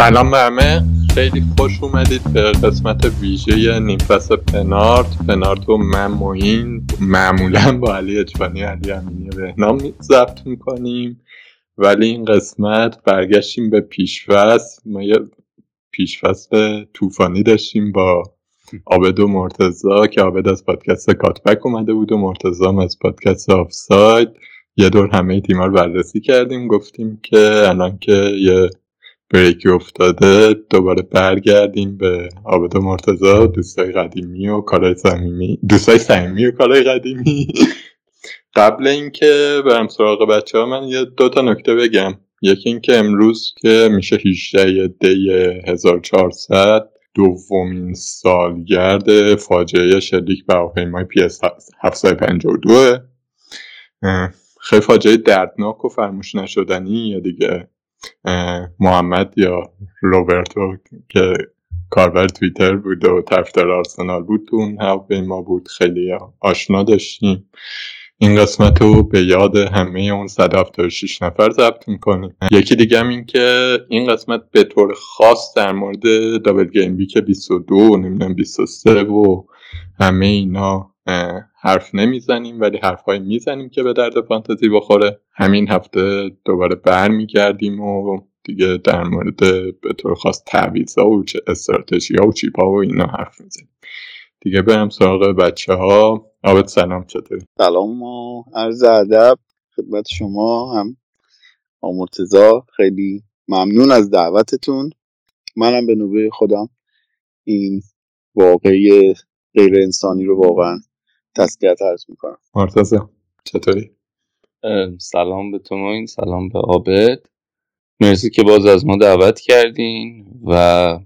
سلام به همه. خیلی خوش اومدید به قسمت ویژه نیم فصل پنارت. پنارت و من موین معمولا با علی اجبانی علی امینی بهنام ضبط می‌کنیم. ولی این قسمت برگشتیم به پیشفصل ما یه پیشفصل طوفانی داشتیم با آبد و مرتزا که آبد از پادکست کاتبک اومده بود و مرتزا از پادکست آفساید. یه دور همه تیما رو بررسی کردیم. گفتیم که الان که یه بریکی افتاده دوباره برگردیم به آبد مرتزا دوستای قدیمی و کارهای صمیمی. دوستای صمیمی و کارهای قدیمی. قبل اینکه برم سراغ بچه ها من یه دو تا نکته بگم. یکی اینکه امروز که میشه 18 دی 1400 دومین سالگرد فاجعه شلیک به هواپیمای پی اس 752 خیلی فاجعه دردناک و فرموش نشدنی دیگه. محمد یا روبرتو که کاربر توییتر بود و طرفدار آرسنال بود تو اون هواپیما بود. خیلی آشنا داشتیم. این قسمت رو به یاد همه اون 176 نفر ضبط می‌کنیم. یکی دیگه هم این که این قسمت به طور خاص در مورد دابل گیم بیک 22 نمی‌دونم 23 و همه اینا حرف نمی‌زنیم ولی های می‌زنیم که به درد فانتزی بخوره. همین هفته دوباره برمیگردیم و دیگه در مورد به طور خاص تعویض و استراتژی ها و چیپ ها و اینا حرف می‌زنیم. دیگه برم سراغ بچه ها آبت سلام چطوری؟ سلام و عرض ادب خدمت شما هم. آمرتزا خیلی ممنون از دعوتتون. منم به نوبه خودم. این واقعی غیر انسانی رو واقعا تسلیت عرض می‌کنم. مرتضا چطوری؟ سلام به تو این سلام به عابد. مرسی که باز از ما دعوت کردین و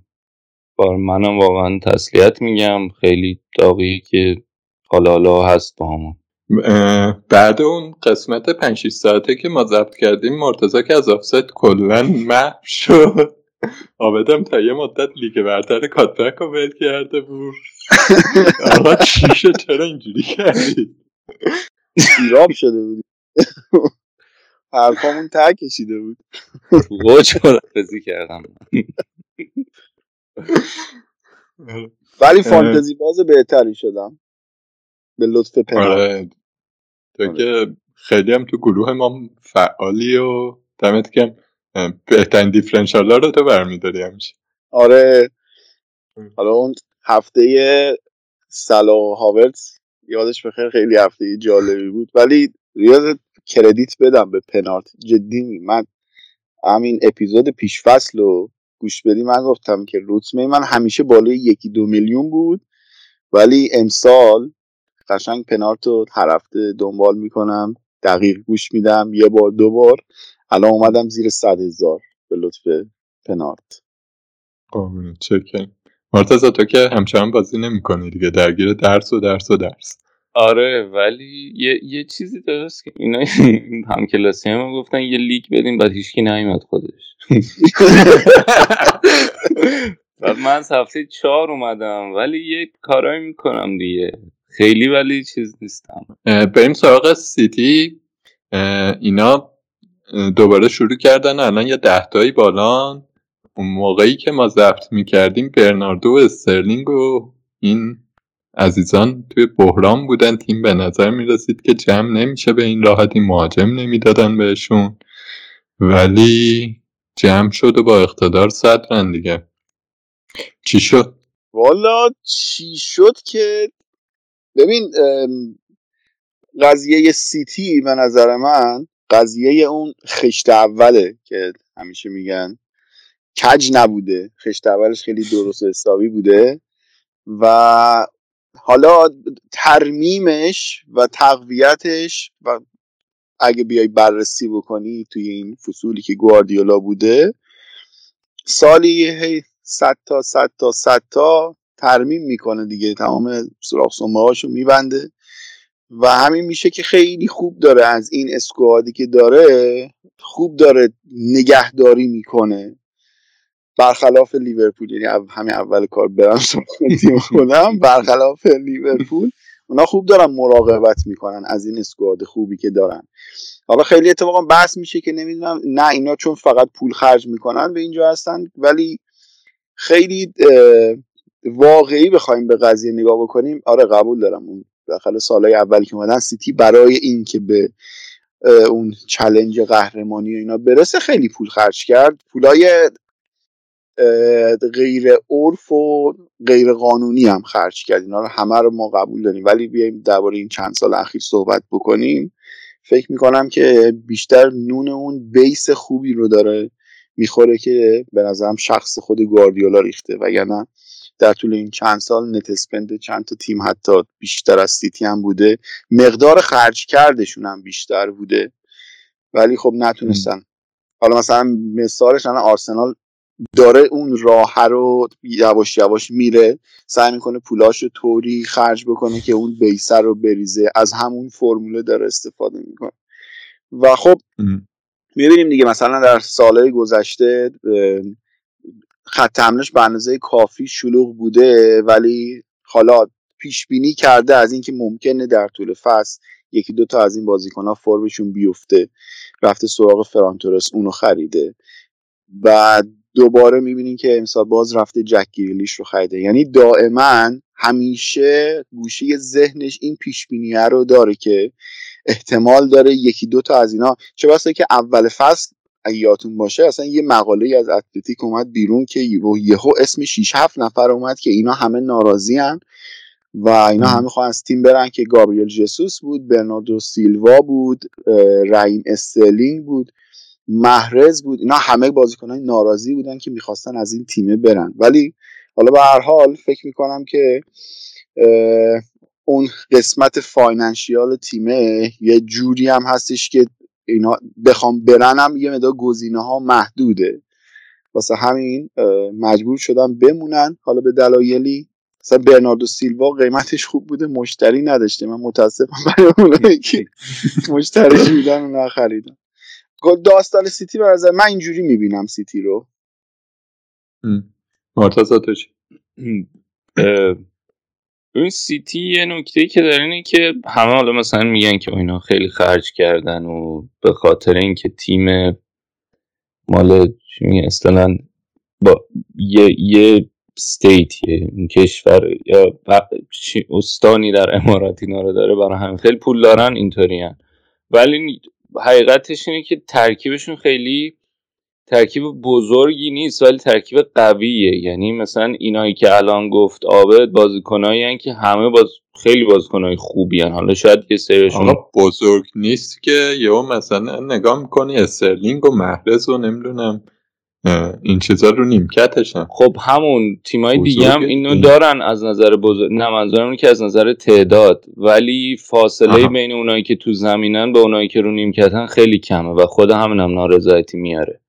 بار منم واقعا تسلیت میگم. خیلی داغی که حالا حالا هست با همون بعد اون قسمت 5 ساعته که ما ضبط کردیم مرتضا که از آفست کلا محو شد. آبدم تا یه مدت لیگ برتر کاتبک رو ول کرده بود. آقا چی شد چرا اینجوری کردی سیراب شده بود حرفامون ته کشیده بود. گوچ مرفزی کردم. ولی فانتزی باز بهتری شدم. به لطف پناه آره. تو که خیلی هم تو گروه ما فعالی و دمت کم بهترین دیفرنشال رو تو برمیداری همیشه. آره. حالا اون هفته سلا هاورتز یادش بخیر خیلی هفته جالبی بود. ولی ریاض کردیت بدم به پنارت جدی من همین اپیزود پیش فصل رو گوش بدی من گفتم که روتمه من همیشه بالای یکی دو میلیون بود. ولی امسال قشنگ پنارت رو هر هفته دنبال می‌کنم دقیق گوش میدم یه بار دو بار. الان اومدم زیر صد هزار به لطف پنارت. قابل چکن مرتزا تو که همچنان بازی نمی‌کنی دیگه درگیر درس و درس و درس. آره ولی یه, یه چیزی درست که اینا هم کلاسی هم گفتن یه لیک بدیم بعد هیچکی نیومد خودش. بعد من از هفته چهار اومدم ولی یه کارایی می‌کنم دیگه. خیلی ولی چیز نیستم. بریم سراغ سیتی. اینا دوباره شروع کردن الان یه دهتایی بالان. اون موقعی که ما ضبط می‌کردیم برناردو و استرلینگ و این عزیزان توی بحران بودن. تیم به نظر می‌رسید که جمع نمیشه به این راحتی مهاجم نمی‌دادن بهشون. ولی جمع شد و با اقتدار صدرن دیگه. چی شد؟ والا چی شد که ببین قضیه سیتی به نظر من قضیه اون خشت اوله که همیشه میگن کج نبوده. خشت اولش خیلی درست و حسابی بوده و حالا ترمیمش و تقویتش و اگه بیای بررسی بکنی توی این فصولی که گواردیولا بوده سالی هی صد تا صد تا صد تا ترمیم می‌کنه دیگه. تمام سراخ هاشو میبنده. و همین میشه که خیلی خوب داره از این اسکوادی که داره خوب داره نگهداری می‌کنه. برخلاف لیورپول یعنی همین اول کار برم تیم خودم. برخلاف لیورپول اونا خوب دارن مراقبت می‌کنن از این اسکواد خوبی که دارن. حالا خیلی اتفاقا بحث میشه که نمی‌دونم نه اینا چون فقط پول خرج می‌کنن به اینجا هستن ولی خیلی واقعی بخوایم به قضیه نگاه بکنیم. آره قبول دارم اون داخل سالهای اولی که اومدن سیتی برای این که به اون چلنج قهرمانی و اینا برسه خیلی پول خرج کرد. پولای غیر عرف و غیر قانونی هم خرج کرد. اینا رو همه رو ما قبول داریم. ولی بیایم درباره این چند سال اخیر صحبت بکنیم. فکر می‌کنم که بیشتر نون اون base خوبی رو داره می‌خوره که به نظرم شخص خود گواردیولا ریخته. وگرنه در طول این چند سال net spend چند تا تیم حتی بیشتر از سیتی هم بوده. مقدار خرج کردشون هم بیشتر بوده. ولی خب نتونستن. حالا مثلا مثالش الان آرسنال داره اون راه رو یواش یواش میره. سعی می‌کنه پولاش رو طوری خرج بکنه که اون بیسر رو بریزه. از همون فرموله داره استفاده می‌کنه. و خب می‌بینیم دیگه مثلا در سالهای گذشته خط حملش به اندازه کافی شلوغ بوده ولی حالا پیش بینی کرده از اینکه ممکنه در طول فصل یکی دو تا از این بازیکن ها فرمشون بیفته رفته سراغ فرانتورس اونو خریده. و دوباره می‌بینین که امسال باز رفته جک گریلیش رو خریده. یعنی دائما همیشه گوشه ذهنش این پیش رو داره که احتمال داره یکی دو تا از اینا چه بسه که اول فصل اگه یادتون باشه اصلا یه مقاله از اتلتیک اومد بیرون که یهو اسم 6 7 نفر اومد که اینا همه ناراضی هن و اینا همه خواهان از تیم برن که گابریل جسوس بود برناردو سیلوا بود رحیم استرلینگ بود محرز بود. اینا همه بازیکنان ناراضی بودن که می‌خواستن از این تیمه برن. ولی حالا به هر حال فکر می‌کنم که اون قسمت financial تیمه یه جوری هم هستش که اینا بخوان برن هم یه مقدار گزینه ها محدوده. واسه همین مجبور شدم بمونن. حالا به دلایلی مثلا برناردو سیلوا قیمتش خوب بوده مشتری نداشته. من متاسفم برای اونایی که مشتری بودن و نخریدم داستان سیتی به نظر من اینجوری می‌بینم سیتی رو. مرتضی تو چی این سیتی یه نکته که داره اینه که همه حالا مثلا میگن که اینا خیلی خرج کردن و به خاطر اینکه تیم مال چی اصطلاحا با یه یه state یه کشور یا استانی در امارات اینا رو داره برای همین. خیلی پول دارن اینطوری ولی حقیقتش اینه که ترکیبشون خیلی ترکیب بزرگی نیست ولی ترکیب قویه. یعنی مثلا اینایی که الان گفت آبد بازیکنایی که همه باز خیلی بازیکنای خوبی هن. حالا شاید یه سریشون بزرگ نیست که یهو مثلا نگاه می‌کنی استرلینگ و محرز و نمی‌دونم این چیزا رو نیمکتشن خب همون تیمای دیگه هم اینو دارن از نظر بزرگ نه منظورم که از نظر تعداد. ولی فاصله بین اونایی که تو زمینن به اونایی که رو نیمکتن خیلی کمه و خود همین هم نارضایتی میاره.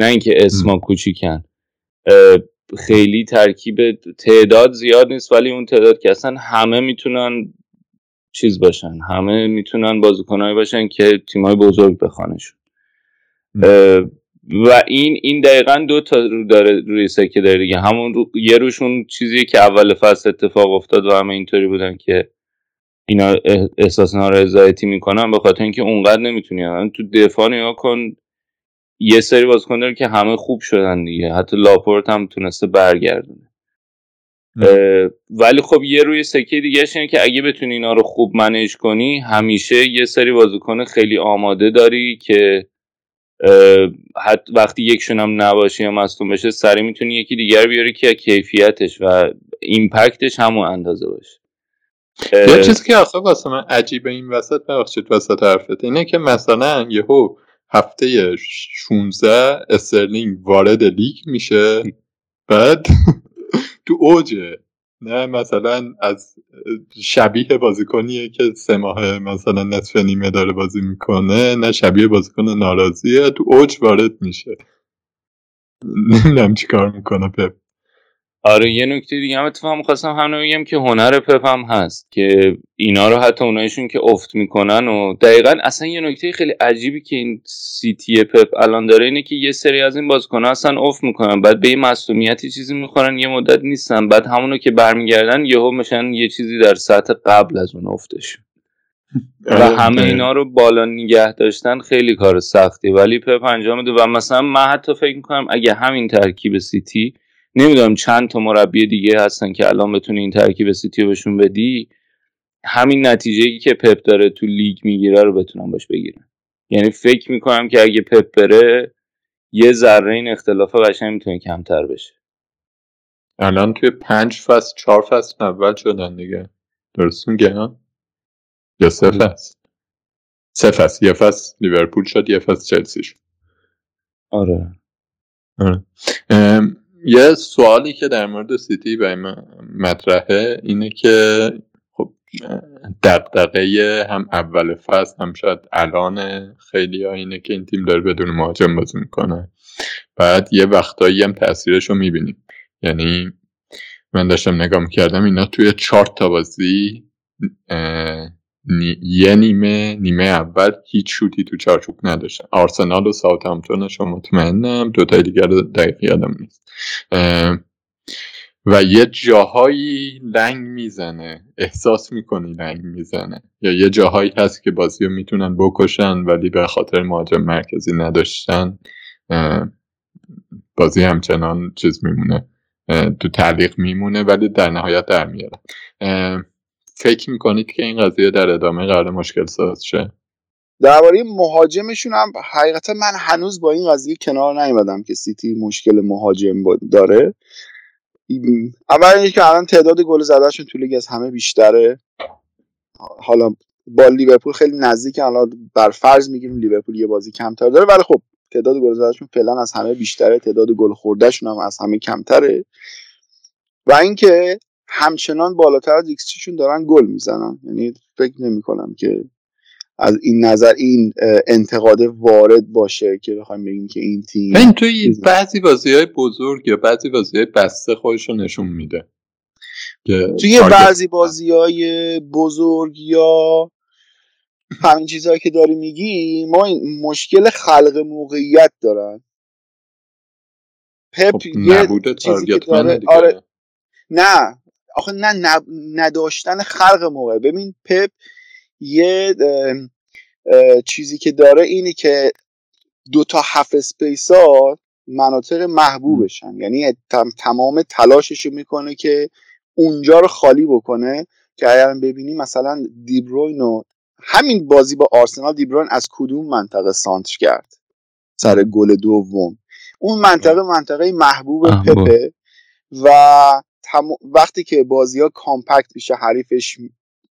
نه اینکه اسما کوچیکن. خیلی ترکیب تعداد زیاد نیست ولی اون تعداد که اصلا همه می‌تونن چیز باشن. همه می‌تونن بازیکنهایی باشن که تیمای بزرگ بخوانشون. و این این دقیقا دو تا رو داره روی سکه داره دیگه. همون رو یه روشون چیزی که اول فصل اتفاق افتاد و همه اینطوری بودن که اینا احساس نارضایتی می‌کنن به خاطر اینکه اونقدر نمی‌تونی. تو دفاع نگاه کن یه سری بازیکن داره که همه خوب شدن دیگه. حتی لاپورت هم تونسته برگردونه. ولی خب یه روی سکه دیگه اینه که اگه بتونی اینا رو خوب منیج کنی همیشه یه سری بازیکن خیلی آماده داری که حتی وقتی یکشون هم نباشه یا مصدوم بشه سری می‌تونی یکی دیگر بیاری که کیفیتش و ایمپکتش همون اندازه باشه. یه چیزی که آخه واسه من عجیبه این وسط ببخشید وسط حرفت اینه که مثلا یهو هفته 16 استرلینگ وارد لیگ میشه. بعد تو اوجه نه مثلا از شبیه بازیکنیه که سه ماه مثلا نصف نیمه داره بازی می‌کنه نه شبیه بازیکن ناراضیه تو اوج وارد میشه. نمی‌دونم چی کار می‌کنه پپ. آره یه نکته دیگه هم اتفاق می‌خواستم همه بگم که هنر پپ هم هست که اینا رو حتی اونایشون که افت می‌کنن و دقیقا اصلا یه نکته خیلی عجیبی که این سیتی پپ الان داره اینه که یه سری از این بازیکن‌ها اصلا افت می‌کنن بعد به یه مسئولیتی چیزی می‌خورن یه مدت نیستن بعد همونو که برمیگردن یهو میشن یه چیزی در سطح قبل از اون افتشون. و آره، همه اینا رو بالا نگه داشتن خیلی کار سختی. ولی پپ انجام میده و مثلا من حتی فکر می‌کنم اگه همین ترکیب سیتی نمی‌دونم چند تا مربی دیگه هستن که الان بتونی این ترکیب سیتی بهشون بدی. همین نتیجه که پپ داره تو لیگ می‌گیره رو بتونن باش بگیرن. یعنی فکر می‌کنم که اگه پپ بره یه ذره این اختلاف قشنگ می‌تونه کمتر بشه. الان توی پنج فصل چهار فصل اول شدن دیگه. درست میگم یا سه فصل؟ سه فصل. یه فصل لیورپول شد یه فصل چلسی شد. آره. آره. یه سوالی که در مورد سیتی من مطرحه اینه که خب دقدقه هم اول فصل هم شاید الان خیلی ها اینه که این تیم داره بدون مهاجم بازی می‌کنه. بعد یه وقتایی هم تاثیرش رو می‌بینیم. یعنی من داشتم نگاه می‌کردم اینا توی چهار تا بازی نی- یه نیمه نیمه اول هیچ شوتی تو چارچوب نداشتن. آرسنال و ساوثهامپتونش رو مطمئنم دوتای دیگر دقیق یادم نیست. و یه جاهایی لنگ می‌زنه. احساس می‌کنی لنگ می‌زنه. یا یه جاهایی هست که بازی رو می‌تونن بکشن ولی به خاطر مهاجم مرکزی نداشتن. بازی همچنان چیز میمونه. تو تعلیق میمونه ولی در نهایت در میاره. فکر می‌کنید که این قضیه در ادامه قرار مشکل ساز شه؟ درباره مهاجمشون هم حقیقتا من هنوز با این قضیه کنار نیومدم که سیتی مشکل مهاجم داره. اول اینکه الان تعداد گل زدهشون تو لیگ از همه بیشتره. حالا با لیورپول خیلی نزدیک الان بر فرض می‌گیریم لیورپول یه بازی کمتر داره ولی خب تعداد گل زدهشون فعلا از همه بیشتره. تعداد گل خوردهشون هم از همه کمتره. و اینکه همچنان بالاتر از xG شون دارن گل می‌زنن. یعنی فکر نمی کنم که از این نظر این انتقاد وارد باشه که بخوایم بگیم که این تیم این توی بعضی بازی های بزرگ یا بعضی بازی های بسته خودش رو نشون میده. توی بعضی بازی های بزرگ یا همین چیزهایی که داری میگی ما این مشکل خلق موقعیت دارن. پپ خب یه چیزی که داره آره نه آخه نه نداشتن خلق موقع. ببین پپ یه چیزی که داره اینه که دو تا half space ها مناطق محبوبشن. یعنی تم- تمام تلاشش می‌کنه که اونجا رو خالی بکنه که اگر ببینی مثلا دیبروین تو همین بازی با آرسنال دیبروین از کدوم منطقه سانتر کرد؟ سر گل دوم. اون منطقه منطقه محبوب محبوب پپه و تم- وقتی که بازی ها compact میشه حریفش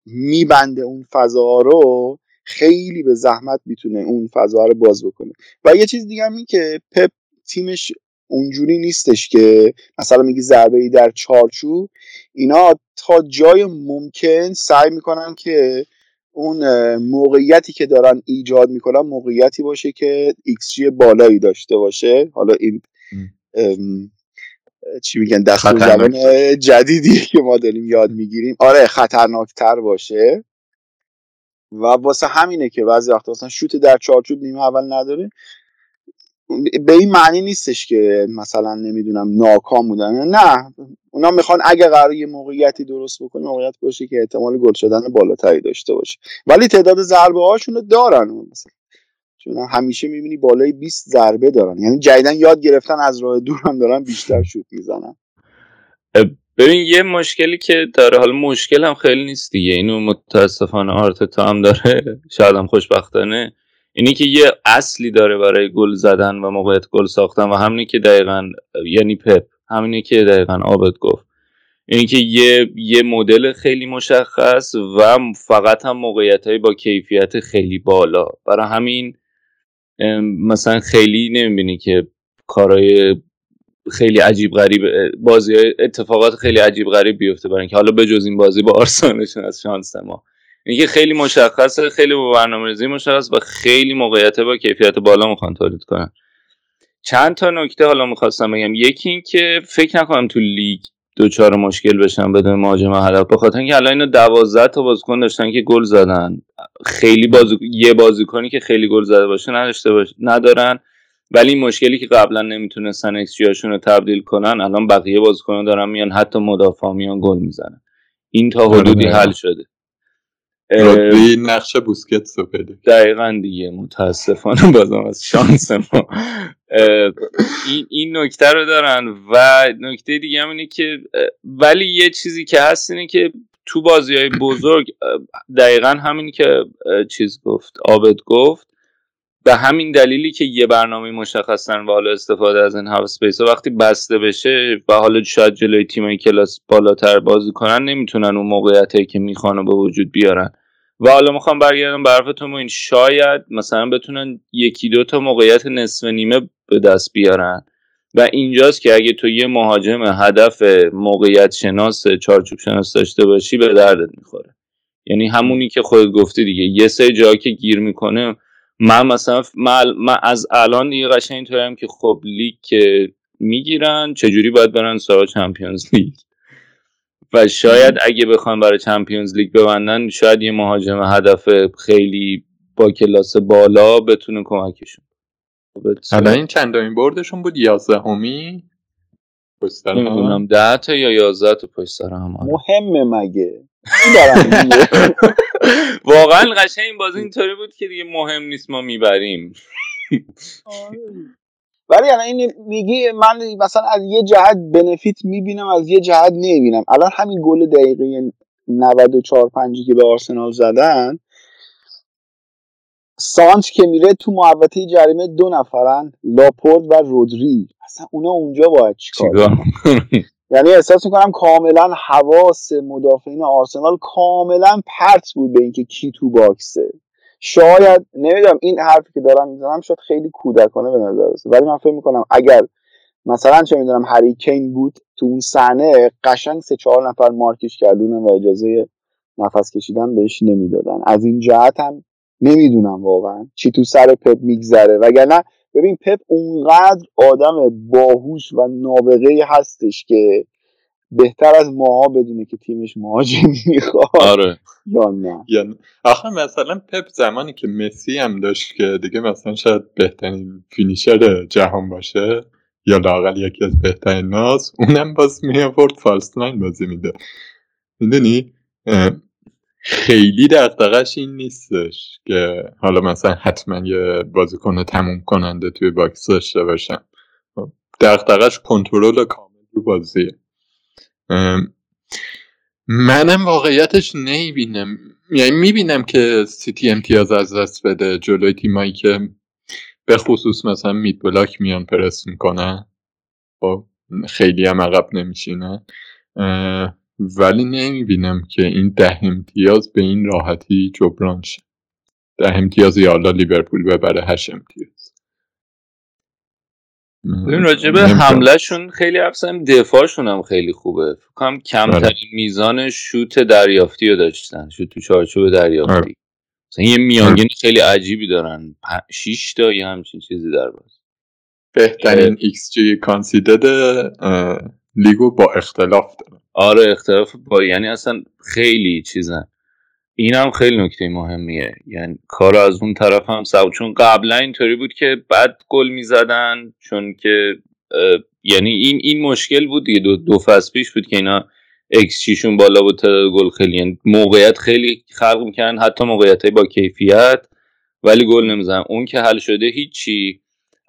میبنده اون فضا رو خیلی به زحمت می‌تونه اون فضا رو باز بکنه. و یه چیز دیگه هم این که پپ تیمش اونجوری نیستش که مثلا میگی ضربه ای در چارچوب اینا تا جای ممکن سعی می‌کنن که اون موقعیتی که دارن ایجاد می‌کنن موقعیتی باشه که ایکس جی بالایی داشته باشه. حالا این چی میگن دستور زبان جدیدی که ما داریم یاد می‌گیریم. آره خطرناکتر باشه. و واسه همینه که بعضی وقتا مثلا شوت در چارچوب نیمه اول نداره. به این معنی نیستش که مثلا نمی‌دونم ناکام بودن. نه اونا می‌خوان اگه قرار یه موقعیتی درست بکنه موقعیت باشه که احتمال گل شدن بالاتری داشته باشه. ولی تعداد ضربه هاشون رو دارن. مثلا چون همیشه می‌بینی بالای 20 ضربه دارن. یعنی جدیدن یاد گرفتن از راه دور هم دارن بیشتر شوت می‌زنن. ببین یه مشکلی که داره حالا مشکل هم خیلی نیست دیگه. اینو متاسفانه آرتتا هم داره. شاید هم خوشبختانه. اینی که یه اصلی داره برای گل زدن و موقعیت گل ساختن و همینی که دقیقا یعنی پپ همینی که دقیقا آبد گفت. اینکه یه یه مدل خیلی مشخص و فقط هم موقعیت های با کیفیت خیلی بالا. برای همین مثلا خیلی نمی‌بینی که کارهای خیلی عجیب غریب بازی اتفاقات خیلی عجیب غریب بیفته برای اینکه حالا بجز این بازی با آرسنالشون از شانس ما. اینکه خیلی مشخصه خیلی با برنامه‌ریزی مشخص و خیلی موقعیت با کیفیت بالا می‌خوان تولید کنن. چند تا نکته حالا می‌خواستم بگم. یکی این که فکر نکنم تو لیگ دوچار مشکل بشن بدون مهاجم هدف به خاطر اینکه الان اینو 12 تا بازیکن داشتن که گل زدن. خیلی بازی یه بازیکنی که خیلی گل زده باشه نداشته باشه ندارن. ولی این مشکلی که قبلا نمی‌تونستن ایکس رو تبدیل کنن الان بقیه بازیکنان دارن میان حتی مدافع میان گل می‌زنن. این تا حدودی آره. حل شده. رودری نقش بوسکتس رو بده دقیقا دیگه متاسفانه بازم از شانس ما. این, این نکته رو دارن و نکته دیگه هم اینه که ولی یه چیزی که هست اینه که تو بازی های بزرگ دقیقا همین که چیز گفت عابد گفت به همین دلیلی که یه برنامه مشخصن و حالا استفاده از این half space وقتی بسته بشه و حالا شاید جلوی تیمای کلاس بالاتر بازی کنن نمی‌تونن اون موقعیتی که می‌خوان به وجود بیارن. و حالا می‌خوام برگردم به این شاید مثلا بتونن یکی دو تا موقعیت نصف نیمه به دست بیارن. و اینجاست که اگه تو یه مهاجم هدف موقعیت شناس چارچوب شناس داشته باشی به دردت می‌خوره. یعنی همونی که خودت گفتی دیگه. یه سه جا که گیر می‌کنه من مثلا من, از الان دیگه قشنگ اینطوریم که خب لیگ که می‌گیرن چجوری باید برن سراغ چمپیونز لیگ؟ و شاید اگه بخوان برای چمپیونز لیگ ببندن شاید یه مهاجم هدف خیلی با کلاس بالا بتونه کمکشون حالا این چندمین بردشون بود؟ یازدهمی؟ نمی‌دونم ده تا یا یازده تا پشت سر هم؟ مهمه مگه؟ واقعا قشنگ این بازی اینطوری بود که دیگه مهم نیست ما می‌بریم. آره. ولی الان این میگی من مثلا از یه جهت بنفیت می‌بینم از یه جهت نمی‌بینم. الان همین گل دقیقه 94 5 که به آرسنال زدن سانچ که میره تو محوطه جریمه دو نفرن لاپورت و رودری. اصلا اونا اونجا باید چیکار یعنی احساس می‌کنم کاملا حواس مدافعین آرسنال کاملا پرت بود به اینکه کی تو باکسه. شاید نمی‌دونم این حرفی که دارم می‌زنم شاید خیلی کودکانه به نظر رسه ولی من فکر می‌کنم اگر مثلا چه می‌دونم هری کین بود تو اون صحنه قشنگ سه چهار نفر مارکش کردونن و اجازه نفس کشیدن بهش نمی‌دادن. از این جهت هم نمی‌دونم واقعا چی تو سر پپ میگذره. وگرنه ببین پپ اونقدر آدم باهوش و نابغه هستش که بهتر از ماها بدونه که تیمش مهاجم می‌خواد. آره. یا نه. یا آخه مثلا پپ زمانی که مسی هم داشت که دیگه مثلا شاید بهترین finisher جهان باشه یا لاقل یکی از بهترین از اونم باز میاورد false nine بازی میده. می‌دونی؟ خیلی دغدغش این نیستش که حالا مثلا حتما یه بازیکن تموم کننده توی box داشته باشم. دقدقش کنترل کامل رو بازیه. منم واقعیتش نمی‌بینم. یعنی می‌بینم که سیتی امتیاز از دست بده جلوی تیمایی که به خصوص مثلا مید بلاک میان پرس می‌کنن. خب خیلی هم عقب نمیشینن ولی نمی‌بینم که این ده امتیاز به این راحتی جبران شه. ده امتیاز یا لیورپول ببره هشت امتیاز. ببین راجبه حمله‌شون خیلی افسم دفاعشون هم خیلی خوبه. فکرم کمترین بله. میزان شوت دریافتی رو داشتن شوت تو چارچوب دریافتی. آره. مثلا یه میانگین آره. خیلی عجیبی دارن. 6 تا یه همچین چیزی در باز. بهترین xG conceded لیگو با اختلاف دارن آره اختلاف با یعنی اصلا خیلی چیزن این هم خیلی نکته مهمیه. یعنی کار از اون طرف هم سو چون قبلا اینطوری بود که بد گل می‌زدن چون که یعنی این این مشکل بود دیگه. دو, دو فصل پیش بود که اینا اکس چیشون بالا بود تعداد گل خیلی یعنی موقعیت خیلی خلق می‌کنن حتی موقعیت با کیفیت ولی گل نمی‌زنن اون که حل شده هیچی.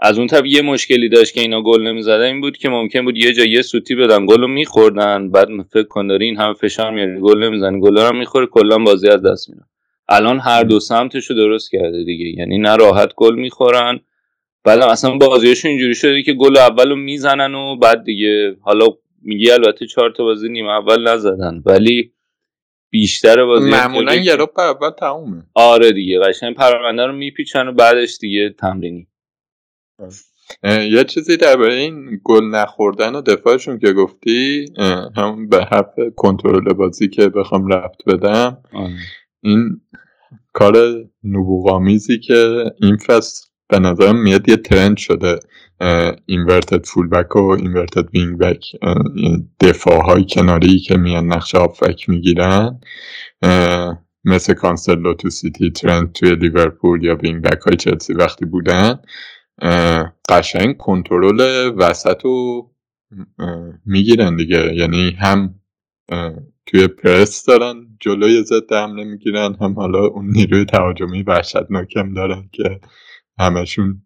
از اون طرف یه مشکلی داشت که اینا گل نمی‌زدن این بود که ممکن بود یه جا یه سوتی بدن. گل رو میخوردن. بعد فکر کن داری این همه فشار میاری. گل نمی‌زنی. گل رو می‌خوره کلا بازی از دست میره. الان هر دو سمتش رو درست کرده دیگه. یعنی نه راحت گل می‌خورن. بعد اصلا بازیشون اینجوری شده که گل اول رو می‌زنن و بعد دیگه حالا میگی البته چهار تا بازی نیمه اول نزدن. ولی بیشتر بازی معمولا یه رو اول تمومه. آره دیگه. قشنگ پرونده رو میپیچن و بعدش دیگه تمرینی. یه چیزی درباره این گل نخوردن و دفاعشون که گفتی هم به حرف کنترل بازی که بخوام رفت بدم آره. این کار نبوغ‌آمیزی که این فصل به نظرم میاد یه trend شده inverted full back و inverted wing back دفاع های کناری که میان نقش هافبک می‌گیرن مثل کانسلو تو سیتی ترند توی لیورپول یا wing back های چلسی وقتی بودن قشنگ کنترل وسط رو می‌گیرن دیگه. یعنی هم توی پرس دارن جلوی ضد حمله می‌گیرن هم حالا اون نیروی تهاجمی وحشتناکم دارن که همشون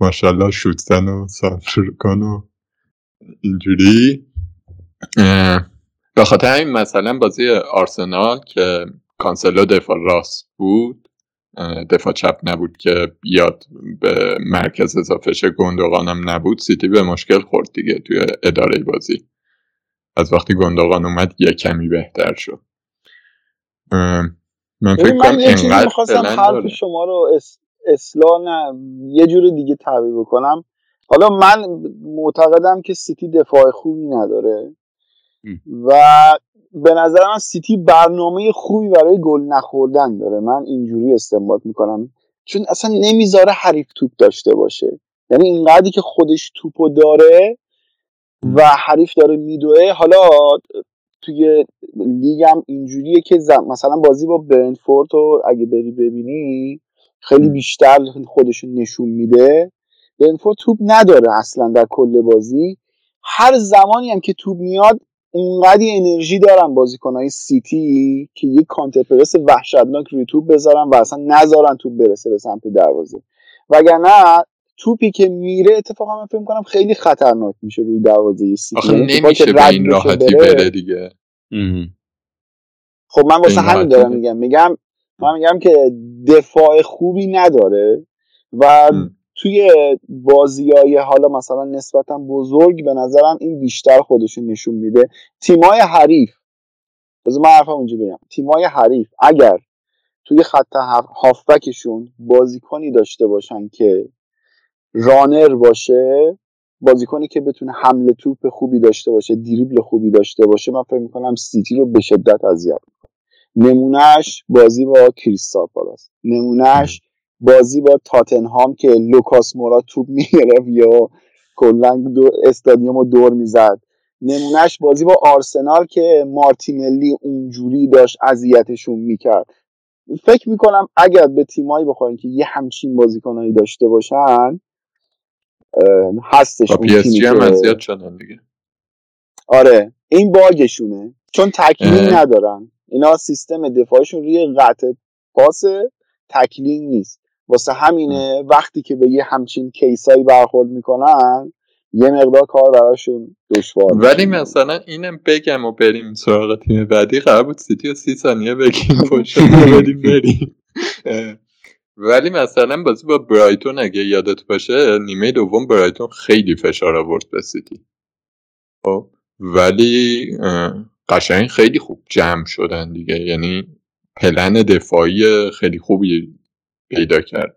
ماشاءالله شوتزن و سانفرکان و اینجوری. به خاطر این مثلا بازی آرسنال که کانسلو دفاع راست بود دفاع چپ نبود که بیاد به مرکز اضافه شه گندوغانم نبود. سیتی به مشکل خورد دیگه توی اداره بازی. از وقتی گندوغان اومد یه کمی بهتر شد. من فکر کنم انقدر حرف شما رو اصلاح نه یه جور دیگه تعبیر بکنم. حالا من معتقدم که سیتی دفاع خوبی نداره. و به نظر من سیتی برنامه خوبی برای گل نخوردن داره. من اینجوری استنباط می‌کنم. چون اصلا نمی‌ذاره حریف توپ داشته باشه. یعنی اینقدری که خودش توپو داره و حریف داره میدوه. حالا توی لیگم اینجوریه که مثلا بازی با برنتفورد رو اگه بری ببینی خیلی بیشتر خودشون نشون میده. برنتفورد توپ نداره اصلا در کل بازی. هر زمانی هم که توپ میاد اونقدی انرژی دارن بازیکنهای سیتی که یک کانتر پرس وحشتناک روی توپ بذارن و اصلا نذارن توپ برسه به سمت دروازه. وگرنه توپی که میره اتفاقا من فکر کنم خیلی خطرناک میشه روی دروازه سیتی. آخه یعنی نمیشه به این راحتی بره. دیگه. خب من واسه همین دارم میگم میگم من میگم که دفاع خوبی نداره و توی بازی های حالا مثلا نسبتا بزرگ به نظرم این بیشتر خودشون نشون میده. تیمای حریف. بذار من حرفم اونجا بگم. تیمای حریف اگر توی خط هافبکشون بازیکنی داشته باشن که runner باشه بازیکنی که بتونه حمله توپ خوبی داشته باشه دریبل خوبی داشته باشه من فکر می‌کنم سیتی رو به شدت اذیت می‌کنه. نمونه‌ش بازی با کریستال پالاس. نمونه‌ش بازی با تاتنهام که لوکاس مورا توپ می‌گرفت یا کلا استادیوم رو دور می‌زد. نمونه‌ش بازی با آرسنال که مارتینلی اونجوری داشت اذیتشون می‌کرد. فکر می‌کنم اگر به تیمایی بخواین که یه همچین بازیکنایی داشته باشن هستش اس جی هم شدن دیگه. آره این باگشونه. چون تکلیل ندارن. اینا سیستم دفاعشون روی قطع پاس تکلیل نیست. واسه همینه وقتی که به یه همچین کیسایی برخورد می‌کنن یه مقدار کار براشون دشوار ولی مثلا اینم بگم و بریم سراغ تیم بعدی. قرار بود سیتی و سی ثانیه بگیم پشت بریم. بریم ولی مثلا بازی با برایتون اگه یادت باشه نیمه دوم برایتون خیلی فشار آورد به سیتی. خب؟ ولی قشنگ خیلی خوب جمع شدن دیگه. یعنی پلن دفاعی خیلی خوبی پیدا کرد.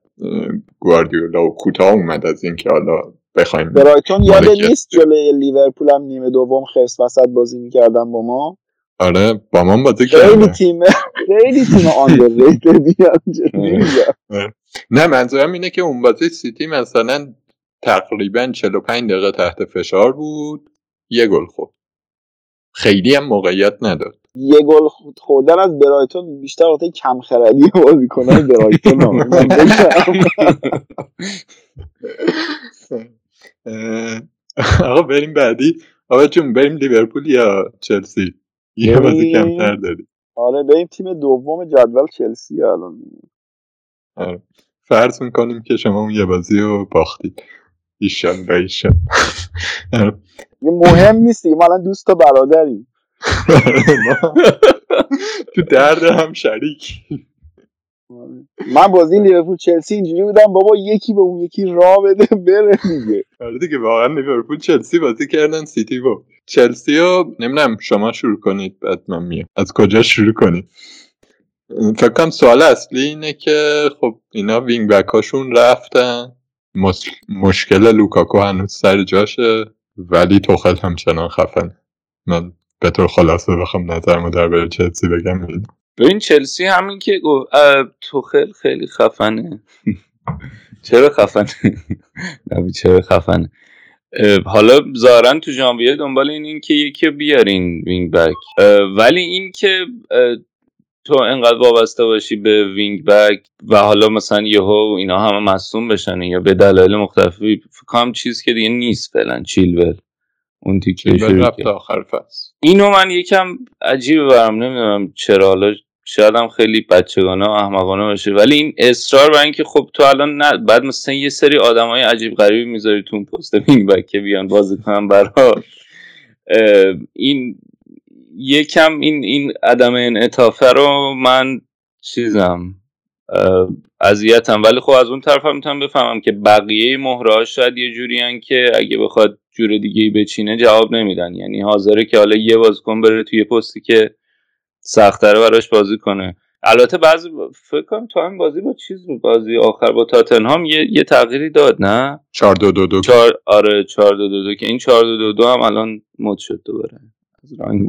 گواردیولا و کوتاه اومد از اینکه حالا بخوایم برایتون یاد نیست جلوی لیورپول هم نیمه دوم خرس وسط بازی می‌کردن با ما؟ آره با ما بازی خیلی تیم خیلی تیم نه منظورم اینه که اون بازی سیتی مثلا تقریبا 45 دقیقه تحت فشار بود یه گل خورد. خیلی هم موقعیت نداد. یه گل خوردن از برایتون بیشتر وقتی کم خردی بازیکنان برایتون آقا بریم بعدی. آقا چون بریم لیورپول یا چلسی؟ یه بازی کمتر داری. آره بریم تیم دوم جدول چلسی الان. آره. فرض می‌کنیم که شما اون یه بازی رو باختید. ایشان ایشان آره. مهم نیست ما الان دوست و برادریم. تو درد هم شریک. من بازی لیورپول چلسی اینجوری بودم بابا یکی به اون یکی راه بده بره دیگه. آره دیگه واقعا لیورپول چلسی بازی کردن سیتی با. چلسی رو نمی‌دونم شما شروع کنید بعد من میام. از کجا شروع کنید؟ فکر کنم سوال اصلی اینه که خب اینا wing back هاشون رفتن مشکل لوکاکو هنوز سر جاشه ولی توخل همچنان خفنه من به طور خلاصه بخوام نظرمو در چلسی بگم. ببین چلسی همین که گفت توخل خیلی خفنه. چرا خفنه؟ نه بگی چرا خفنه؟ حالا دارن تو ژانویه دنبال این این که یکی بیارین wing back. ولی این که تو انقدر وابسته باشی به wing back و حالا مثلا یهو اینا همه مصدوم بشن یا به دلایل مختلفی فکر کنم چیز که دیگه نیست فعلا چیلول اون تیکه آخر فصل. اینو من یکم عجیب برم نمی‌دونم چرا. حالا شاید هم خیلی بچگانه و احمقانه باشه. ولی این اصرار بر اینکه خب تو الان نه بعد مثلا یه سری های عجیب غریبی می‌ذاری تو اون پست وینگ بک که بیان بازی کنن برا این یکم این این عدم انعطافه رو من چیزم اذیتم. ولی خب از اون طرف هم می‌تونم بفهمم که بقیه مهره شاید یه جوری که اگه بخواد جور دیگه ای بچینه جواب نمیدن. یعنی حاضره که حالا یه بازیکن بره توی پستی که سختره براش بازی کنه. البته بعضی فکر کنم تو هم بازی با چیز بود. بازی آخر با تاتنهام یه, یه تغییری داد نه؟ 4 2 2 2 آره 4 2 2 2 که این 4 2 2 2 هم الان مد شد دوباره.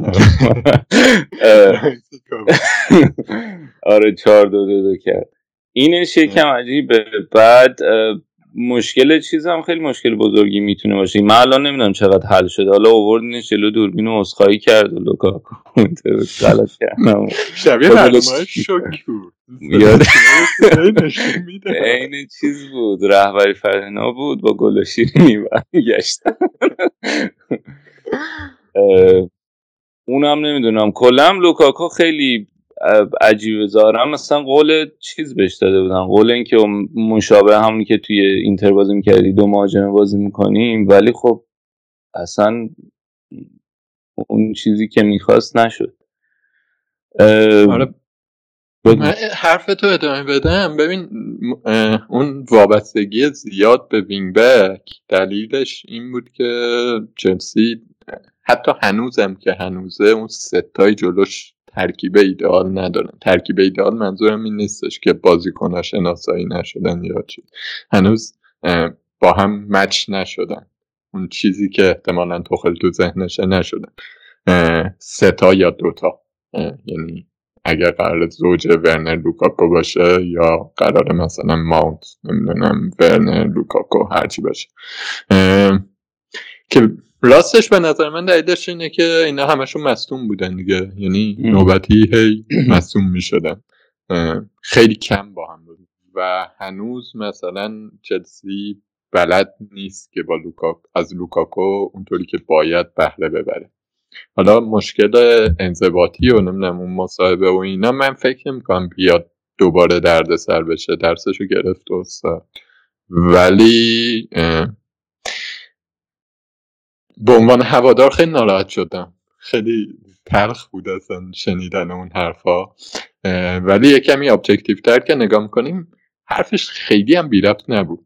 آره 4 2 2 2 کرد. این شکم عجیبه. بعد مشکل چیز هم خیلی مشکل بزرگی می‌تونه باشه. من الان نمی‌دونم چقدر حل شده. حالا آوردینش جلو دوربین و اسخایی کرد و لوکا غلط کردم. شبیه برنامه شکور. این چیز بود. رهبری فرنا بود با گل و شیرینی برگشت اونم نمی‌دونم. کلم لوکاکو خیلی عجیبه زارم مثلا قول چیز بهش داده بودن. قول اینکه مشابه همونی که توی اینتر بازی می‌کردی دو مهاجمه بازی می‌کنیم ولی خب اصلا اون چیزی که می‌خواست نشد. آره. حرف تو ادامه بدم. ببین اون وابستگی زیاد به وینگ بک دلیلش این بود که چلسی حتی هنوزم که هنوزه اون ستای جلوش ترکیب ایدئال ندارن. ترکیب ایدئال منظورم این نیستش که بازیکنها شناسایی نشدن یا چی. هنوز با هم match نشدن. اون چیزی که احتمالا توخل تو ذهنشه نشدن. سه تا یا دو تا یعنی اگر قرار زوج ورنر لوکاکو باشه یا قرار مثلا ماونت نمی‌دونم ورنر لوکاکو هرچی باشه. که راستش به نظر من دلیلش اینه که اینا همشون مصدوم بودن دیگه. یعنی نوبتی هی مصدوم می‌شدن. خیلی کم با هم بود. و هنوز مثلا چلسی بلد نیست که با لوکاک از لوکاکو اونطوری که باید بهره ببره. حالا مشکل انضباطی و نمی‌دونم اون مصاحبه و اینا من فکر نمی‌کنم بیاد دوباره درد سر بشه. درسشو گرفت استاد. ولی به عنوان هوادار خیلی ناراحت شدم. خیلی تلخ بود اصلا شنیدن اون حرفا. ولی یه کمی objective تر که نگاه می‌کنیم حرفش خیلی هم بی نبود.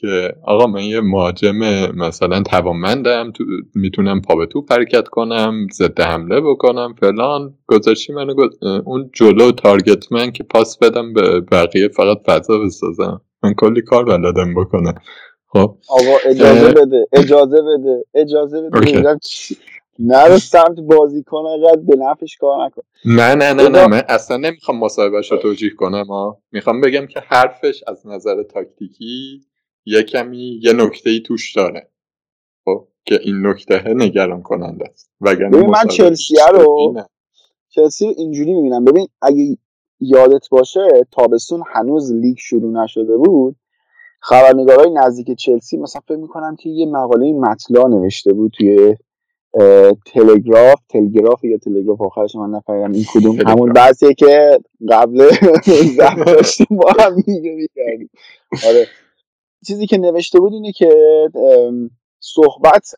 که آقا من یه مهاجم مثلا توانمندم تو می‌تونم پا به توپ حرکت کنم ضد حمله بکنم فلان. گذاشتی منو اون جلو target man که پاس بدم به بقیه فقط فضا بسازم. من کلی کار بلدم بکنم. خب. آقا اجازه بده اجازه بده اجازه بده. نرو سمت بازی کنه به نفش کار نکن. نه نه نه نه من اصلا نمی‌خوام مصاحبهش رو توجیه کنم ها می‌خوام بگم که حرفش از نظر تاکتیکی یه کمی یه نکته ای توش داره. خب که این نکته نگران کننده است. وگرنه من چلسی رو چلسی اینجوری می‌بینم. ببین اگه یادت باشه تابستون هنوز لیگ شروع نشده بود. خبرنگارای نزدیک چلسی مثلا فکر می‌کنم که یه مقاله مطلا نوشته بود توی تلگراف تلگراف یا تلگراف آخرش من نفهمیدم این کدوم همون بحثیه که قبل داشتیم با هم آره. چیزی که نوشته بود اینه که صحبت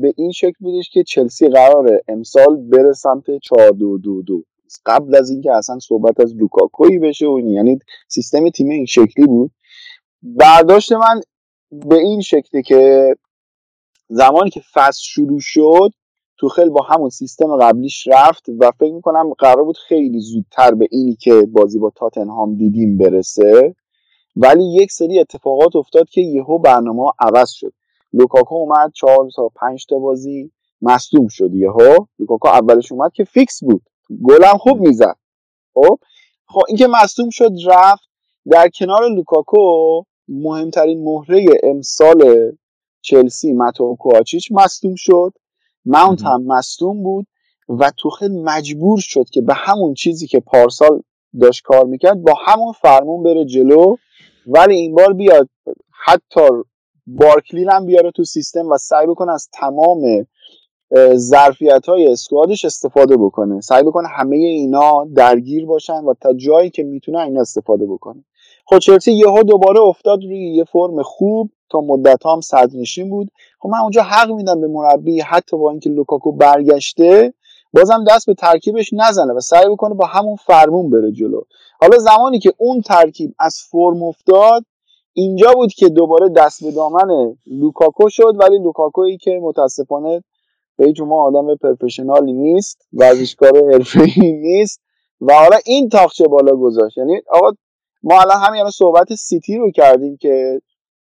به این شکل بودش که چلسی قراره امسال بره سمت 4 2 2 2 قبل از اینکه اصلا صحبت از لوکاکوی بشه و یعنی سیستم تیم این شکلی بود. برداشت من به این شکلی که زمانی که فصل شروع شد توخل با همون سیستم قبلیش رفت و فکر می‌کنم قرار بود خیلی زودتر به اینی که بازی با تاتنهام دیدیم برسه. ولی یک سری اتفاقات افتاد که یهو برنامه عوض شد. لوکاکو اومد چهار تا پنج تا بازی مصدوم شد یهو. لوکاکو اولش اومد که فیکس بود. گلم خوب می‌زد. خب؟ خب اینکه مصدوم شد رفت. در کنار لوکاکو مهمترین مهره امسال چلسی ماتو کوآچیچ مصدوم شد. ماونت هم مصدوم بود و توخل مجبور شد که به همون چیزی که پارسال داشت کار می‌کرد با همون فرمون بره جلو. ولی این بار بیاد. حتی بارکلی هم بیاره تو سیستم و سعی بکنه از تمام ظرفیت های اسکوادش استفاده بکنه. سعی بکنه همه اینا درگیر باشن و تا جایی که می‌تونه اینا استفاده بکنه. خب چلسی یهو دوباره افتاد روی یه فرم خوب تا مدت هم صدرنشین بود. خب من اونجا حق میدم به مربی حتی با اینکه لوکاکو برگشته بازم دست به ترکیبش نزنه و سعی بکنه با همون فرمون بره جلو. حالا زمانی که اون ترکیب از فرم افتاد اینجا بود که دوباره دست به دامن لوکاکو شد ولی لوکاکویی که متاسفانه به شما آدم professional ی نیست ورزشکار حرفه‌ای نیست و حالا این طاقچه بالا گذاشت. یعنی آقا ما الان همین صحبت سیتی رو کردیم که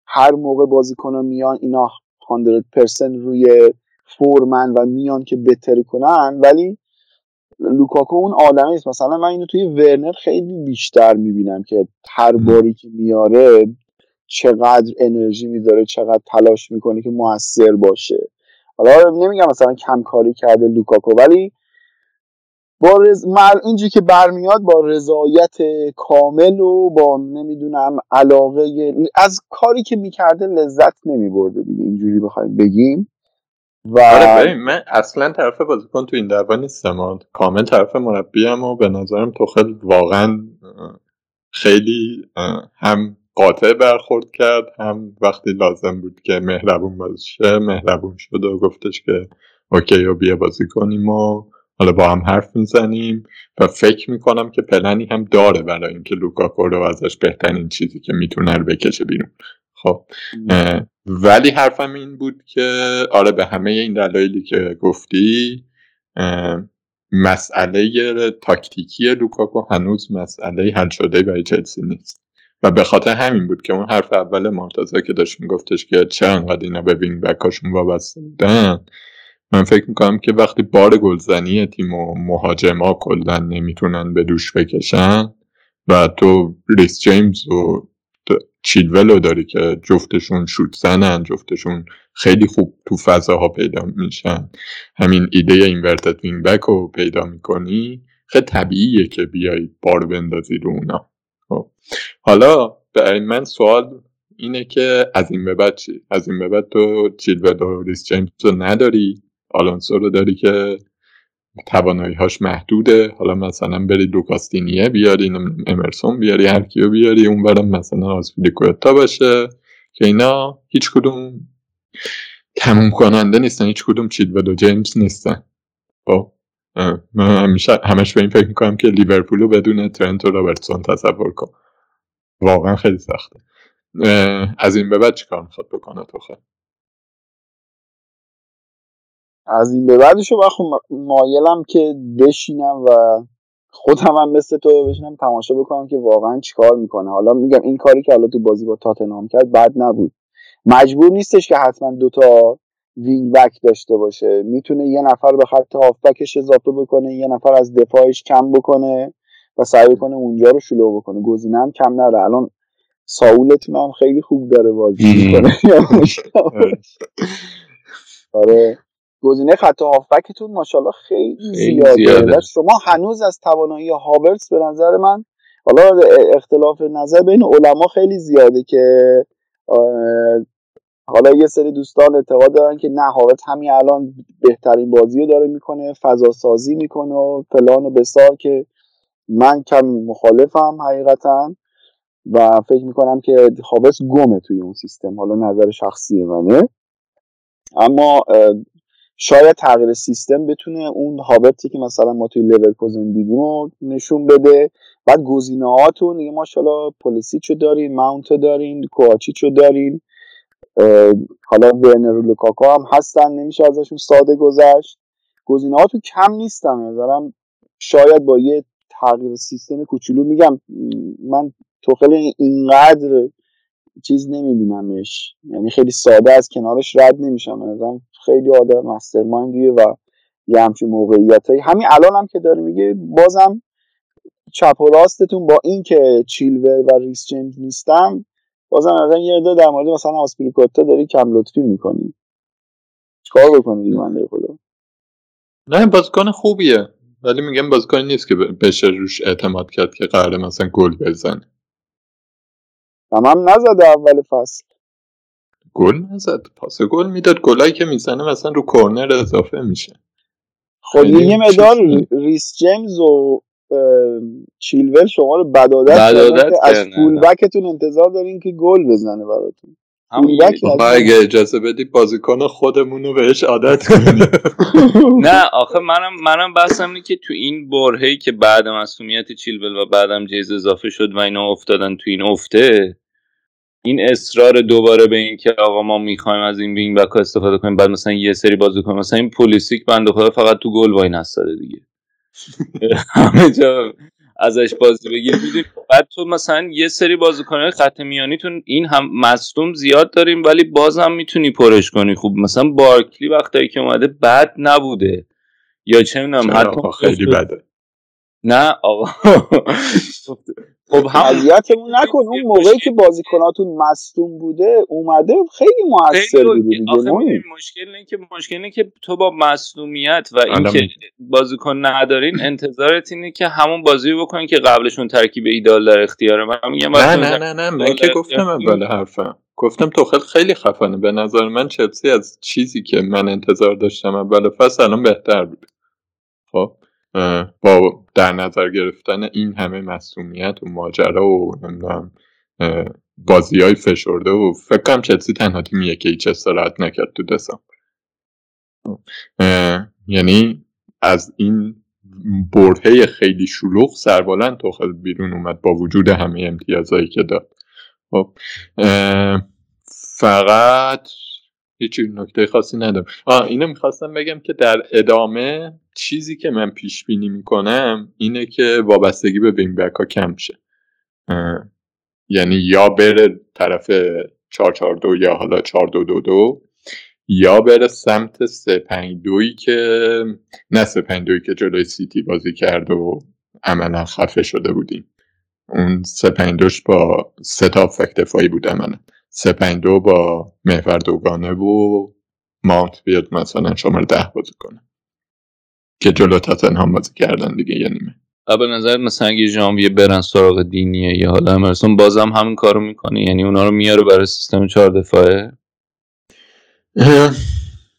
هر موقع بازیکن میان اینا 100% روی فرمن و میان که بهتری کنن ولی لوکاکو اون آدمی است. مثلا من اینو توی ورنر خیلی بیشتر می‌بینم که هر باری که میاره چقدر انرژی می‌ذاره چقدر تلاش می‌کنه که موثر باشه. حالا نمیگم مثلا کم کاری کرده لوکاکو ولی با رز... اینجی که برمیاد با رضایت کامل و با نمی‌دونم علاقه از کاری که می‌کرده لذت نمیبرده دیگه اینجوری بخوایم بگیم. و آره من اصلا طرف بازیکن تو این دعوا نیستم. کامل طرف مربیم و به نظرم توخل واقعا خیلی هم قاطع برخورد کرد هم وقتی لازم بود که مهربون باشه مهربون شد و گفتش که okay و بیا بازی کنیم و حالا با هم حرف می‌زنیم و فکر می‌کنم که پلنی هم داره برای اینکه لوکاکو رو ازش بهترین چیزی که می‌تونه رو بکشه بیرون. خب ولی حرفم این بود که آره به همه این دلایلی که گفتی مسئله تاکتیکی لوکاکو هنوز مسئله حل شده برای چلسی نیست. و به خاطر همین بود که اون حرف اول مرتضی که داشت میگفتش که چه انقدر اینا به wing back اشون وابسته بودن من فکر می‌کنم که وقتی بار گلزنی تیم و مهاجما کلا نمی‌تونن به دوش بکشن و تو ریس جیمز و چیلول رو داری که جفتشون شوت زنن جفتشون خیلی خوب تو فضاها پیدا میشن همین ایده inverted wing back رو پیدا می‌کنی خیلی طبیعیه که بیای بار بندازی رو اونا خب. حالا برای من سوال اینه که از این به بعد چی؟ از این به بعد تو چیلول و ریس جیمز رو نداری آلونسو رو داری که توانایی هاش محدوده. حالا مثلا بری لوکاس دینیه بیاری امرسون بیاری هر کیو بیاری اون برم مثلا آسفیلیکوتا باشه که اینا هیچ کدوم تموم کننده نیستن هیچ کدوم چیلول و جیمز نیستن. خب من همیشه همش به این فکر می‌کنم که لیورپولو بدون ترنت و رابرتسون تصور کن. واقعا خیلی سخته. از این به بعد چیکار می‌خواد بکنه تو از این به بعدشو خب مایلم که بشینم و خودم هم مثل تو بشینم تماشا بکنم که واقعا چیکار می‌کنه. حالا میگم این کاری که حالا تو بازی با تاتنهام کرد بد نبود. مجبور نیستش که حتما دوتا وینگ بک داشته باشه. می‌تونه یه نفر به خط هافبکش اضافه بکنه یه نفر از دفاعش کم بکنه و سعی کنه اونجا رو شلو بکنه. گزینه هم کم نره الان ساولتون هم خیلی خوب داره بازی می‌کنه. آره. گزینه خط هافبکتون ماشاءالله خیلی زیاده. زیاده. شما هنوز از توانایی هاورتس به نظر من حالا اختلاف نظر بین علما خیلی زیاده که حالا یه سری دوستان اعتقاد دارن که نه هاورت همین الان بهترین بازی داره می‌کنه فضا سازی می‌کنه و فلان و بسار که من کمی مخالفم حقیقتا و فکر می‌کنم که هاورتز گمه توی اون سیستم حالا نظر شخصی منه اما شاید تغییر سیستم بتونه اون هاورتزی که مثلا ما توی لورکوزن دیدیم رو نشون بده. بعد گزینه هاتون دیگه ماشاءالله پلیسیچو دارین ماونتو دارین کواچیچو دارین. حالا ورنر و لوکاکو هم هستن نمیشه ازشون ساده گذشت. گزینه ها تو کم نیستن نظرم شاید با یه تغییر سیستم کوچولو میگم من توخل اینقدر چیز نمیبینمش. یعنی خیلی ساده از کنارش رد نمیشم. نظرم خیلی آدم مسترمایندیه و یه همچین موقعیت همین الان هم که داره میگه بازم چپ و راستتون با اینکه چیلور و ریس جیمز نیستم بازم از یه عده در مورد مثلا آسپریکوتا داری کم لطفی می‌کنی. چیکار بکنی؟ من خدا. نه بازیکن خوبیه. ولی میگم بازیکن نیست که بشه روش اعتماد کرد که قراره مثلا گل بزنه. هم نزده اول فصل. گل نزد. پاس گل می‌داد. گلایی که می‌زنه مثلا رو کرنر اضافه میشه. خب یه مدار ریس جیمز و چیلول شما رو بدادت, بدادت از فول بکتون انتظار دارین که گل بزنه براتون. اگه اجازه بدی بازیکن خودمون رو بهش عادت کنیم. نه آخه منم منم بحثم اینه که تو این برهه‌ای که بعد مصدومیت چیلول و بعدم جیمز اضافه شد و اینا افتادن تو این افته این اصرار دوباره به این که آقا ما می‌خوایم از این wing back استفاده کنیم بعد مثلا یه سری بازی کنیم مثلا این پلیسیچ بنده خدا فقط تو گل وای نستاده دیگه. همه جا ازش بازی بگیر. می‌دونی بعد تو مثلا یه سری بازیکنهای خط میانیتون این هم مصدوم زیاد داریم ولی باز هم می‌تونی پرش کنی. خوب مثلا بارکلی وقتایی که اومده بد نبوده. یا چه می‌دونم حتی خیلی بده. نه آقا. خب اذیتمون نکن. اون موقعی که بازیکناتون مصدوم بوده اومده خیلی موثر بوده دیگه. مشکل اینه که مشکل اینه که تو با مصدومیت و اینکه بازیکن ندارین انتظارت اینه که همون بازی بکنین که قبلشون ترکیب ایدال در اختیار من میگم نه نه نه نه. من که گفتم اول حرفم. گفتم تو خیلی خفنه. به نظر من چلسی از چیزی که من انتظار داشتم اول فصل الان بهتر بود خب؟ با در نظر گرفتن این همه مسئولیت و ماجرا و نمی‌دونم بازی های فشرده و فکر کنم چلسی تنها تیمیه که هیچ استراحت نکرد تو دسامبر. یعنی از این برهه خیلی شلوغ سربالند توخل بیرون اومد با وجود همه امتیازهایی که داد. خب فقط هیچ نکته خاصی ندارم. آه اینو می‌خواستم بگم که در ادامه چیزی که من پیش بینی می‌کنم اینه که وابستگی به وینگ ها کم شه. یعنی یا بره طرف 442 یا حالا 4222 یا بره سمت 352 که نه 352 که جلوی سیتی بازی کرد و عملا خفه شده بودیم. اون 352 با سه تا فکت بود عملا. سپنگدو با محور دوگانه و ماونت بیاد مثلا شماره ده بازی کنه. که جلو هم بازی کردن دیگه یه نیمه. به نظر مثلا اگه ژانویه برن سراغ دینیه یا حالا امرسون بازم همین کارو می‌کنه. یعنی اونا رو میاره برای سیستم چهار دفاعه؟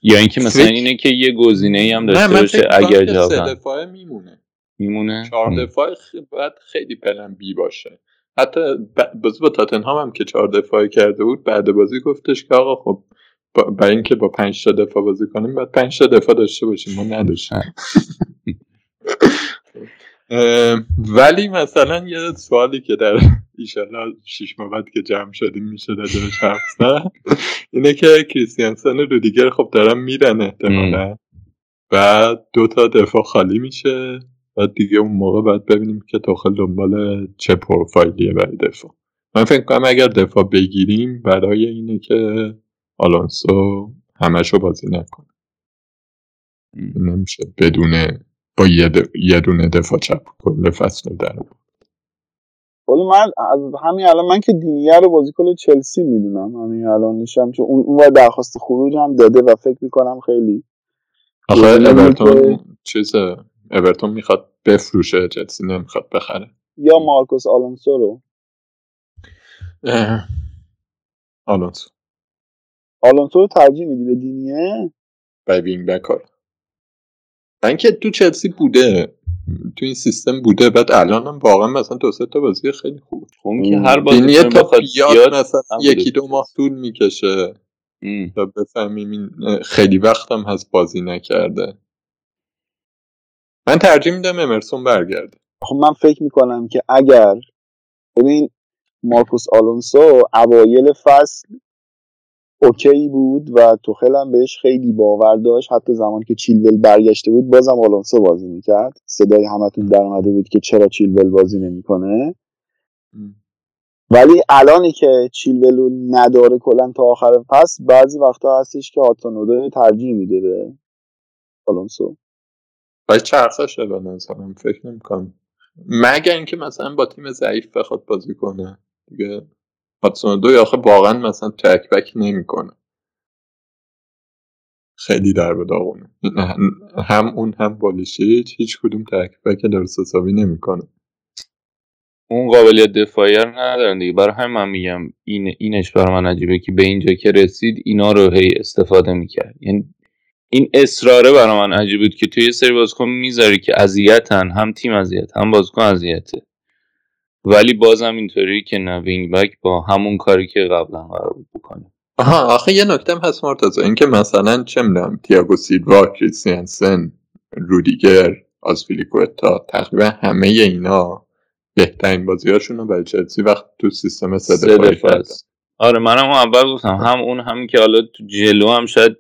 یا اینکه مثلا اینه که یه گزینه ای هم داشته باشه اگر جواب دفاعه میمونه. میمونه؟ چهار دفاعه باید خیلی پلن بی باشه. حتی بازی با تاتنهام هم که چهار دفاعی کرده بود بعد بازی گفتش که آقا خب برای اینکه با پنج تا دفاع بازی کنیم بعد پنج تا دفاع داشته باشیم ما نداشتیم. ولی مثلا یه سوالی که در ایشالله شیش ماه بعد که جمع شدیم میشه راجبش حرف اینه که کریستیانسن رو دیگر خب دارن میرن احتمالا. بعد دو تا دفاع خالی میشه. بعد دیگه اون موقع باید ببینیم که داخل دنبال چه پروفایلیه برای دفاع. من فکر کنم اگر دفاع بگیریم برای اینه که آلونسو همشو بازی نکنه. نمیشه بدون با یه, دونه دفاع چپ کل فصل در ولی من از همین الان من که دینیه رو بازیکن چلسی می‌دونم. همین الان نیشم چون اون اون درخواست خروج هم داده و فکر می‌کنم خیلی آخه اورتون چیز اورتون می‌خواد بفروشه چلسی نمی‌خواد بخره. یا مارکوس آلونسو رو؟ آلونسو. آلونسو رو ترجیح میدی به دینیه؟ به وینگ بکار. من که تو چلسی بوده تو این سیستم بوده بعد الان هم واقعا مثلا دو سه تا بازی خیلی خوب اون که هر بازی تا بیاد مثلا یکی دو ماه طول می‌کشه. تا بفهمیم این خیلی وقتم هست بازی نکرده. من ترجیح میدم امرسون برگرده. خب من فکر می‌کنم که اگر ببین مارکوس آلونسو اوایل فصل اوکی بود و توخل هم بهش خیلی باور داشت حتی زمان که چیلول برگشته بود بازم آلونسو بازی می‌کرد. صدای همتون در اومده بود که چرا چیلول بازی نمی‌کنه. ولی الانی که چیلولو نداره کلا تا آخر فصل بعضی وقتا هستش که آتانودو ترجیح میده به آلونسو. ولی چرخه شده نظرم فکر نمی‌کنم. مگر اینکه مثلا با تیم ضعیف بخواد بازی کنه. دیگه هاتسون دو آخه واقعا مثلا تک بک نمی‌کنه. خیلی در به داغونه. هم اون هم بالیشیچ هیچ کدوم تک بک درست حسابی نمی‌کنه. اون قابلیت دفاعی رو ندارن دیگه. برای همین من میگم این اینش برای من عجیبه که به اینجا که رسید اینا رو هی استفاده می‌کرد. یعنی این اصراره برای من عجیب بود که توی یه سری بازیکن می‌ذاری که اذیتن هم تیم اذیت هم بازیکن اذیته. ولی بازم اینطوری که نه وینگ بک با همون کاری که قبلا قرار بود بکنه. آها آخه یه نکته هم هست مرتضی اینکه مثلا چه می‌دونم تییاگو سیلوا کریستیانسن رودیگر آزفیلیکوتا تقریبا همه اینا بهترین بازیاشون رو برای چلسی وقت تو سیستم سه دفاعی آره منم اول گفتم هم اون همین که حالا تو جلو هم شاید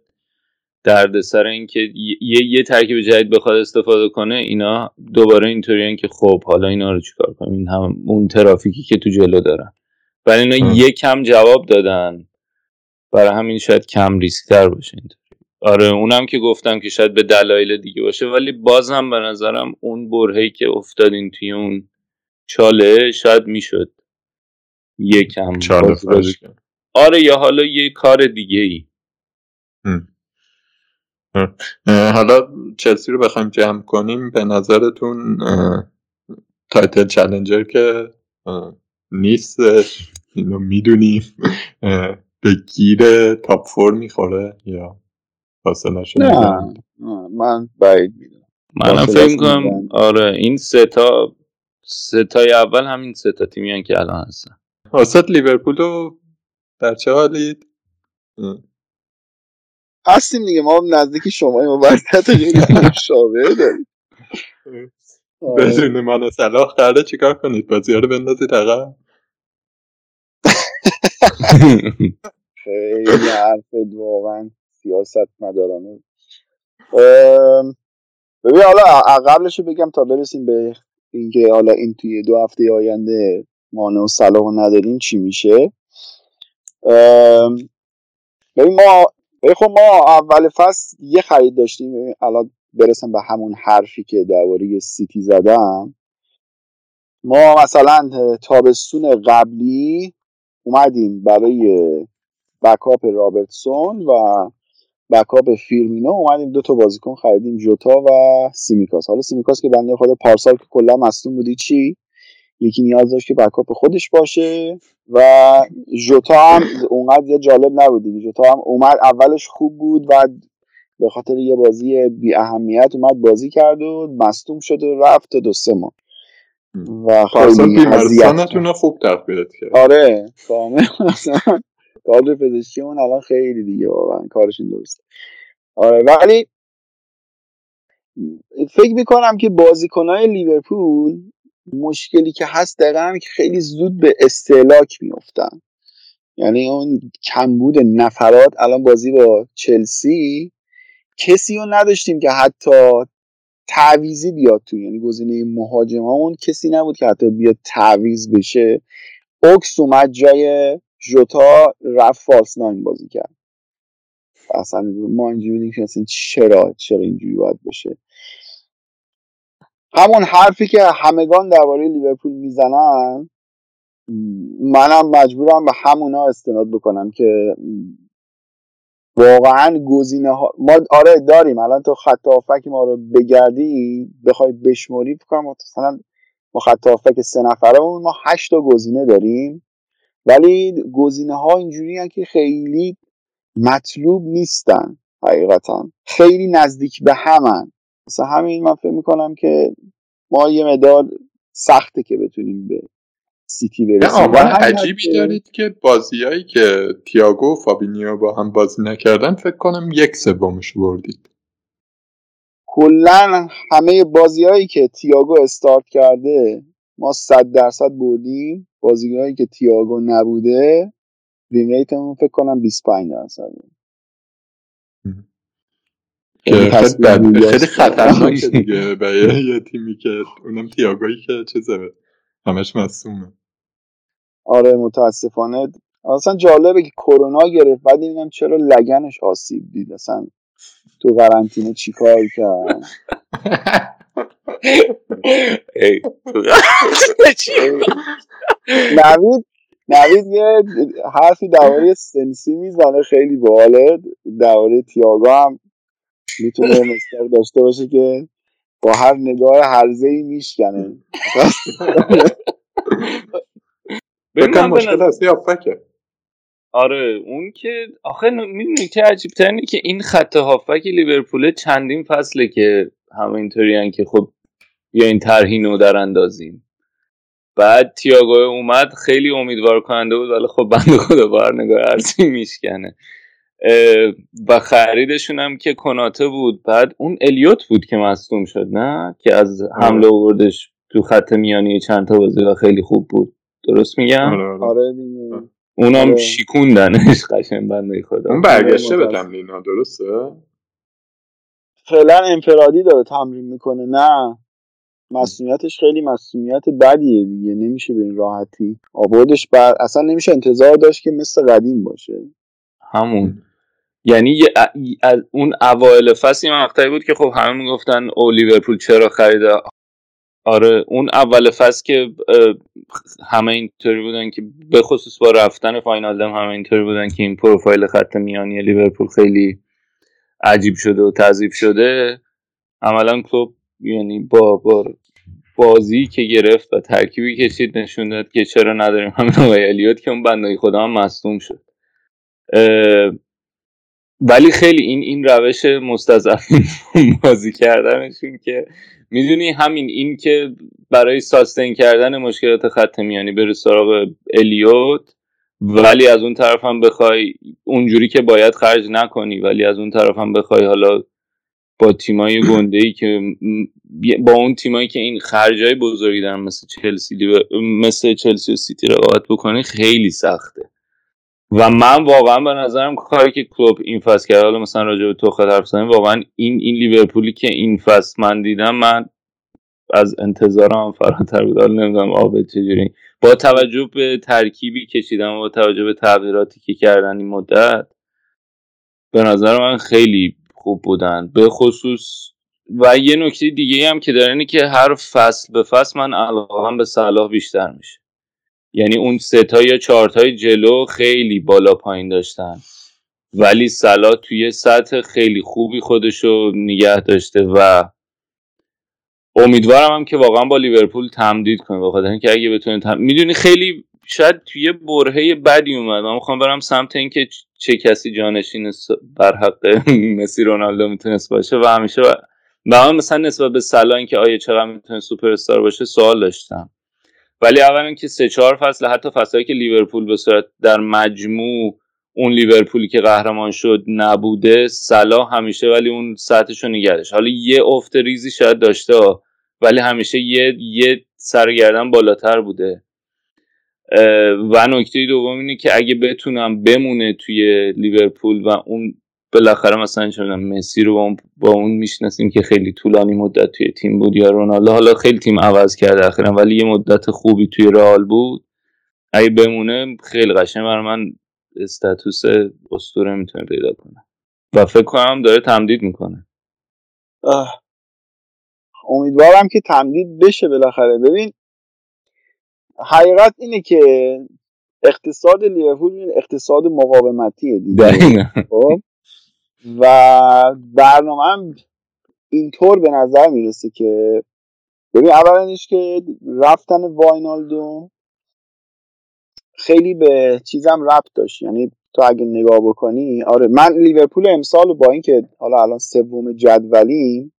دردسر این که یه یه ترکیب جدید بخواد استفاده کنه اینا دوباره اینطوریان که خب حالا اینا رو چیکار کنیم؟ این هم اون ترافیکی که تو جلو دارن. ولی اینا یه کم جواب دادن. برای همین شاید کم ریسکتر باشه اینطوری. آره اونم که گفتم که شاید به دلایل دیگه باشه ولی بازم به نظرم اون برهه‌ای که افتادین توی اون چاله شاید می‌شد یکم چاله آره یا حالا یه کار دیگه ای حالا چلسی رو بخوایم جمع کنیم به نظرتون title challenger که نیستش؟ اینو می‌دونیم. به گیر تاپ فور می‌خوره یا فاصله نه من باید می‌دونم. من فکر کنم آره این سه تا سه تای اول همین سه تا تیمی که الان هستن. واسط لیورپول رو در چه حالید؟ هستیم دیگه. ما نزدیک شما ما وضعیت خیلی مشابه داریم. بدون من صلاح قراره چیکار کنید؟ بازی رو بندازید عقب؟ خیلی حرف واقعا سیاست مدارانه ببین حالا قبلش بگم تا برسیم به اینکه حالا این توی دو هفته آینده مانع و صلاح نداریم چی میشه؟ ببین ما خب ما اول فصل یه خرید داشتیم. الان برسم به همون حرفی که درباره سیتی زدم. ما مثلا تابستون قبلی اومدیم برای backup رابرتسون و backup فیرمینو. اومدیم دو تا بازیکن خریدیم جوتا و سیمیکاس. حالا سیمیکاس که بنده خدا پارسال که کلا مصدوم بودی چی؟ یکی نیاز داشت که backup خودش باشه و جوتا هم اونقدر جالب نبود دیگه. جوتا هم اومد اولش خوب بود بعد به خاطر یه بازی بی اهمیت اومد بازی کرد و مصدوم شد و رفت تا دو سه ماه. و خیلی بیمارستانتون خوب تقویت کرد. آره کامل کادر پزشکی اون الان خیلی دیگه واقعا کارشون درسته. آره ولی فکر می‌کنم که بازیکنهای لیورپول مشکلی که هست دقیقا که خیلی زود به استعلاک میفتن یعنی اون کمبود نفرات الان بازی با چلسی کسی رو نداشتیم که حتی تعویزی بیاد تو یعنی گزینه مهاجممون کسی نبود که حتی بیاد تعویز بشه. اوکس اومد جای جوتا رفت فالس ناین بازی کرد. اصلا ما اینجوری چرا چرا اینجوری باید باشه همون حرفی که همگان درباره لیورپول می‌زنن منم مجبورم به همونا استناد بکنم که واقعا گزینه ها ما آره داریم. الان تو خط ما رو بگردی بخوای بشموری کنم مثلا ما خط سه نفرمون ما هشت تا گزینه داریم. ولی گزینه ها اینجوری که خیلی مطلوب نیستن حقیقتا. خیلی نزدیک به همن. مثلا همین من فکر می‌کنم که ما یه مدار سخته که بتونیم به سیتی برسیم. آمار عجیبی دارید که بازیایی که تییاگو و فابینیو با هم بازی نکردن فکر کنم یک سومش بردید. کلا همه بازیهایی که تییاگو استارت کرده ما صد درصد بردیم. بازیهایی که تییاگو نبوده وین ریتمون فکر کنم 25 درصد که خیلی خیلی. خطرناکه دیگه. برای یه تیمی که اونم تییاگویی که چیزه همش مصومه آره متاسفانه. اصلا جالبه که کرونا گرفت بعد اینم چرا لگنش آسیب دید؟ اصلا تو قرنطینه چیکار کرد؟ نوید نوید یه حرفی درباره سنسی می‌زنه خیلی باحاله. درباره تییاگو هم می‌تونه مستر داشته باشه که با هر نگاه هرزه ای میشکنه بکنم به مشکل اصلی هافبکه آره اون که آخه می‌دونی که عجیب اینه که این خط هافبک لیورپول چندین فصله که همه اینطوری که خب بیا این طرحی نو در اندازیم. بعد تییاگو اومد خیلی امیدوار کننده بود ولی خب بنده خدا بر نگاه ارزی میشکنه. و خریدشون هم که کناته بود. بعد اون الیوت بود که مصدوم شد نه؟ که از حمله آوردش تو خط میانی چند تا بازی و خیلی خوب بود. درست میگم؟ آره آره. آره دیگه. اونم آره. شیکوندنش قشنگ بنده خدا. اون برگشته به. تمرین درسته؟ فعلا انفرادی داره تمرین می‌کنه نه. مسئولیتش خیلی مسئولیت بدیه دیگه نمیشه به این راحتی. آوردش بر اصلا نمیشه انتظار داشت که مثل قدیم باشه. همون. یعنی از اون اوایل فصل یه مقطعی بود که خب همه می‌گفتن او لیورپول چرا خریده؟ آره اون اول فصل که همه اینطوری بودن که به خصوص با رفتن فاینال دم همه اینطوری بودن که این پروفایل خط میانی لیورپول خیلی عجیب شده و تضعیف شده. عملا کلوب یعنی با با بازی که گرفت و ترکیبی کشید نشون داد که چرا نداریم همین آقای الیوت که اون بندای خدا هم مصدوم شد. ولی خیلی این این روش مستضعفین بازی کردنشون که می‌دونی همین این که برای ساستین کردن مشکلات خط میانی بره سراغ الیوت ولی از اون طرف هم بخوای اونجوری که باید خرج نکنی ولی از اون طرف هم بخوای حالا با تیمای گنده ای که با اون تیمایی که این خرجای بزرگی دارن مثل چلسی مثل چلسی و سیتی رقابت بکنی خیلی سخته. و من واقعا به نظرم کاری که کلوب این فصل کرد حالا مثلا راجع به توخل حرف واقعا این این لیورپولی که این فصل من دیدم من از انتظارم فراتر بود. حالا نمی‌دونم آب چجوری. با توجه به ترکیبی کشیدم و با توجه به تغییراتی که کردن این مدت به نظر من خیلی خوب بودن. به خصوص و یه نکته دیگه هم که داره اینه که هر فصل به فصل من علاقم به صلاح بیشتر میشه. یعنی اون سه تا یا چهار تای جلو خیلی بالا پایین داشتن. ولی صلاح توی سطح خیلی خوبی خودشو نگه داشته و امیدوارم هم که واقعا با لیورپول تمدید کنه بخاطر اینکه اگه بتونه تم... می‌دونی خیلی شاید توی برهه بدی اومد. من می‌خوام برم سمت اینکه چه کسی جانشین بر حق مسی رونالدو می‌تونست باشه و همیشه و من مثلا نسبت به صلاح اینکه آیا چقدر می‌تونه سوپر استار باشه سوال داشتم. ولی اولا که سه چهار فصل حتی فصلهایی که لیورپول به صورت در مجموع اون لیورپولی که قهرمان شد نبوده صلاح همیشه ولی اون سطحش رو نگردش حالا یه افت ریزی شاید داشته ولی همیشه یه یه سرگردن بالاتر بوده. و نکته دوم اینه که اگه بتونم بمونه توی لیورپول و اون بالاخره مثلا می‌دونم مسی رو با اون, با اون می‌شناسیم که خیلی طولانی مدت توی تیم بود یا رونالدو. حالا خیلی تیم عوض کرده اخیرا ولی یه مدت خوبی توی رئال بود. اگه بمونه خیلی قشنگ برای من استاتوس اسطوره می‌تونه پیدا کنه. و فکر کنم داره تمدید می‌کنه. امیدوارم که تمدید بشه بالاخره. ببین حقیقت اینه که اقتصاد لیورپول اقتصاد مقاومتیه دیگه. خب؟ و برنامه اینطور به نظر می‌رسه که ببین اولش که رفتن واینالدوم خیلی به چیزم ربط داشت. یعنی تو اگه نگاه بکنی آره من لیورپول امسال با اینکه حالا الان سوم جدولیم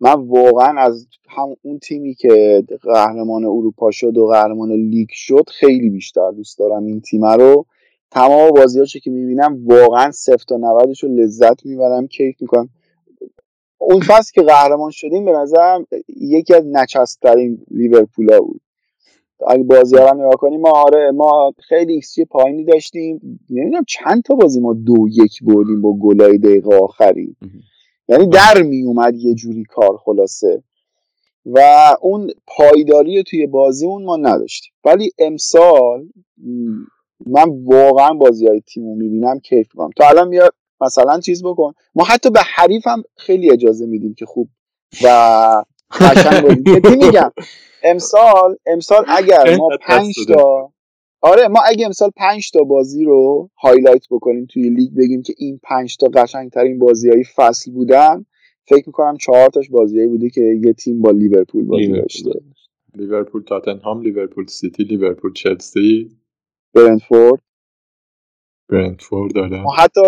من واقعا از هم اون تیمی که قهرمان اروپا شد و قهرمان لیگ شد خیلی بیشتر دوست دارم این تیم رو. تمام بازیاشو که می‌بینم واقعا صفر تا 90 رو لذت می‌برم کیف می‌کنم. اون فصل که قهرمان شدیم به نظرم یکی از نچسترین لیورپولا بود. اگه بازی رو نگاه کنیم ما آره ما خیلی ایکسی پایینی داشتیم. نمی‌دونم چند تا بازی ما دو یک بردیم با گلای دقیقه آخری. یعنی در می اومد یه جوری کار خلاصه. و اون پایداری توی بازی اون ما نداشتیم. ولی امسال من واقعا بازی های تیم رو می‌بینم کیف می‌کنم. تا الان میاد مثلا چیز بکن. ما حتی به حریف هم خیلی اجازه میدیم که خوب و قشنگ میگم امسال امسال اگر ما پنج تا آره ما اگه امسال پنج تا بازی رو highlight بکنیم توی لیگ بگیم که این پنج تا قشنگ ترین بازی های فصل بودن فکر می‌کنم چهار تاش بازی بوده که یه تیم با لیورپول بازی داشته. لیورپول تاتنهام لیورپول سیتی لیورپول چلسی. برنتفورد. برنتفورد داره ما حتی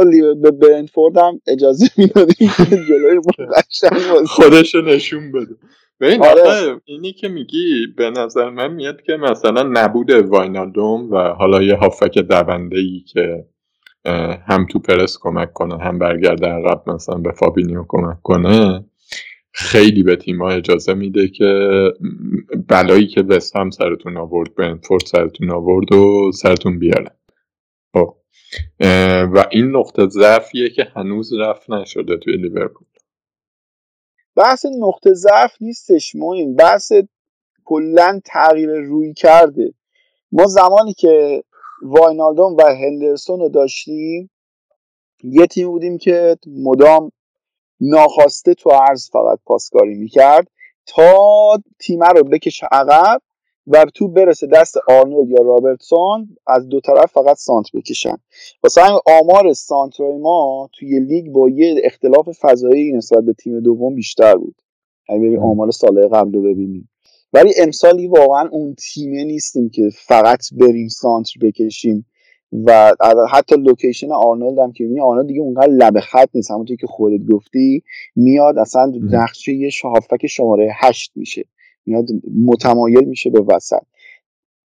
به برنتفورد هم اجازه می‌دادیم جلوی خودشو نشون بده. ببین آره. اینی که میگی به نظر من میاد که مثلا نبود واینالدوم و حالا یه هافک دونده ای که هم تو پرس کمک کنه هم برگرده عقب مثلا به فابینیو کمک کنه خیلی به تیما اجازه میده که بلایی که وست هم سرتون آورد برنتفورد سرتون آورد و سرتون بیارن خب. و این نقطه ضعفیه که هنوز رفت نشده توی لیورپول. بحث نقطه ضعف نیستش این بحث کلا تغییر روی کرده. ما زمانی که واینالدون و هندرسون رو داشتیم یه تیم بودیم که مدام ناخواسته تو عرض فقط پاسکاری می‌کرد تا تیمه رو بکشه عقب و تو برسه دست آرنولد یا رابرتسون از دو طرف فقط سانت بکشن. واسه همین آمار سانترای ما توی لیگ با یه اختلاف فضایی نسبت به تیم دوم بیشتر بود. اگه بریم آمار سال قبل رو ببینیم ولی امسالی واقعا اون تیمه نیستیم که فقط بریم سانتر بکشیم. و حتی location آرنولد هم که می‌بینی آرنولد دیگه اونقدر لب خط نیست. همونطور که خودت گفتی میاد اصلا نقشش یه هافبک شماره هشت میشه. میاد متمایل میشه به وسط.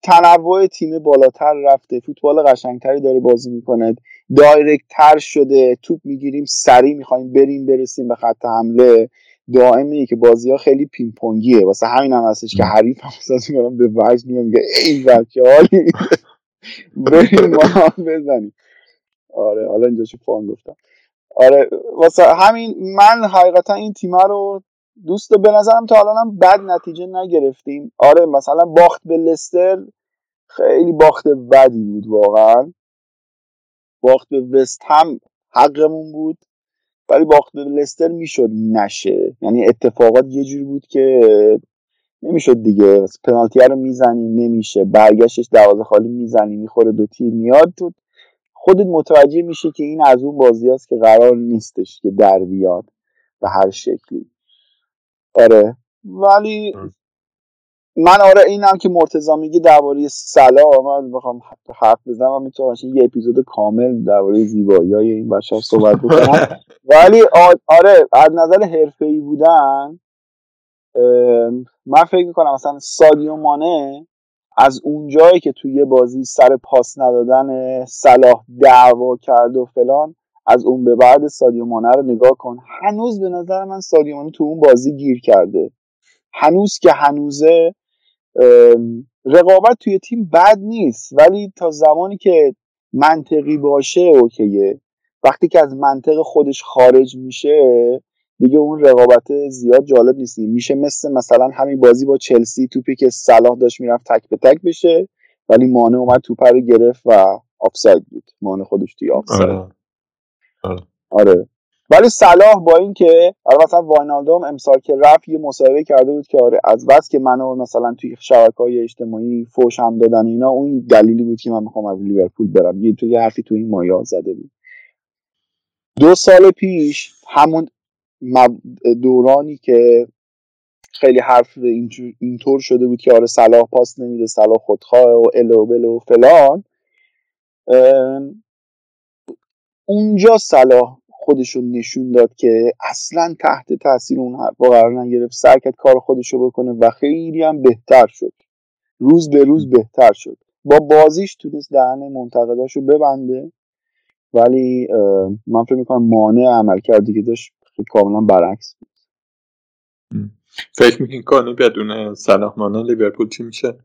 تنوع تیم بالاتر رفته فوتبال قشنگتری داره بازی می‌کنه. direct تر شده. توپ می‌گیریم سریع می‌خوایم بریم برسیم به خط حمله. دائمی که بازی ها خیلی پینگ پونگیه واسه همین هم هستش که حریف هم احساس می‌کنم به وجه میگم میگه ای بچه بریم ما هم بزنیم. آره حالا اینجا فان گفتم. آره واسه همین من حقیقتا این تیمه رو دوست به نظرم تا الان بد نتیجه نگرفتیم. آره مثلا باخت به لستر خیلی باخت بدی بود واقعا. باخت به وست هم حقمون بود ولی باخت به لستر می‌شد نشه. یعنی اتفاقات یه جوری بود که نمی‌شد دیگه. پنالتی رو می‌زنی نمیشه. برگشتش دروازه خالی می‌زنی می‌خوره به تیر میاد تو خودت متوجه میشه که این از اون بازی است که قرار نیستش که در بیاد به هر شکلی. آره. ولی من آره اینم که مرتضا میگه درباره سلا من بخوام حرف بزنم. می‌تونم یه اپیزود کامل درباره زیبایی های این بچه صحبت بکنم. ولی آره از نظر حرفه ای بودن من فکر می‌کنم مثلا سادیو مانه از اونجایی که توی یه بازی سر پاس ندادن صلاح دعوا کرد و فلان از اون به بعد سادیو مانه رو نگاه کن. هنوز به نظر من سادیو مانه تو اون بازی گیر کرده. هنوز که هنوزه رقابت توی تیم بد نیست. ولی تا زمانی که منطقی باشه اوکیه. وقتی که از منطق خودش خارج میشه دیگه اون رقابت زیاد جالب نیست میشه مثل مثلا همین بازی با چلسی توپی که صلاح داشت می‌رفت تک به تک بشه ولی مانع اومد توپ رو گرفت و آفساید بود مانع خودش توی آفساید آره. آره. آره. ولی صلاح با اینکه مثلا واینالدوم امسال که رفت یه مصاحبه کرده بود که آره از بس که منو مثلا توی شبکه های اجتماعی فوش هم دادن اینا اون دلیلی بود که من می‌خوام از لیورپول برم یه تو یه حرفی تو این مایا زده بود دو سال پیش همون دورانی که خیلی حرف اینطور شده بود که آره صلاح پاس نمیده صلاح خودخواه و الو بلو و فلان. اونجا صلاح خودش رو نشون داد که اصلا تحت تاثیر اون حرفا قرار نگرفت. سعی کرد کار خودش رو بکنه و خیلی هم بهتر شد. روز به روز بهتر شد. با بازیش تونست دهن منتقداش رو ببنده ولی من فکر می‌کنم مانع عمل کردی که داشت کاملا برعکس بود. فکر می‌کنی بدون صلاح مانع لیورپول چی میشه؟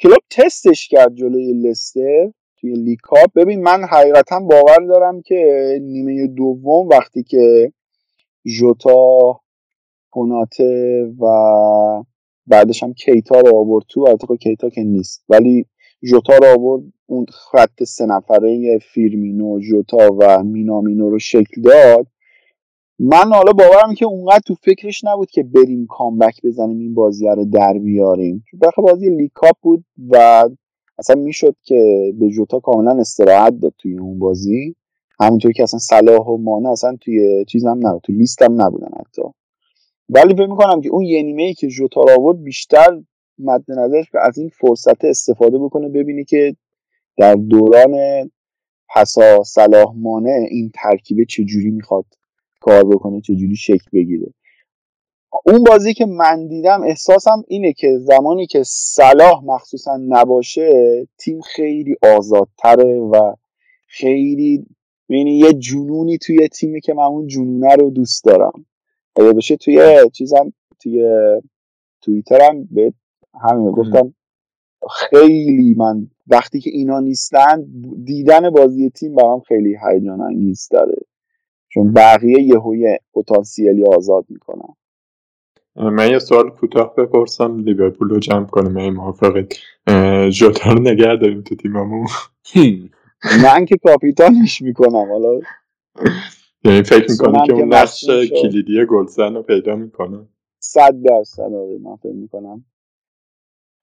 کلوب تستش کرد جلوی لستر توی لیکاپ ببین من حقیقتا باور دارم که نیمه دوم وقتی که ژوتا کناته و بعدش هم کیتا رو آورد تو البته خب کیتا که نیست. ولی ژوتا رو آورد اون خط سه نفره فیرمینو ژوتا و مینامینو رو شکل داد. من حالا باورم که اونقدر تو فکرش نبود که بریم comeback بزنیم این بازی رو در بیاریم. چون بازی League Cup بود و اصلا می‌شد که به جوتا کاملا استراحت داد توی اون بازی. همونطور که اصلا صلاح و مانه اصلا توی چیز هم نبود تو لیست هم نبودن حتی. ولی فکر می‌کنم که اون یه نیمه ای که جوتا آورد بیشتر مد نظرش که از این فرصت استفاده بکنه ببینی که در دوران پسا صلاح مانه این ترکیب چجوری می‌خواد کار بکنه چجوری شکل بگیره. اون بازی که من دیدم احساسم اینه که زمانی که صلاح مخصوصا نباشه تیم خیلی آزادتره و خیلی یعنی یه جنونی توی تیمی که من اون جنونه رو دوست دارم. اگه بشه توی چیزم توی توییترم به همین گفتم خیلی من وقتی که اینا نیستن دیدن بازی تیم برام خیلی هیجان انگیز داره. چون بقیه یهوی پتانسیلی آزاد می‌کنن. من یه سوال کوتاه بپرسم لیورپول رو جمع کنم این موافقید. جوتا رو نگه داریم تو تیممون؟ من که کاپیتانش می‌کنم حالا. یعنی فکر می‌کنم که اون نقش کلیدی گلزن رو پیدا می‌کنه؟ صد درصد آره من فکر می‌کنم.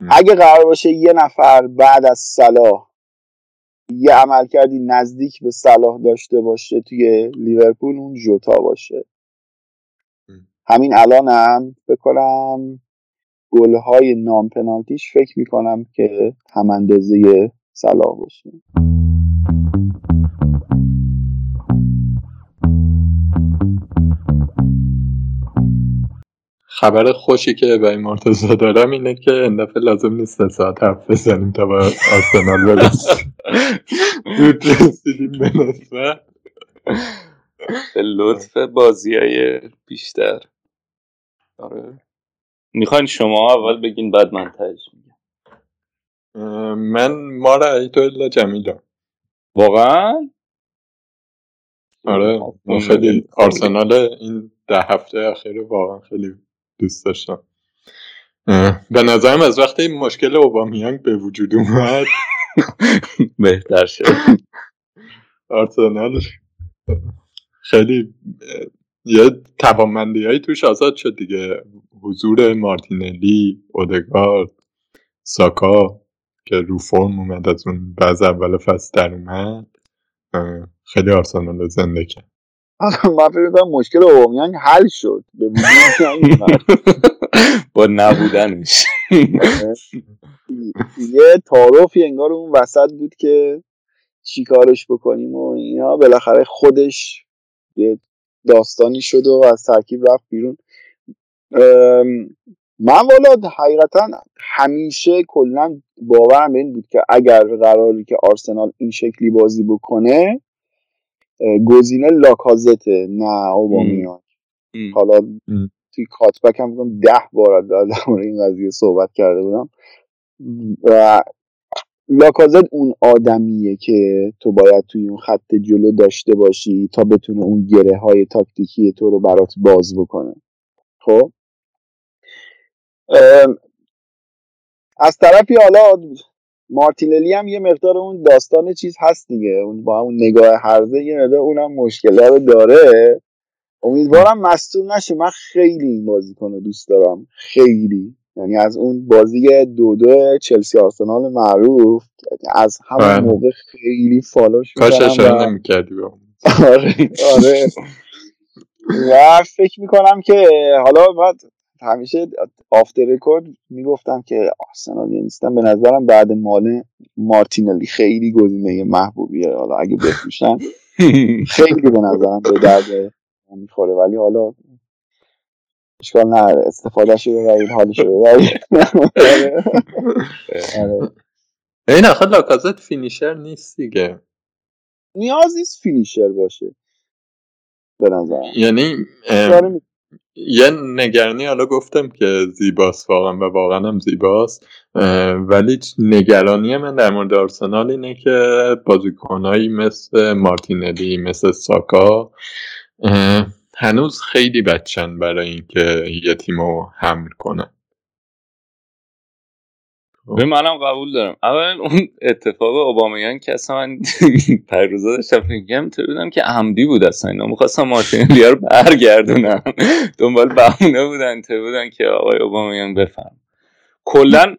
اگه قرار باشه یه نفر بعد از صلاح یه عمل کردی نزدیک به صلاح داشته باشه توی لیورپول اون جوتا باشه. همین الان هم بکنم گلهای نام پنالتیش فکر می‌کنم که هم اندازه صلاح باشه. خبر خوشی که به این مرتضا دارم اینه که این دفعه لازم نیست سه ساعت حرف بزنیم تا با آرسنال برسیم رسیدیم به نصفه به لطف بازی های بیشتر. آره. می‌خواین شما اول بگین بعد من میگم. من ما را تو الا جمیلا. واقعا؟ آره من خیلی آرسنال این ده هفته اخیر واقعا خیلی دوست داشتم. به نظرم از وقتی مشکل اوبامیانگ به وجود اومد. بهتر شد. آرسنال خیلی یه توانمندی هایی توش آزاد شد دیگه. حضور مارتینلی اودگارد ساکا که رو فرم اومد از اون بعض اول فصل در اومد. خیلی آرسنال زنده کرد. من فکر می‌کنم مشکل اومیان حل شد. به با نبودنش. یه تعارفی انگار اون وسط بود که چیکارش بکنیم و اینا. بالاخره خودش یه داستانی شد و از ترکیب رفت بیرون. من والا حقیقتا همیشه کلا باورم این بود که اگر قراری که آرسنال این شکلی بازی بکنه گزینه لاکازته نه اوبامیان. حالا توی کاتبک هم ده بار در مورد این قضیه صحبت کرده بودم. و لاکازت اون آدمیه که تو باید توی اون خط جلو داشته باشی تا بتونه اون گره های تاکتیکی تو رو برات باز بکنه. خب؟ از طرفی حالا مارتینلی هم یه مقدار اون داستان چیز هست دیگه. اون با اون نگاه هرزه یه مقدار اونم مشکل رو داره. امیدوارم مصدوم نشه. من خیلی این بازی کنه دوست دارم. خیلی. یعنی از اون بازی دو دو چلسی آرسنال معروف از همون بله. موقع خیلی فالوش کاش اشاره نمی‌کردی آره آره. و فکر می‌کنم که حالا بعد همیشه آفتر رکورد می‌گفتم که آرسنالی نیستم به نظرم بعد مال مارتینلی خیلی گزینه محبوبیه. حالا اگه بفروشن خیلی به نظرم به درد می‌خوره. ولی حالا اشکال نداره. استفاده شده و حالش ببرید. این آخه لاکازت فینیشر نیست دیگه. نیاز نیست فینیشر باشه. به نظر یعنی یه نگرانی حالا گفتم که زیباست واقعا و واقعا هم زیباست. ولی نگرانی من در مورد آرسنال اینه که بازیکنهایی مثل مارتینلی مثل ساکا هنوز خیلی بچن برای اینکه یه تیمو حمل کنن. به منم قبول دارم. اول اون اتفاق اوبامیان که اصلا من پروزا داشتم فکرم تو بودم که عمدی بود اصلا اینا. می‌خواستم مارتین لیا رو برگردونم. دنبال بهونه بودن تو بودن که آقای اوبامیان بفهم. کلا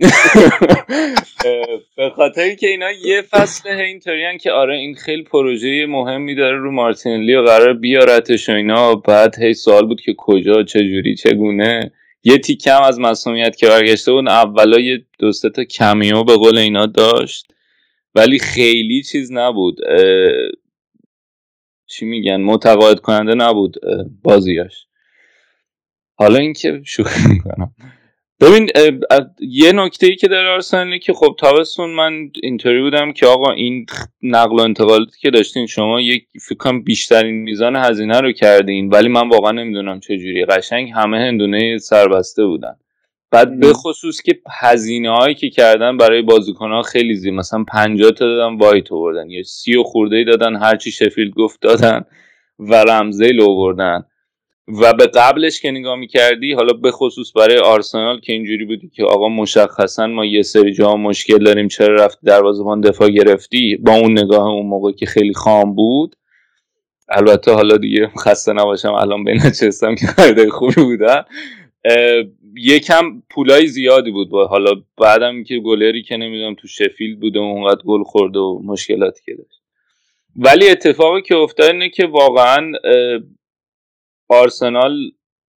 به خاطر که اینا یه فصل اینطوری که آره این خیلی پروژه مهمی داره رو مارتینلی و قرار بیارتش و اینا. بعد هی سوال بود که کجا چجوری چگونه؟ یه تیکم از مسئولیت که برگشته بود اولا یه دو تا کمیو به قول اینا داشت. ولی خیلی چیز نبود چی میگن متقاعد کننده نبود بازیاش. حالا اینکه شوخی می‌کنم. ببین یه نکته ای که در آرسنالی که خب تابستون من اینطوری بودم که آقا این نقل و انتقالاتی که داشتین شما یک فکر بیشترین میزان هزینه رو کردین ولی من واقعا نمی‌دونم چه جوری قشنگ همه هندونه سربسته بودن. بعد به خصوص که هزینه هایی که کردن برای بازیکن ها خیلی زیاد. مثلا 50 تا دادن وایت آوردن. یا سی و خورده ای دادن هرچی شفیلد گفت دادن و رمزیل آوردن. و به قبلش که نگاه می‌کردی حالا به خصوص برای آرسنال که اینجوری بودی که آقا مشخصا ما یه سری جا مشکل داریم چرا رفتی دروازه‌بان دفاع گرفتی؟ با اون نگاه اون موقع که خیلی خام بود. البته حالا دیگه خسته نباشم الان بین چستم که خریده خوبی بودن. یکم پولای زیادی بود. با حالا بعدم که گلری که نمی‌دونم تو شفیلد بوده اونقدر گل خورده و مشکلاتی که داشت. ولی اتفاقی که افتاد اینه که واقعا آرسنال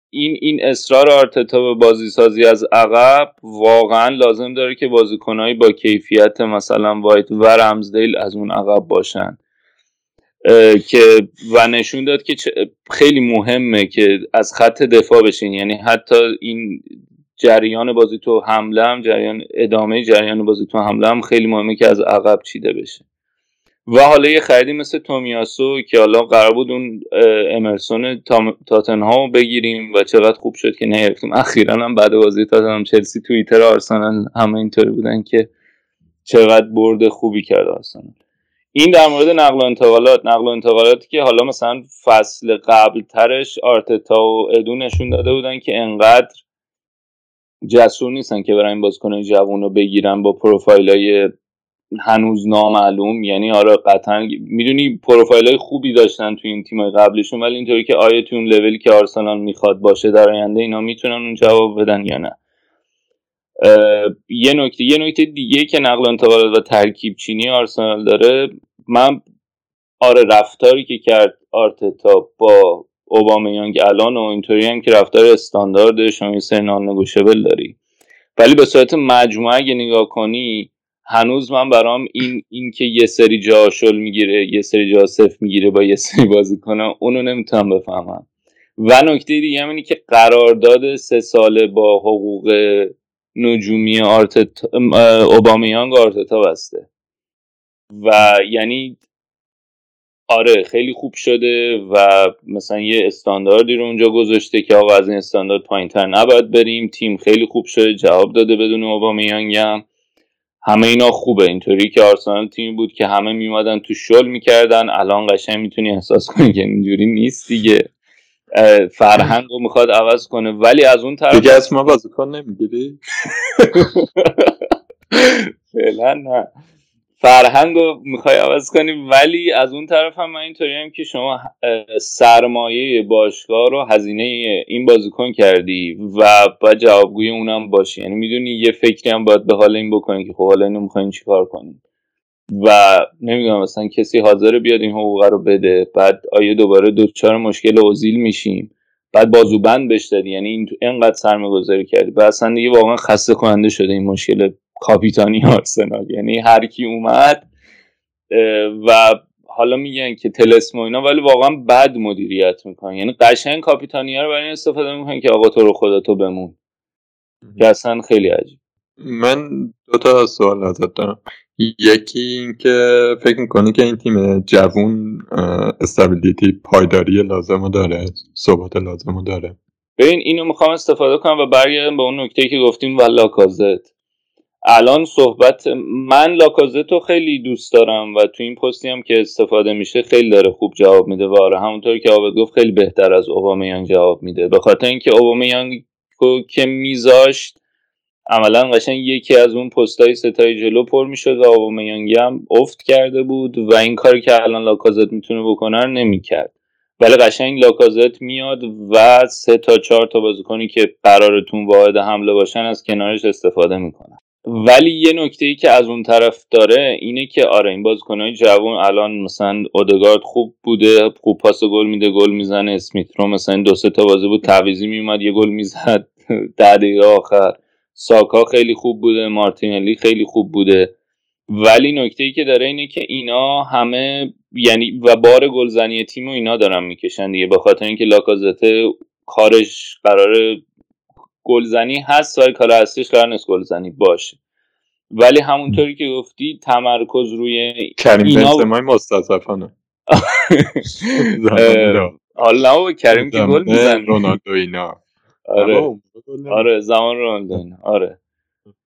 این این اصرار آرتتا به بازی سازی از عقب واقعا لازم داره که بازیکنهایی با کیفیت مثلا وایت و رمزدیل از اون عقب باشن. که و نشون داد که خیلی مهمه که از خط دفاع بشین. یعنی حتی این جریان بازی تو حمله هم جریان ادامه جریان بازی تو حمله هم خیلی مهمه که از عقب چیده بشه. و حالا یه خریدی مثل تومیاسو که حالا قرار بود اون امرسون تاتنهام بگیریم و چقدر خوب شد که نگرفتیم. اخیرا هم بعد بازی تاتنهام چلسی توییتر آرسنال همه اینطوری بودن که چقدر برد خوبی کرد آرسنال. این در مورد نقل و انتقالات. نقل و انتقالاتی که حالا مثلا فصل قبل ترش آرتتا و ادو نشون داده بودن که انقدر جسور نیستن که برای این بازیکن جوون رو بگیرن با پروفایل های هنوز نامعلوم. یعنی آره قطعا می‌دونی پروفایل های خوبی داشتن تو این تیم قبلشون ولی اینطوری که آیا تو اون لولی که آرسنال می‌خواد باشه در آینده اینا می‌تونن اون جواب بدن یا نه. یه نکته یه نکته دیگه که نقل انتقالات و ترکیب چینی آرسنال داره من آره رفتاری که کرد آرتتا با اوبامیانگ الان و اینطوری هم که رفتار استاندارد شما سه نان داری. ولی به صورت مجموعه اگه نگاه کنی هنوز من برام این این که یه سری جا شل می‌گیره یه سری جا صفر می‌گیره با یه سری بازی کنه اونو نمی‌تونم بفهمم. و نکته دیگه هم اینه که قرارداد سه ساله با حقوق نجومی آرتت اوبامیانگ آرتتا بسته. و یعنی آره خیلی خوب شده و مثلا یه استانداردی رو اونجا گذاشته که آقا از این استاندارد پایین تر نباید بریم. تیم خیلی خوب شده جواب داده بدون اوبامیانگ هم. همه اینا خوبه. اینطوری که آرسنال تیمی بود که همه میومدن تو شل می‌کردن. الان قشنگ می‌تونی احساس کنی که اینجوری نیست دیگه. فرهنگ رو می‌خواد عوض کنه. ولی از اون طرف دیگه از ما بازیکن نمی‌گیری؟ فعلا نه. فرهنگ رو می‌خوای عوض کنی ولی از اون طرف هم من اینطوری هم که شما سرمایه باشگاه رو هزینه این بازیکن کردی و باید جوابگوی اونم باشی. یعنی می‌دونی یه فکری هم باید به حال این بکنی که خب حالا اینو می‌خواین چیکار کنی و نمی‌دونم مثلا کسی حاضر بیاد این حقوق رو بده بعد آیه دوباره دوچار مشکل اوزیل میشیم. بعد بازوبند دادی. یعنی این اینقدر سرمایه گذاری کردی. و اصلا دیگه واقعا خسته کننده شده این مشکل کاپیتانی آرسنال. یعنی هر کی اومد و حالا میگن که تلسم اینا ولی واقعا بد مدیریت می‌کنن. یعنی قشنگ کاپیتانی ها رو برای استفاده می‌کنن که آقا تو رو خدا تو بمون. که اصلا خیلی عجیب. من دو تا سوال ازت دارم. یکی اینکه فکر می‌کنی که این تیم جوون استابیلیتی پایداری لازم داره ثبات لازم داره؟ ببین اینو می‌خوام استفاده کنم و برگردم به اون نکته که گفتیم و لاکازت الان صحبت من لاکازت رو خیلی دوست دارم و تو این پستی هم که استفاده میشه خیلی داره خوب جواب میده. و آره همونطور که آبد گفت خیلی بهتر از اوبامیان جواب میده. به خاطر اینکه اوبامیان که میذاشت عملا قشنگ یکی از اون پستای ستای جلو پر می‌شد و اوبامیانگی هم افت کرده بود و این کاری که الان لاکازت می‌تونه بکنه نمی‌کرد. ولی قشنگ لاکازت میاد و سه تا چهار تا بازیکنی که قرارتون واحد حمله باشن از کنارش استفاده می‌کنن ولی یه نکته ای که از اون طرف داره اینه که آره این بازیکنهای جوان الان مثلا اودگارد خوب بوده خوب پاس گل میده گل می‌زنه اسمیت رو مثلا دو سه تا بازی بود تعویزی میومد یه گل می‌زد در دقیقه آخر. ساکا خیلی خوب بوده مارتینلی خیلی خوب بوده. ولی نکته ای که داره اینه که اینا همه یعنی و بار گلزنی تیم و اینا دارن می‌کشن دیگه به خاطر اینکه لاکازته کارش قرار گلزنی هست ولی کار اصلیش قرار نیست گلزنی باشه. ولی همونطوری که گفتی تمرکز روی کریم اینا بنزما مستضعفانه. حالا کریم که گل می‌زنه. رونالدو اینا. آره. آره زمان رونالدو اینا. آره.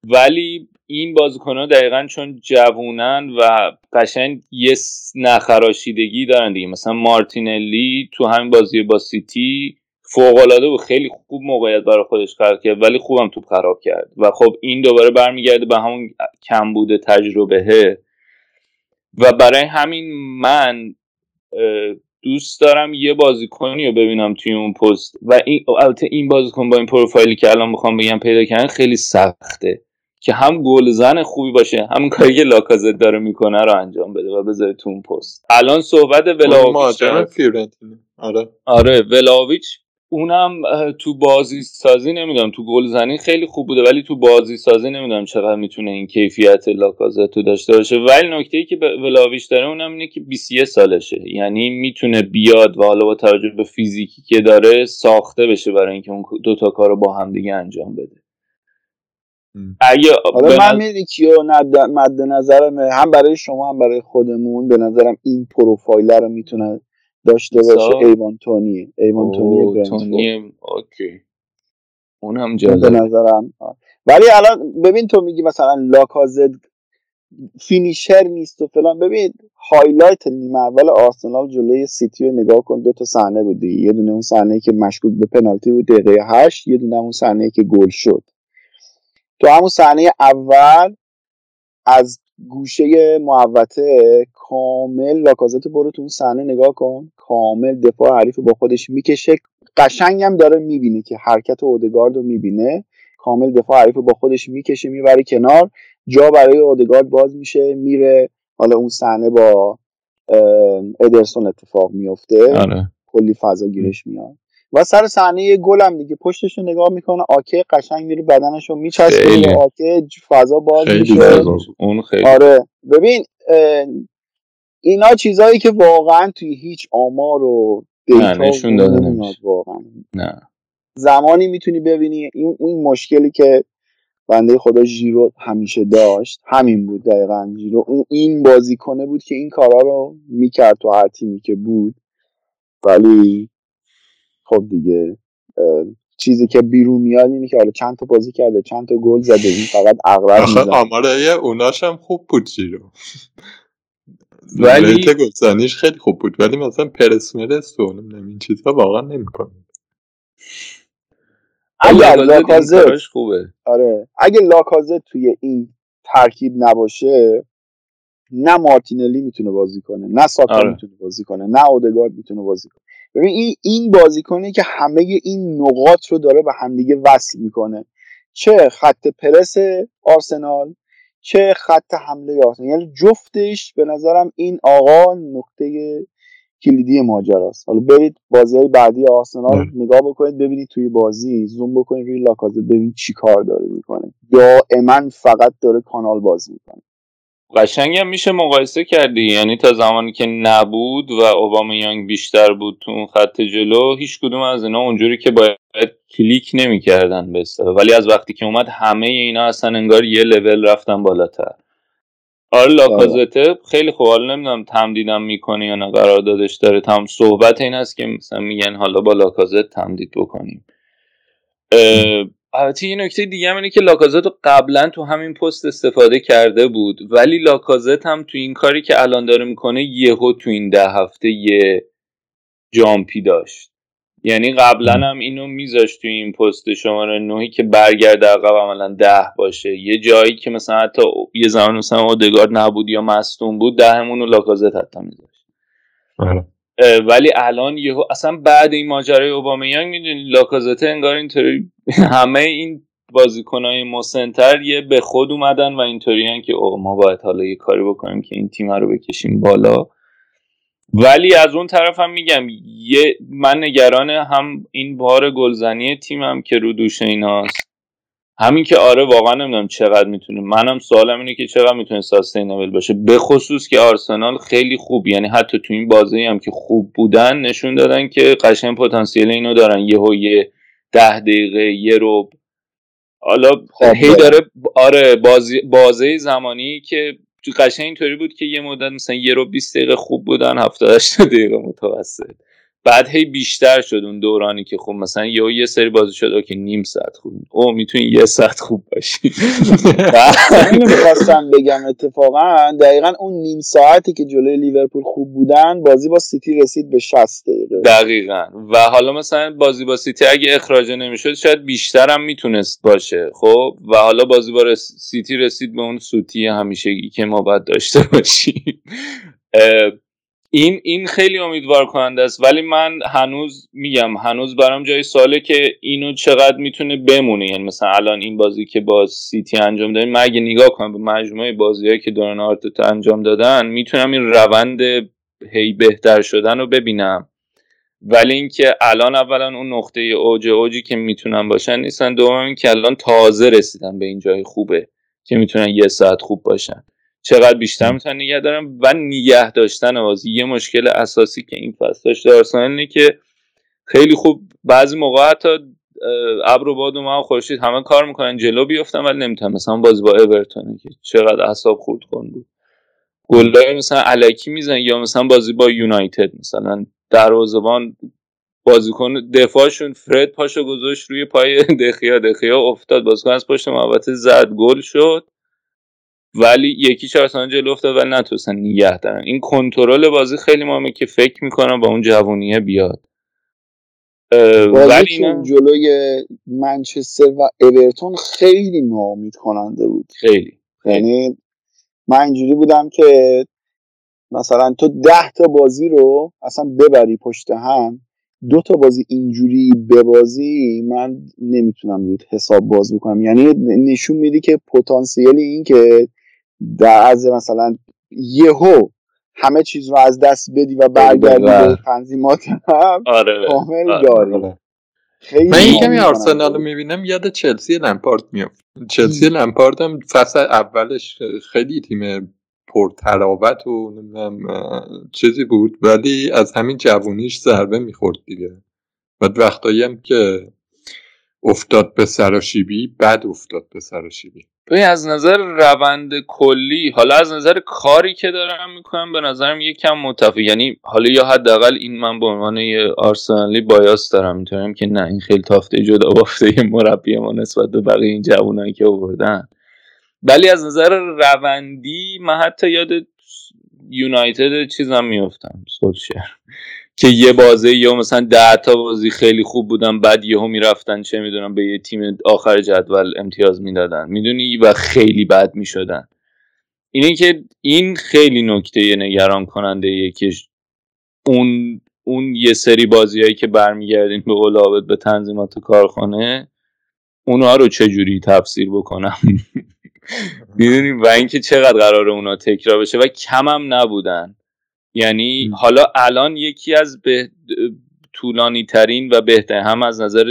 ولی این بازیکنها دقیقا چون جوونن و قشنگ یه نخراشیدگی دارن دیگه. مثلا مارتینلی تو همین بازی با سیتی فوق العاده بود. خیلی خوب موقعیت برای خودش خلق کرد ولی خوبم توپ خراب کرد. و خب این دوباره برمیگرده به همون کم بوده تجربه. و برای همین من دوست دارم یه بازیکنی رو ببینم توی اون پست. و این البته این بازیکن با این پروفایلی که الان می‌خوام بگم پیدا کردن خیلی سخته. که هم گلزن خوبی باشه همون کاری که لاکازت داره می‌کنه رو انجام بده و بذاره تو اون پست. الان صحبت ولاویچ آره. آره ولاویچ اونم تو بازی سازی نمی‌دونم تو گلزنی خیلی خوب بوده ولی تو بازی سازی نمی‌دونم چقدر می‌تونه این کیفیت لاکازتو داشته باشه. ولی نکته ای که ولاویش داره اونم اینه که 21 سالشه. یعنی می‌تونه بیاد و حالا با توجه به فیزیکی که داره ساخته بشه برای اینکه اون دو تا کارو با هم دیگه انجام بده. اگه حالا من می‌دونی کیو مد نظرم هم برای شما هم برای خودمون. به نظرم این پروفایل رو می‌تونه داشته باشه ایوان تونی ایوان تونی OK. اون هم به نظرم ولی الان ببین تو میگی مثلا لاکازد finisher نیست و فلان. ببین highlight نیمه اول آرسنال جلوی سیتی رو نگاه کن دو تا صحنه بود یه دونه اون صحنه که مشکوک به پنالتی بود دقیقه 8 یه دونه اون صحنه که گل شد. تو همون صحنه اول از گوشه محوطه کامل لاکازت برو تو اون صحنه نگاه کن. کامل دفاع حریف با خودش می‌کشه. قشنگ هم داره می‌بینه که حرکت اودگارد رو می‌بینه. کامل دفاع حریف با خودش می‌کشه می‌بره کنار. جا برای اودگارد باز میشه میره. حالا اون صحنه با ادرسون اتفاق میفته آره. کلی فضا گیرش میاد. و سر صحنه گلم دیگه. پشتش رو نگاه می‌کنه آکه قشنگ میره بدنش رو میچسبه آکه فضا باز میشه. اون خیلی. آره. ببین اینا چیزایی که واقعا توی هیچ آمار و دیتا نشون داده واقعا. نه. زمانی می‌تونی ببینی این این مشکلی که بنده خدا ژیرو همیشه داشت همین بود دقیقا. ژیرو اون این بازیکنه بود که این کارا رو می‌کرد تو هر تیمی که بود. ولی خب دیگه چیزی که بیرون میاد اینه که حالا چند تا بازی کرده چند تا گل زده این فقط اغرب می‌زنه. آماره اوناش هم خوب بود جیرو. ولی گلزنیش خیلی خوب بود. ولی مثلا پرس مرس و این چیزا واقعا نمی‌کنه اگر لاکازت خوبه. آره. اگه لاکازت توی این ترکیب نباشه نه مارتینلی می‌تونه بازی کنه نه ساکا آره. می‌تونه بازی کنه نه اودگارد می‌تونه بازی کنه. ببین این این بازیکنی که همه این نقاط رو داره به همدیگه وصل می‌کنه. چه خط پرس آرسنال چه خط حمله آرسنال. یعنی جفتش به نظرم این آقا نقطه کلیدی ماجراست. حالا برید بازی های بعدی آرسنال نگاه بکنید ببینید توی بازی زوم بکنید روی لاکازت ببینید چی کار داره می‌کنه. دائما فقط داره کانال باز می‌کنه. قشنگ هم میشه مقایسه کردی. یعنی تا زمانی که نبود و اوباما یانگ بیشتر بود تو اون خط جلو هیچ کدوم از اینا اونجوری که باید کلیک نمی‌کردن به ولی از وقتی که اومد همه اینا اصلا انگار یه لول رفتن بالاتر. آره لاکازته خیلی خوب. حالا نمی‌دونم تمدیدم می‌کنه یا نه. قراردادش داره. تم صحبت این است که مثلا میگن حالا با لاکازت تمدید بکنیم. البته یه نکته دیگه هم اینه که لاکازت قبلا تو همین پست استفاده کرده بود ولی لاکازت هم تو این کاری که الان داره می‌کنه یهو تو این ده هفته یه جامپی داشت. یعنی قبلا هم اینو میذاشت توی این پست شماره نهی که برگرده عقب عملا ده باشه. یه جایی که مثلا حتی یه زمان مثلا اودگارد نبود یا مستون بود دهمون رو لاکازت حتی میذاشت. آره. ولی الان یهو اصلا بعد این ماجرای اوبامیانگ می‌دونی لاکازته انگار اینطوری همه این بازیکنهای مسنتر یه به خود اومدن و اینطوری که او ما باید حالا یه کاری بکنیم که این تیم رو بکشیم بالا. ولی از اون طرف هم میگم یه من نگران هم این بار گلزنی تیمم که رو دوش ایناست. همین که آره واقعا نمی‌دونم چقدر می‌تونه منم سوالم اینه که چقدر می‌تونه ساستینبل باشه. به خصوص که آرسنال خیلی خوب یعنی حتی تو این بازی هم که خوب بودن نشون دادن که قشنگ پتانسیل اینو دارن. یهو یه ده دقیقه یه رو حالا خب، هی داره آره بازی بازی زمانی که تو قشنگ اینطوری بود که یه مدت مثلا یه رو 20 دقیقه خوب بودن 78 دقیقه متوسط. بعد هی بیشتر شد اون دورانی که خب مثلا یه یه سری بازی شد که نیم ساعت خوب. او می‌تونی یه ساعت خوب باشی. می‌خواستم بگم اتفاقا دقیقا اون نیم ساعتی که جلوی لیورپول خوب بودن بازی با سیتی رسید به 60 دقیقه. دقیقا. و حالا مثلا بازی با سیتی اگه اخراجه نمی‌شد شاید بیشتر هم می‌تونست باشه خب؟ و حالا بازی با سیتی رسید به اون سوتی همیشگی که ما باید داشته باشیم. این این خیلی امیدوار کننده است. ولی من هنوز میگم هنوز برام جای ساله که اینو چقدر می‌تونه بمونه. یعنی مثلا الان این بازی که با سیتی انجام دادیم من اگه نگاه کنم به مجموعه بازیهایی که دوران آرتتا انجام دادن می‌تونم این روند هی بهتر شدن رو ببینم. ولی اینکه الان اولا اون نقطه اوج اوجی که می‌تونن باشن نیستن. دوم که الان تازه رسیدن به این جای خوبه که می‌تونن یه ساعت خوب باشن. چقدر بیشتر می‌تونن نگه دارن و نگه داشتن بازی. یه مشکل اساسی که این فصل داشته آرسنال اینه که خیلی خوب بعضی موقع حتی ابر و باد و ما خورشید همه کار می‌کنن جلو بیفتن ولی نمی‌تونن. مثلا بازی با اورتون که چقدر اعصاب خورد کن بود. گلای مثلا علکی میزن یا مثلا بازی با یونایتد مثلا دروازه‌بان بازیکن دفاعشون فرد پاشو گذاشت روی پای دخیا. دخیا افتاد بازیکن از پشت محوطه زد گل شد. ولی یکی چهار جلو افتاد ولی نتونستن نگه دارن. این کنترل بازی خیلی مهمه که فکر می‌کنم با اون جوونیه بیاد. ولی اینا... جلوی منچستر و اورتون خیلی ناامید کننده بود. خیلی یعنی من اینجوری بودم که مثلا تو ده تا بازی رو اصلا ببری پشت هم دو تا بازی اینجوری ببازی من نمی‌تونم رود حساب باز بکنم. یعنی نشون میدی که پتانسیل این که در از مثلا یهو همه چیز رو از دست بدی و برگردی به تنظیمات هم آره. کامل آره. داری. آره. من این کمی آرسنال رو می‌بینم یاد چلسی لمپارد میافت. چلسی لمپارد هم فصل اولش خیلی تیم پرتراوت و نمی‌دونم چیزی بود ولی از همین جوونیش ضربه می‌خورد دیگه. و وقتایی هم که افتاد به سراشیبی بد افتاد به سراشیبی. ببین از نظر روند کلی حالا از نظر کاری که دارم می‌کنم به نظرم یکم متفق. یعنی حالا یا حداقل این من به عنوان یه آرسنالی بایاس دارم. می‌تونم که نه این خیلی تافته جدا بافته مربی ما نسبت به بقیه این جوانایی که آوردن. ولی از نظر روندی من حتی یاد یونایتد چیزم میفتم سولشر که یه بازی یا مثلا ده تا بازی خیلی خوب بودن بعد یهو می‌رفتن چه می‌دونم به یه تیم آخر جدول امتیاز می‌دادن. می‌دونی؟ و خیلی بد می‌شدن. اینه که این خیلی نکته نگران کننده که اون اون یه سری بازیهایی که برمیگردین به قول به تنظیمات کارخانه اونها رو چجوری تفسیر بکنم؟ می‌دونی؟ و اینکه چقدر قرار اونا تکرار بشه. و کمم نبودن. یعنی حالا الان یکی از به طولانی ترین و بهتر هم از نظر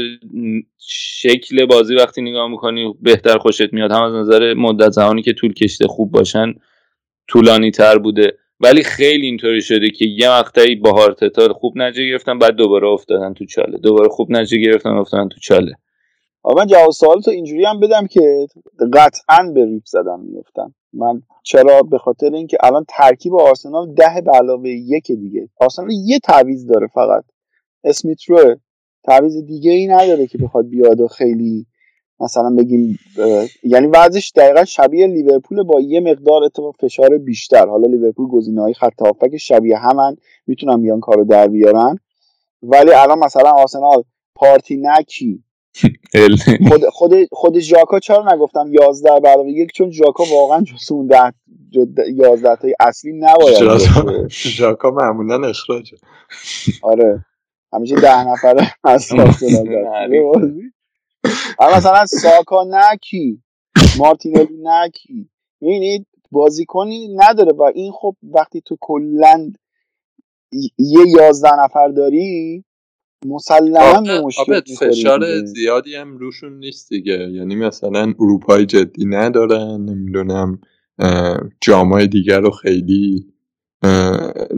شکل بازی وقتی نگاه می‌کنی بهتر خوشت میاد هم از نظر مدت زمانی که طول کشته خوب باشن طولانی تر بوده. ولی خیلی اینطوری شده که یه مقطعی با هارتتا خوب نجه گرفتن بعد دوباره افتادن تو چاله. دوباره خوب نجه گرفتن افتادن تو چاله. آقا من جواب سوال تو اینجوری هم بدم که قطعا به ریپ زدم میفتم من چرا؟ به خاطر اینکه الان ترکیب آرسنال ده به علاوه یک دیگه. آرسنال یه تعویض داره فقط. اسمیت رو تعویض دیگه ای نداره که بخواد بیاد و خیلی مثلا بگیم یعنی وضعش دقیقا شبیه لیورپول با یه مقدار اتفاق فشار بیشتر. حالا لیورپول گزینه‌های خط هافک شبیه همن می‌تونن بیان کارو در بیارن. ولی الان مثلا آرسنال پارتی نکی خود خود خود ژاکا چرا نگفتم 11 برابر؟ یک چون ژاکا واقعا جز اون 10 11 تای اصلی نباید ژاکا معمولا اخراجه. آره. همیشه ده نفره از مثلا ساکا نکی. مارتینلی نکی. می‌بینید بازیکنی نداره و این خب وقتی تو کلا یه یازده نفر داری مسلما به مشکل فشار زیادی هم روشون نیست دیگه. یعنی مثلا اروپای جدی ندارن نمی‌دونم جامعه دیگر رو خیلی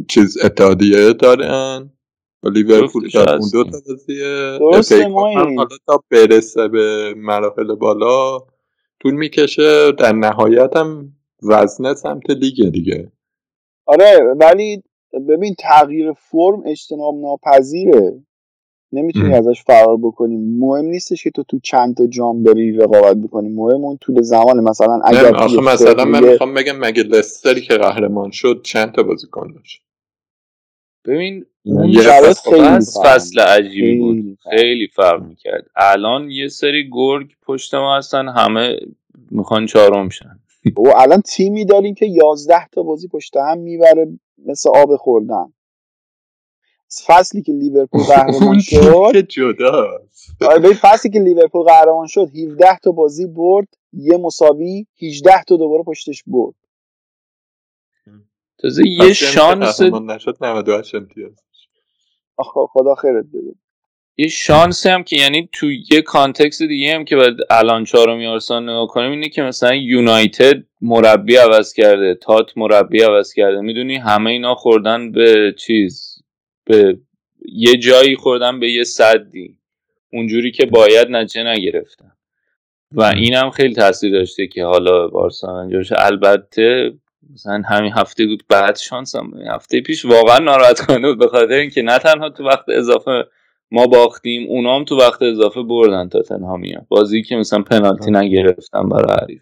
چیز اتحادیه دارن. لیورپول در اون دو تا بازیه حالا تا برسه به مراحل بالا طول می‌کشه. در نهایت هم وزنه سمت لیگ دیگه. آره ولی ببین تغییر فرم اجتناب ناپذیره. نمی‌تونی ازش فرار بکنی. مهم نیستش که تو تو چند تا جام داری رقابت بکنی. مهم اون طول زمان. مثلا اگر آخه مثلا من می‌خوام بگم مگه لستری که قهرمان شد چند تا بازیکن داشت؟ ببین اون خیلی فصل عجیبی بود. خیلی فرق می‌کرد. الان یه سری گرگ پشت ما هستن همه می‌خوان چهارم شن و الان تیمی داریم که یازده تا بازی پشت هم می‌بره مثل آب خوردن. فصلی که لیورپول قهرمان شد. جدا آره فصلی که لیورپول قهرمان شد 17 تا بازی برد یه مساوی 18 تا دوباره پشتش برد. تازه یه شانس نشد 98 امتیاز. خدا خیرت بده. یه شانسی هم که یعنی تو یه کانتکست دیگه هم که باید الان چهارمی آرسنال نگاه کنیم اینه که مثلا یونایتد مربی عوض کرده تات مربی عوض کرده. می‌دونی همه اینا خوردن به چیز؟ به یه جایی خوردن به یه صدی. اونجوری که باید نتیجه نگرفتن و این هم خیلی تاثیر داشته که حالا بارسا البته مثلا همین هفته بود بعد شانس هم هفته پیش واقعا ناراحت کنه بود به خاطر اینکه نه تنها تو وقت اضافه ما باختیم اونا هم تو وقت اضافه بردن تا تنهامیا بازی که مثلا پنالتی نگرفتن برای حریف.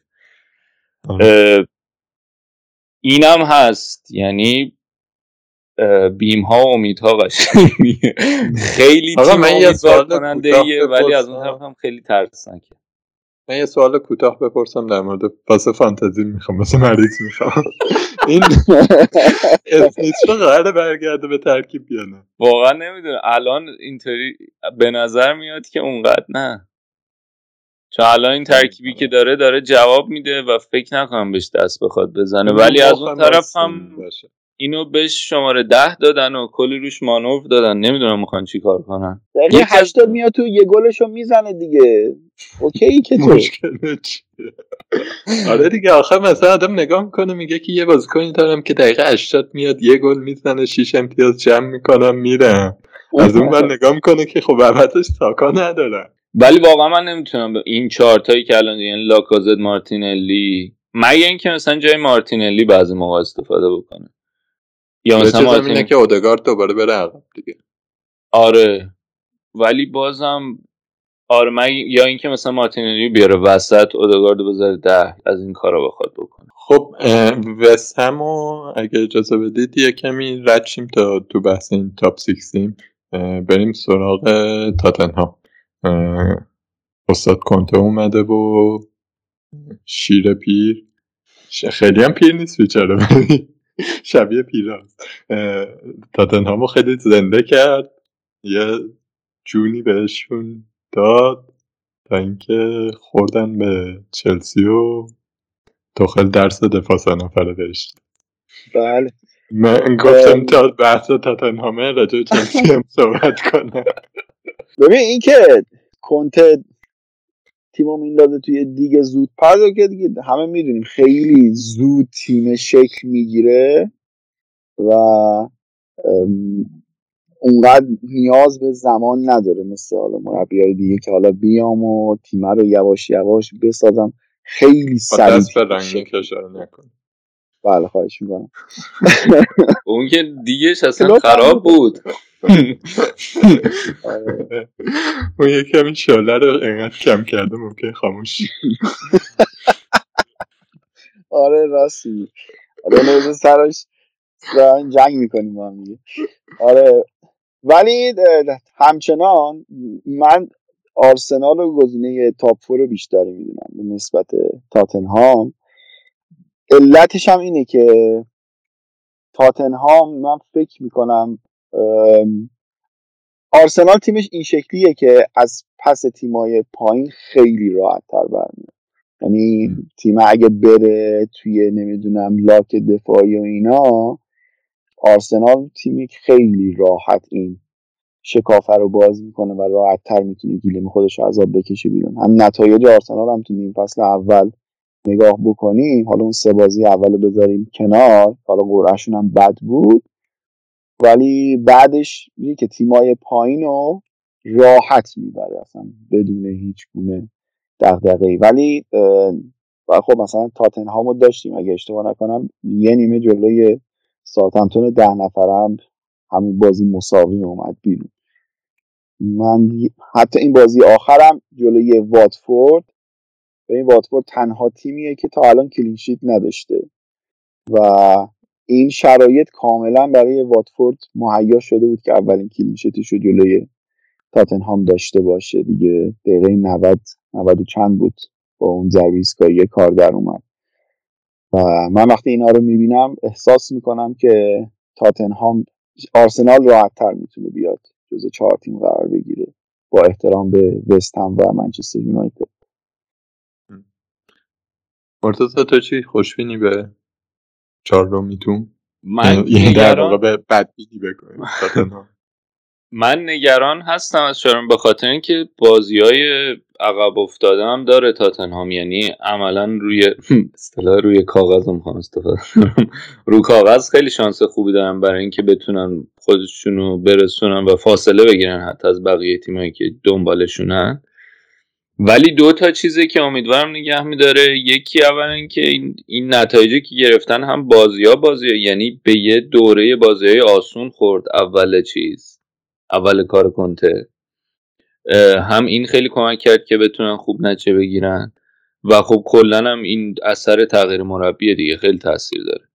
اینم هست. یعنی بیم ها و امید ها خیلی تیم من یه سوال ولی از اون طرف هم خیلی ترسناکه من یه سوال کوتاه بپرسم در مورد پاس فانتزی می‌خوام مثل مریض می‌خوام. این اسمیترو قراره برگرده به ترکیب یا نه؟ واقعا نمی‌دونم. الان اینطوری به نظر میاد که اونقدر نه. چون الان این ترکیبی که داره داره جواب میده و فکر نکنم بهش دست بخواد بزنه. ولی از اون طرف هم اینو بهش شماره ده دادن و کلی روش مانور دادن. نمی‌دونم می‌خوان چی کار کنن. یه هشتاد میاد تو یه گلشو می‌زنه دیگه. اوکی که تو. آره دیگه آخر مثلا آدم نگاه می‌کنه میگه که یه بازیکنی دارم که دقیقه 80 میاد یه گل می‌زنه 6 امتیاز جمع می‌کنم میرم. از اون من نگاه می‌کنه که خب عوضش ساکا ندارم ولی واقعا من نمی‌تونم این چارتایی که الان یعنی لاکازت مارتینلی مگه اینکه مثلا جای مارتینلی بعضی موقع استفاده بکنه. یا مثلا اینه که اودگارد دوباره بره عقب دیگه. آره. ولی بازم آره من یا اینکه مثلا مارتینلی بیاره وسط اودگارد بذاره ده از این کارا بخواد بکنه. خب وسهمو اگه اجازه بدید یه کمی رد تا تو بحث این تاپ سیکسیم بریم سراغ تاتنهام استاد کنته اومده و شیر پیر. خیلی هم پیر نیست بیچاره شبیه پیراز. تاتنهامو خیلی زنده کرد. یه جونی بهشون داد تا اینکه خوردن به چلسی و توخل درس دفاع سه نفره بله. من گفتم تا بحث تاتنهامه راجع چلسی هم صحبت کنه ببین این که کنته تیمو میندازه توی دیگه زود پس که دیگه همه می‌دونیم خیلی زود تیم شکل می‌گیره و اونقدر نیاز به زمان نداره مثل حالا مربی های دیگه که حالا بیام و تیم رو یواش یواش بسازم. خیلی سریع دست به شکل اشاره نکن بله خواهش می‌کنم. اون که دیگهش اصلا خراب بود. اون یه کمی شعله رو انقدر کم کرده ممکن خاموش آره راستی. آره سرش دارن جنگ می‌کنیم با هم دیگه. آره ولی همچنان من آرسنال و گزینه تاپ فور رو بیشتری می‌دونم به نسبت تاتنهام. علتش هم اینه که تاتنهام من فکر می‌کنم آرسنال تیمش این شکلیه که از پس تیمای پایین خیلی راحت تر برمیاد. یعنی تیم اگه بره توی نمی‌دونم لاک دفاعی و اینا آرسنال تیمی که خیلی راحت این شکافه رو باز می‌کنه و راحت تر می‌تونه گیلیم خودش رو عذاب بکشه بیرون. هم نتایج آرسنال هم تو نیم فصل اول نگاه بکنیم حالا اون سه بازی اول بذاریم کنار حالا قرعهشون هم بد بود. ولی بعدش میگه که تیمای پایین رو راحت می‌بره اصلا بدون هیچ گونه دغدغه‌ای. ولی و خب مثلا تاتنهامو داشتیم اگه اشتباه نکنم یه نیمه جلوی ساوثهمپتون ده نفرم همون بازی مساوی اومد بیرون. من حتی این بازی آخرم جلوی واتفورد به این واتفورد تنها تیمیه که تا الان کلینشیت نداشته. و این شرایط کاملا برای واتفورد مهیا شده بود که اولین کلینشیتش رو جلوی تاتنهام داشته باشه دیگه. دقیقه 90 90 و چند بود با اون ضربه ایستگاهی کار در اومد. و من وقتی اینا رو می‌بینم احساس می‌کنم که تاتنهام آرسنال راحت تر می‌تونه بیاد جز چهار تیم قرار بگیره. با احترام به وست هم و منچستر یونایتد. مرتضی تو چی؟ خوشبینی به چهارمیتون من یعنی در واقع نگران به بدبینی بکنیم. من نگران هستم از شارم به خاطر اینکه بازی های عقب افتاده هم داره تاتنهام. یعنی عملا روی اصطلاح روی کاغذ رو می‌خوام استفاده کنم. رو کاغذ خیلی شانس خوبی دارن برای اینکه بتونن خودشونو برسونن و فاصله بگیرن حتی از بقیه تیمایی که دنبالشونن. ولی دو تا چیزی که امیدوارم نگه میداره. یکی اولا اینکه این, این نتایجی که گرفتن هم بازی ها بازی یعنی به یه دوره بازی های آسون خورد اول چیز اول کار کنته. هم این خیلی کمک کرد که بتونن خوب نتیجه بگیرن. و خب کلا هم این اثر تغییر مربی دیگه خیلی تاثیر داره.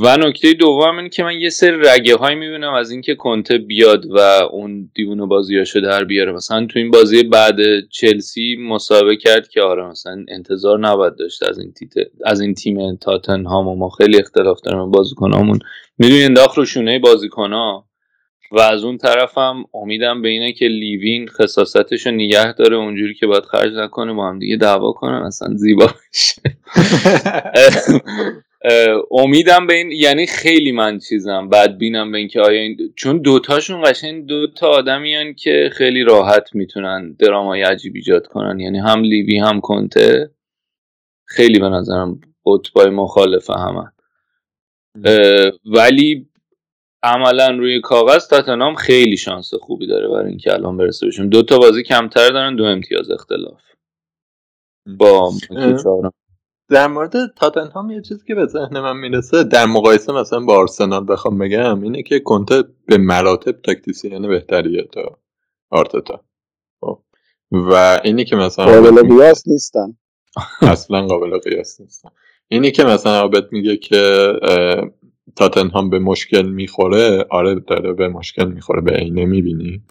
و نکته دوم این که من یه سری رگه های می‌بینم از اینکه کنته بیاد و اون دیوونه بازیاشو در بیاره. مثلا تو این بازی بعد چلسی مسابقه کرد که آره مثلا انتظار نباید داشت از این تیت از این تیم تاتنهام و ما خیلی اختلاف داریم بازیکنامون. می‌دونی انداخت رو شونه بازیکنها؟ و از اون طرفم امیدم به اینه که لیوین خصاصتش رو نگه داره اونجوری که باید خرج نکنه با هم دیگه دعوا کنن اصلا زیبا امیدم به این یعنی خیلی من چیزم بدبینم به اینکه آیا این چون دوتاشون قشنگ دو تا آدمی که خیلی راحت می‌تونن درامای عجیب ایجاد کنن. یعنی هم لیوی هم کنته. خیلی به نظرم قطبای مخالف همن اه، ولی عملا روی کاغذ تاتنهام خیلی شانس خوبی داره برای اینکه الان برسه بهشون. دو تا بازی کمتر دارن دو امتیاز اختلاف. با. در مورد تاتنهام یه چیزی که به ذهن من می‌رسه در مقایسه مثلا با آرسنال بخوام بگم اینه که کنته به مراتب تاکتیسیان بهتریه تا آرتتا. خب. و اینی که مثلا قابل قیاس نیستن. اصلا قابل قیاس نیستن. اینی که مثلا عابد میگه که تاتنهام به مشکل می‌خوره آره داره به مشکل می‌خوره به عینه می‌بینی.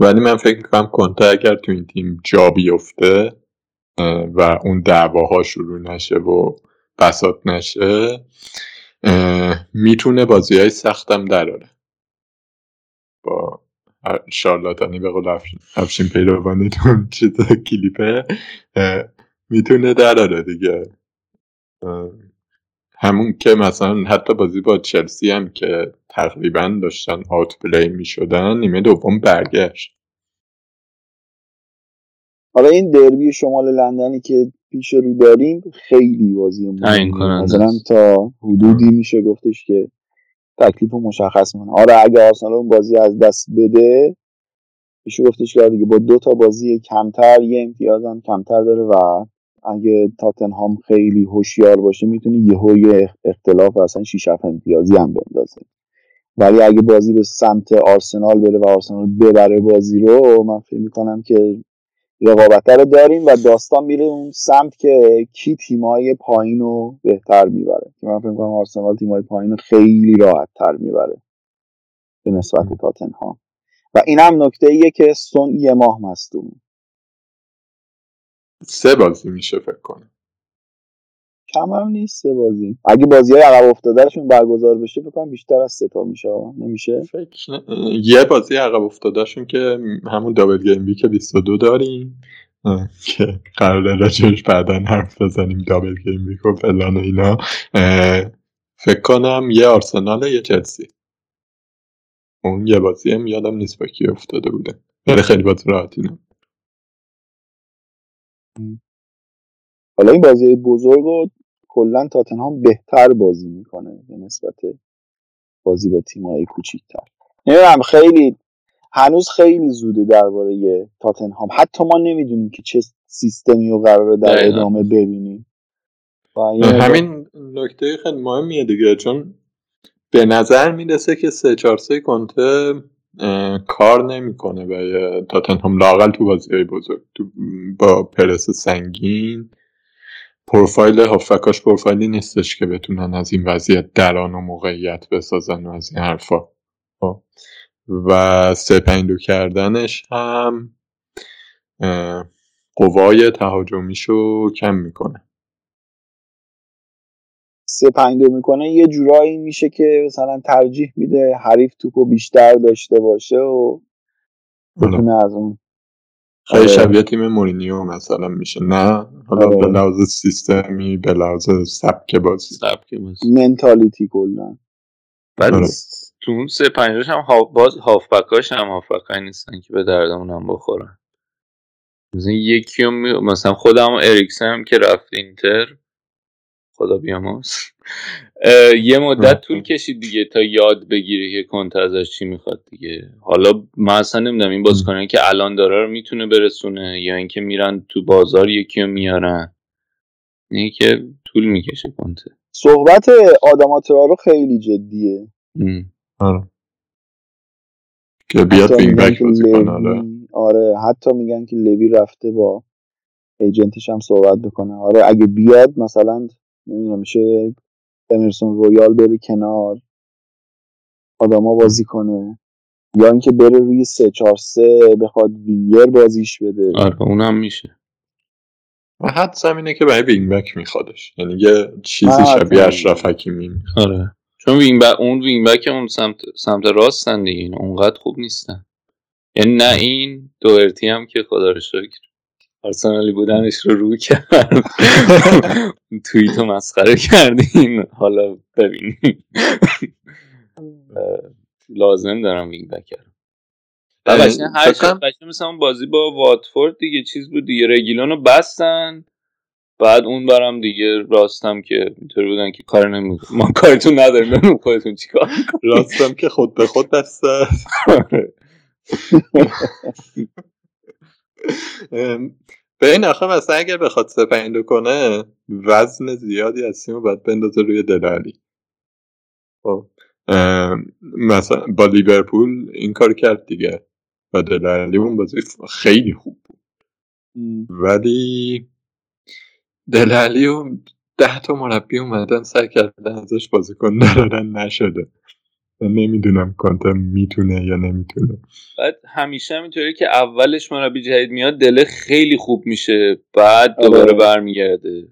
ولی من فکر می‌کنم کنته اگر تو این تیم جا بیفته و اون دعواها شروع نشه و بساط نشه می‌تونه بازی های سختم دراره. با شارلاتانی به قول افشین, پیروانیتون چیز کلیپه می‌تونه دراره دیگه. همون که مثلا حتی بازی با چلسی هم که تقریبا داشتن آوت پلی می شدن نیمه دوم برگشت. حالا این دربی شمال لندنی که پیش رو داریم خیلی بازی مثلا تا حدودی میشه گفتش که تکلیف مشخص می‌کنه. آره اگه آرسنال اون بازی از دست بده میشه گفتش که دیگه با دو تا بازی کمتر یه امتیاز هم کمتر داره و اگه تاتنهام خیلی هوشیار باشه می‌تونه یهو یه اختلاف اصلا 6 امتیازی هم بندازه. ولی اگه بازی به سمت آرسنال بره و آرسنال ببره بازی رو من فکر می‌کنم که رقابت رو داریم و داستان میره اون سمت که کی تیمای پایین رو بهتر می‌بره. که من فکر می‌کنم آرسنال تیمای پایین رو خیلی راحت تر می‌بره. به نسبت تاتنهام. و این هم نکته ایه که سون یه ماه مستون سه بازی میشه فکر کنم. کم هم نیست سه بازی. اگه بازی های عقب افتادهشون برگزار بشه بکنم بیشتر از سه تا میشه. نمیشه؟ فکر یه بازی عقب افتادهشون که همون دابل گیم ویک 22 داریم. که قرار راجعش بعدا حرف بزنیم دابل گیم ویک و فلان اینا. فکر کنم یه آرسنال یه چلسی. اون یه بازی هم یادم نیست با کی افتاده بوده. ولی خیلی بازی راحتی نه حالا این بازی بزرگ رو کلا تاتنهام بهتر بازی می‌کنه به نسبت بازی با تیم‌های کوچیک‌تر. نمی‌دونم خیلی هنوز خیلی زوده درباره تاتنهام. حتی ما نمی‌دونیم که چه سیستمی رو قراره در ادامه ببینیم. همین نکته خیلی مهمیه دیگه چون به نظر می‌رسه که سه چهار سه کنته کار نمی‌کنه و تاتنهام لاقل تو بازی های بزرگ تو با پرس سنگین. پروفایل هافکاش پروفایلی نیستش که بتونن از این وضعیت دران و موقعیت بسازن و از این حرفا. خب. و سه دو کردنش هم قوای تهاجمیشو کم می‌کنه. سه پنج دو می‌کنه. یه جورایی میشه که مثلا ترجیح میده حریف توپو بیشتر داشته باشه و بتونه از اون آره. شبیه تیم مورینیو مثلا میشه. نه؟ حالا آره. به لحاظ سیستمی به لحاظ سبک بازی. سبک بازی. منتالیتی کلا. بعد آره. تو اون سه پنجاش هم باز هافبکاش هم هافبکای نیستن که به دردمون هم بخورن. مثلا یکی هم مثلا خودم اریکسن هم که رفت اینتر. خدا بیامرز. یه مدت طول کشید دیگه تا یاد بگیره که کنت ازش چی می‌خواد دیگه. حالا من اصلا نمی‌دونم این بازیکنایی که الان داره رو می‌تونه برسونه یا اینکه میرن تو بازار یکی رو میارن. اینه که طول می‌کشه کنته صحبت آدمات رو خیلی جدیه. آره. که بیاد wing آره. آره حتی میگن که لوی رفته با agent ش هم صحبت بکنه. آره اگه بیاد مثلا نمی‌دونم میشه امرسون رویال بره کنار آداما بازی کنه. یا اینکه بره روی سه چهار سه بخواد وینگر بازیش بده. آره اونم میشه. و حدسم اینه که برای wing back میخوادش. یعنی یه چیزی شبیه اشرف حکیمی آره. چون wing back اون wing back اون سمت سمت راستن دیگه اونقدر خوب نیستن. یعنی نه این دوئرتی هم که خدا رو شکر. آرسنالی بودنش رو رو کرد. توییت رو مسخره کردین حالا ببینیم. لازم دارم wing back هر مثلا بازی با واتفورد دیگه چیز بود دیگه رگیلون رو بستن. بعد اون برم دیگه راستم که اینطوری بودن که کار نمی ما کارتون نداریم ببینیم خودتون چیکار راستم که خود به خود بسته به این آخه مثلا اگر بخواد سپیندو کنه وزن زیادی از تیم باید بندازه روی دلالی. خب مثلا با لیورپول این کار کرد دیگه و دلالی اون بازی خیلی خوب بود. ولی دلالی و ده تا مربی اومدن سعی کردن ازش بازیکن ندارن نشده. نمی‌دونم کانتا می‌تونه یا نمی‌تونه. بعد همیشه همینطوری که اولش مربی جدید میاد دله خیلی خوب میشه. بعد آره. دوباره برمیگرده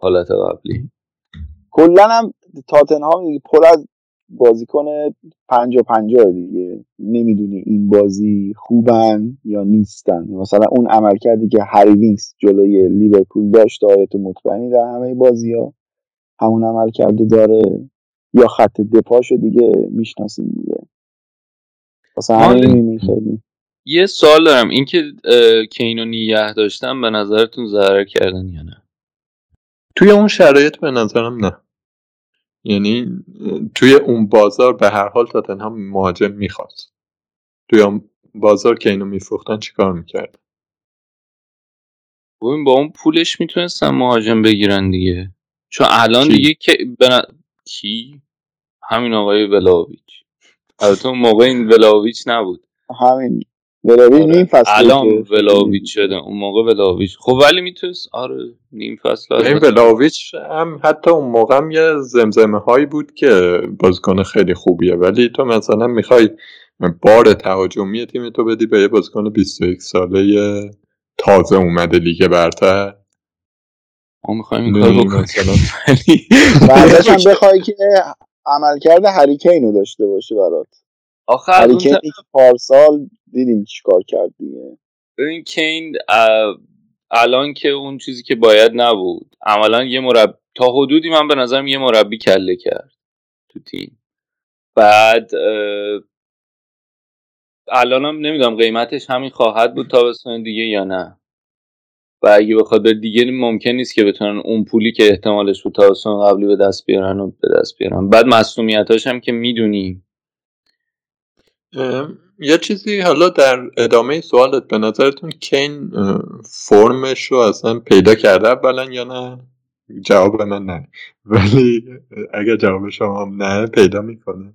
حالت قبلی. کلا هم تاتنهام پر از بازیکن پنجا پنجا دیگه. نمی‌دونی این بازی خوبن یا نیستن. مثلا اون عمل کردی که هری وینکس جلوی لیورپول داشت آیا مطمئنی در همه بازی ها همون عمل کرده داره. یا خط دفاعشو دیگه می‌شناسیم دیگه. واسه همین خیلی. یه سوال دارم. اینکه که اینو نگه داشتن به نظرتون ضرر کردن یا نه؟ توی اون شرایط به نظرم نه. یعنی توی اون بازار به هر حال تاتنهام مهاجم می‌خواست. توی اون بازار که اینو میفروختن چیکار می‌کرد ببین با اون پولش می‌تونستن مهاجم بگیرن دیگه. چون الان دیگه که بنا... کی؟ همین آقای ولاویچ. البته اون موقع این ولاویچ نبود. همین. ولاویچ آره. نیم فصل الان ولاویچ شده. اون موقع ولاویچ. خب ولی می‌تونست آره نیم فصل این ولاویچ هم حتی اون موقع هم یه زمزمه هایی بود که بازیکن خیلی خوبیه. ولی تو مثلا می‌خوای بار تهاجمی تیم تو بدی به یه بازیکن 21 ساله تازه اومده لیگ برتر. ما می‌خوایم این کار بکنیم. بعدش هم بخوای که عملکرد هریکین رو داشته باشه برات. آخه هریکینی که پارسال دیدیم چیکار کرد دیگه. ببین کین الان که اون چیزی که باید نبود. عملا یه مربی تا حدودی من به نظرم یه مربی کله کرد تو تیم. بعد الانم نمی‌دونم قیمتش همین خواهد بود تابستان دیگه یا نه. و اگه بخواد به دیگه ممکن نیست که بتونن اون پولی که احتمالش بود تابستان قبلی به دست بیارن و به دست بیارن. بعد مسئولیتاش هم که می‌دونیم یه چیزی حالا در ادامه سوالت به نظرتون کین فرمش رو اصلا پیدا کرده اولا یا نه؟ جواب من نه. ولی اگر جواب شما نه پیدا می‌کنه.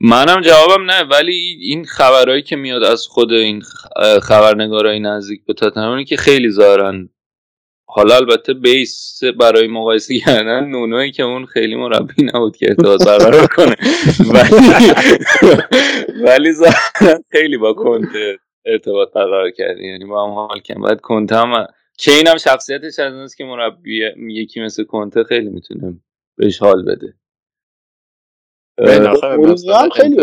منم جوابم نه ولی این خبرهایی که میاد از خود این خبرنگارای نزدیک به تاتنهام که خیلی زارن حالا البته بیس برای مقایسه کردن نونوی که اون خیلی مربی نبود که ارتباط برقرار کنه. ولی ولی خیلی با کنت ارتباط برقرار کردی. یعنی با هم حال کردن بعد کنت هم که اینم شخصیتش از اونست که مربی یکی مثل کنته خیلی می‌تونه بهش حال بده. مورینیو هم خیلی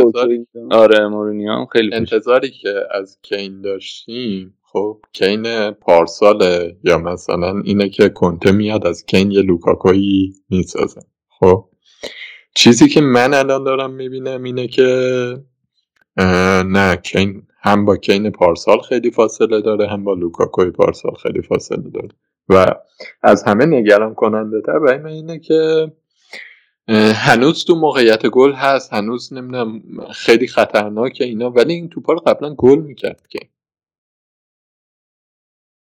آره مورینیو هم خیلی انتظاری که از کین داشتیم خب کین پارساله یا مثلا اینه که کنته میاد از کین یه لوکاکویی می‌سازه. خب چیزی که من الان دارم می‌بینم اینه که نه کین هم با کین پارسال خیلی فاصله داره هم با لوکاکوی پارسال خیلی فاصله داره. و از همه نگران کننده تر برای من اینه که هنوز تو موقعیت گل هست هنوز نمی‌دونم خیلی خطرناکه اینا ولی این توپا رو قبلا گل می‌کرد که.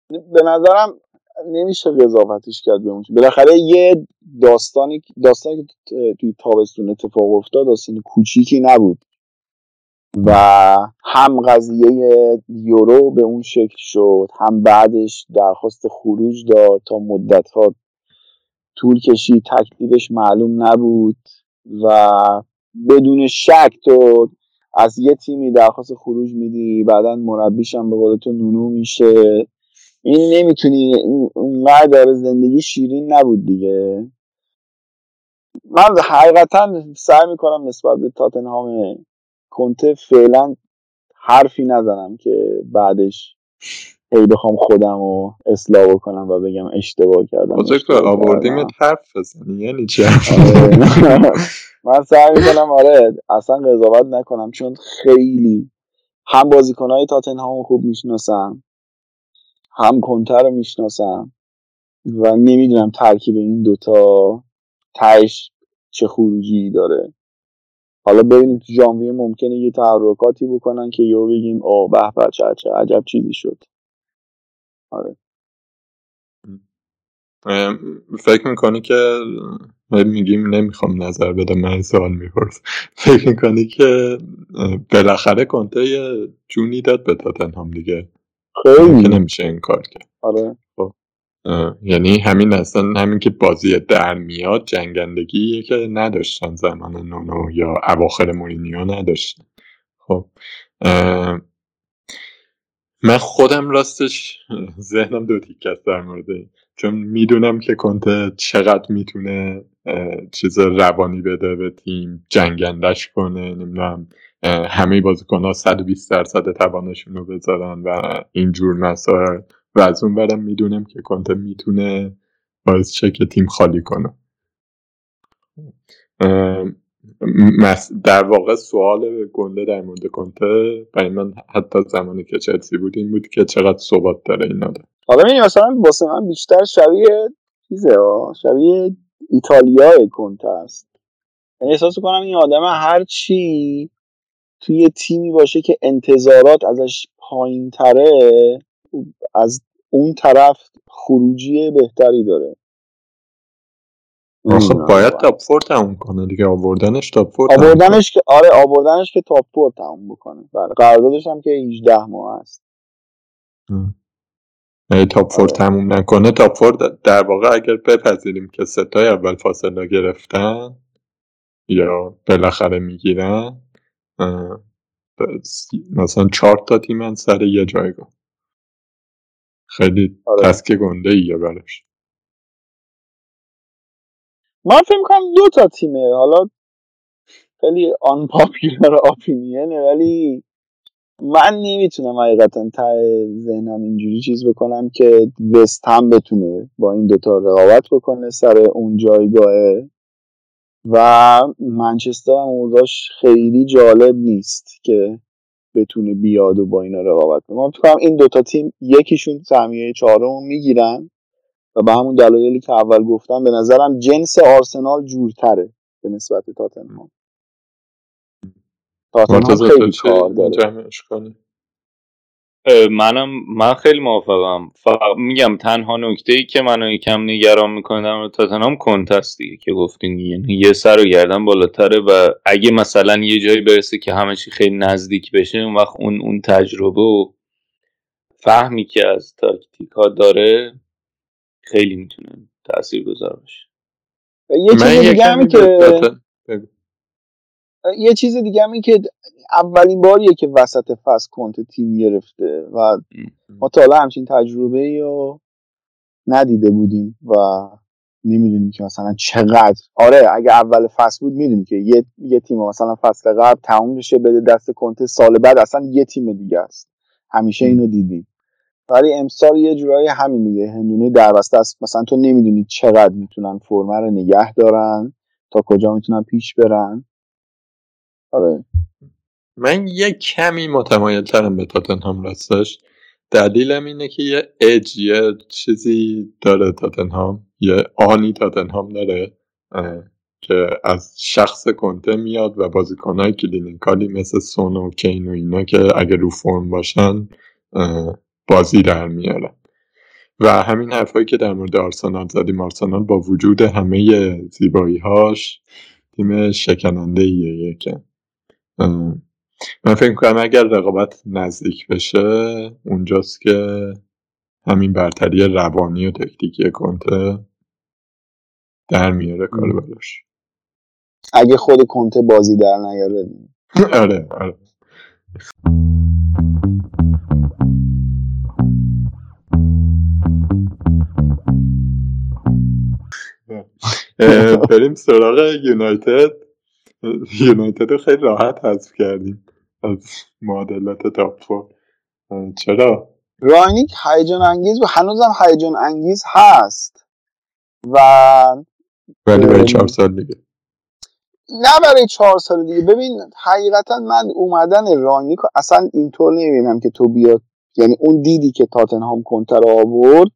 به نظرم نمیشه قضاوتش کرد به بالاخره یه داستانی داستانی که توی تابستون اتفاق افتاد داستان کوچیکی نبود. و هم قضیه یورو به اون شکل شد هم بعدش درخواست خروج داد تا مدت ها طول کشید تکلیفش معلوم نبود و بدون شک تو از یه تیمی درخواست خروج میدی بعدا مربیش هم به قول تو نونو میشه. این نمی‌تونی اونقدر داره زندگی شیرین نبود دیگه. من حقیقتا سعی می‌کنم نسبت به تاتنهام کنته فعلا حرفی نزنم که بعدش هی بخوام خودم رو اصلاح بکنم و بگم اشتباه کردم آوردیم حرف بزنی یعنی چه آره. من سعی می‌کنم آره اصلا قضاوت نکنم چون خیلی هم بازیکنهای تاتنهام خوب می‌شناسم هم کنتر رو می‌شناسم و نمی‌دونم ترکیب این دوتا تش چه خروجی داره. حالا ببینیم تو ژانویه ممکنه یه تحرکاتی بکنن که یهو بگیم او به به چه چه عجب چیزی شد. آره. فکر می‌کنی که میگیم نمی‌خوام نظر بدم من سوال میپرس فکر می‌کنی که بالاخره کنته یه جونی داد به تاتنهام دیگه؟ خیلی. که نمیشه این کار کرد. آره. خب یعنی همین اصلا همین که بازی در میاد جنگندگی که نداشتن زمان نونو یا اواخر مورینیو نداشتن. خب من خودم راستش ذهنم دو تیکه در مورد چون می‌دونم که کنته چقدر می‌تونه چیز روانی بده به تیم جنگندش کنه نمی‌دونم همه بازیکن ها 120 درصد توانشون رو بذارن و اینجور مسائل. و از اون برم می‌دونم که کنته می‌تونه باعث شه که تیم خالی کنه. در واقع سوال گنده در مورد کنته برای من حتی زمانی که چلسی بود این بود که چقدر ثبات داره این آدم حالا این مثلا واسه من بیشتر شبیه چیزه شبیه ایتالیای کنته است. یعنی احساس کنم این آدم هر چی توی تیمی باشه که انتظارات ازش پایین تره از اون طرف خروجی بهتری داره. آخه باید top four تموم کنه دیگه آوردنش top four آوردنش که آره آوردنش که top four تموم بکنه. بله قراردادش هم که 18 ماه است. یعنی top four آره. تموم نکنه top four در واقع اگر بپذیریم که ستای اول فاصله گرفتن یا بالاخره می‌گیرن مثلا چهار تا تیمن سر یه جایگاه. خیلی آره. تسکه گنده ایه برش من فکر کنم دو تا تیمه. حالا خیلی آن پاپیلر آپینینه ولی من نمی‌تونم حقیقتا تا ذهنم اینجوری چیز بکنم که وست هم بتونه با این دوتا رقابت بکنه سر اون جایگاهه و منچستر هم اوضاش خیلی جالب نیست که بتونه بیاد و با اینا رقابت کنه من فکر این دوتا تیم یکیشون سهمیه چهارم می‌گیرن. و به همون دلایلی که اول گفتم به نظرم جنس آرسنال جورتره به نسبت تاتنهام. تاتنهام خیلی کار داره. منم من خیلی موافقم. میگم تنها نکته ای که منو یکم نگران می‌کنه در تاتنهام کنتست دیگه که گفتین یعنی یه سر و گردن بالاتره و اگه مثلا یه جایی برسه که همه چی خیلی نزدیک بشه اون وقت اون اون تجربه و فهمی که از تاکتیک ها داره خیلی می‌تونه تاثیر گذار باشه یه چیز دیگه همی که یه چیز دیگه همی که اولین باریه که وسط فصل کنت تیم گرفته و ما تا حالا همچین تجربه یا ندیده بودیم و نمی‌دونیم که مثلا چقدر. آره اگه اول فصل بود می‌دونیم که یه, یه تیم مثلا فصل قبل تموم بشه بده دست کنته سال بعد اصلا یه تیم دیگه است. همیشه اینو دیدیم. ولی امسال یه جورایی همین دیگه. هندونه در است. مثلا تو نمی‌دونی چقدر می‌تونن فرمه رو نگه دارن. تا کجا می‌تونن پیش برن. آره. من یه کمی متمایل ترم به تاتنهام راستش. دلیلم اینه که یه اج یه چیزی داره تاتنهام. یه آنی تاتنهام داره که از شخص کنته میاد و بازیکنهای کلینیکالی مثل سون و کین و اینا که اگه رو فرم باشن بازی در میارن و همین حرفایی که در مورد آرسنال زدیم. آرسنال با وجود همه زیبایی هاش تیم شکننده ایه یکم من فکر کنم اگر رقابت نزدیک بشه اونجاست که همین برتری روانی و تکنیکی کنته در میاره کار براش. اگه خود کنته بازی در نیاره. آره آره. بریم سراغ یونایتد. یونایتد رو خیلی راحت حذف کردیم از معادلات تاپ چرا؟ راینیک هیجان انگیز و هنوزم هیجان انگیز هست. و ولی برای چهار سال دیگه. نه برای چهار سال دیگه. ببین حقیقتا من اومدن رانیک اصلا اینطور نمی‌بینم که تو بیاد. یعنی اون دیدی که تاتنهام کنتر آورد.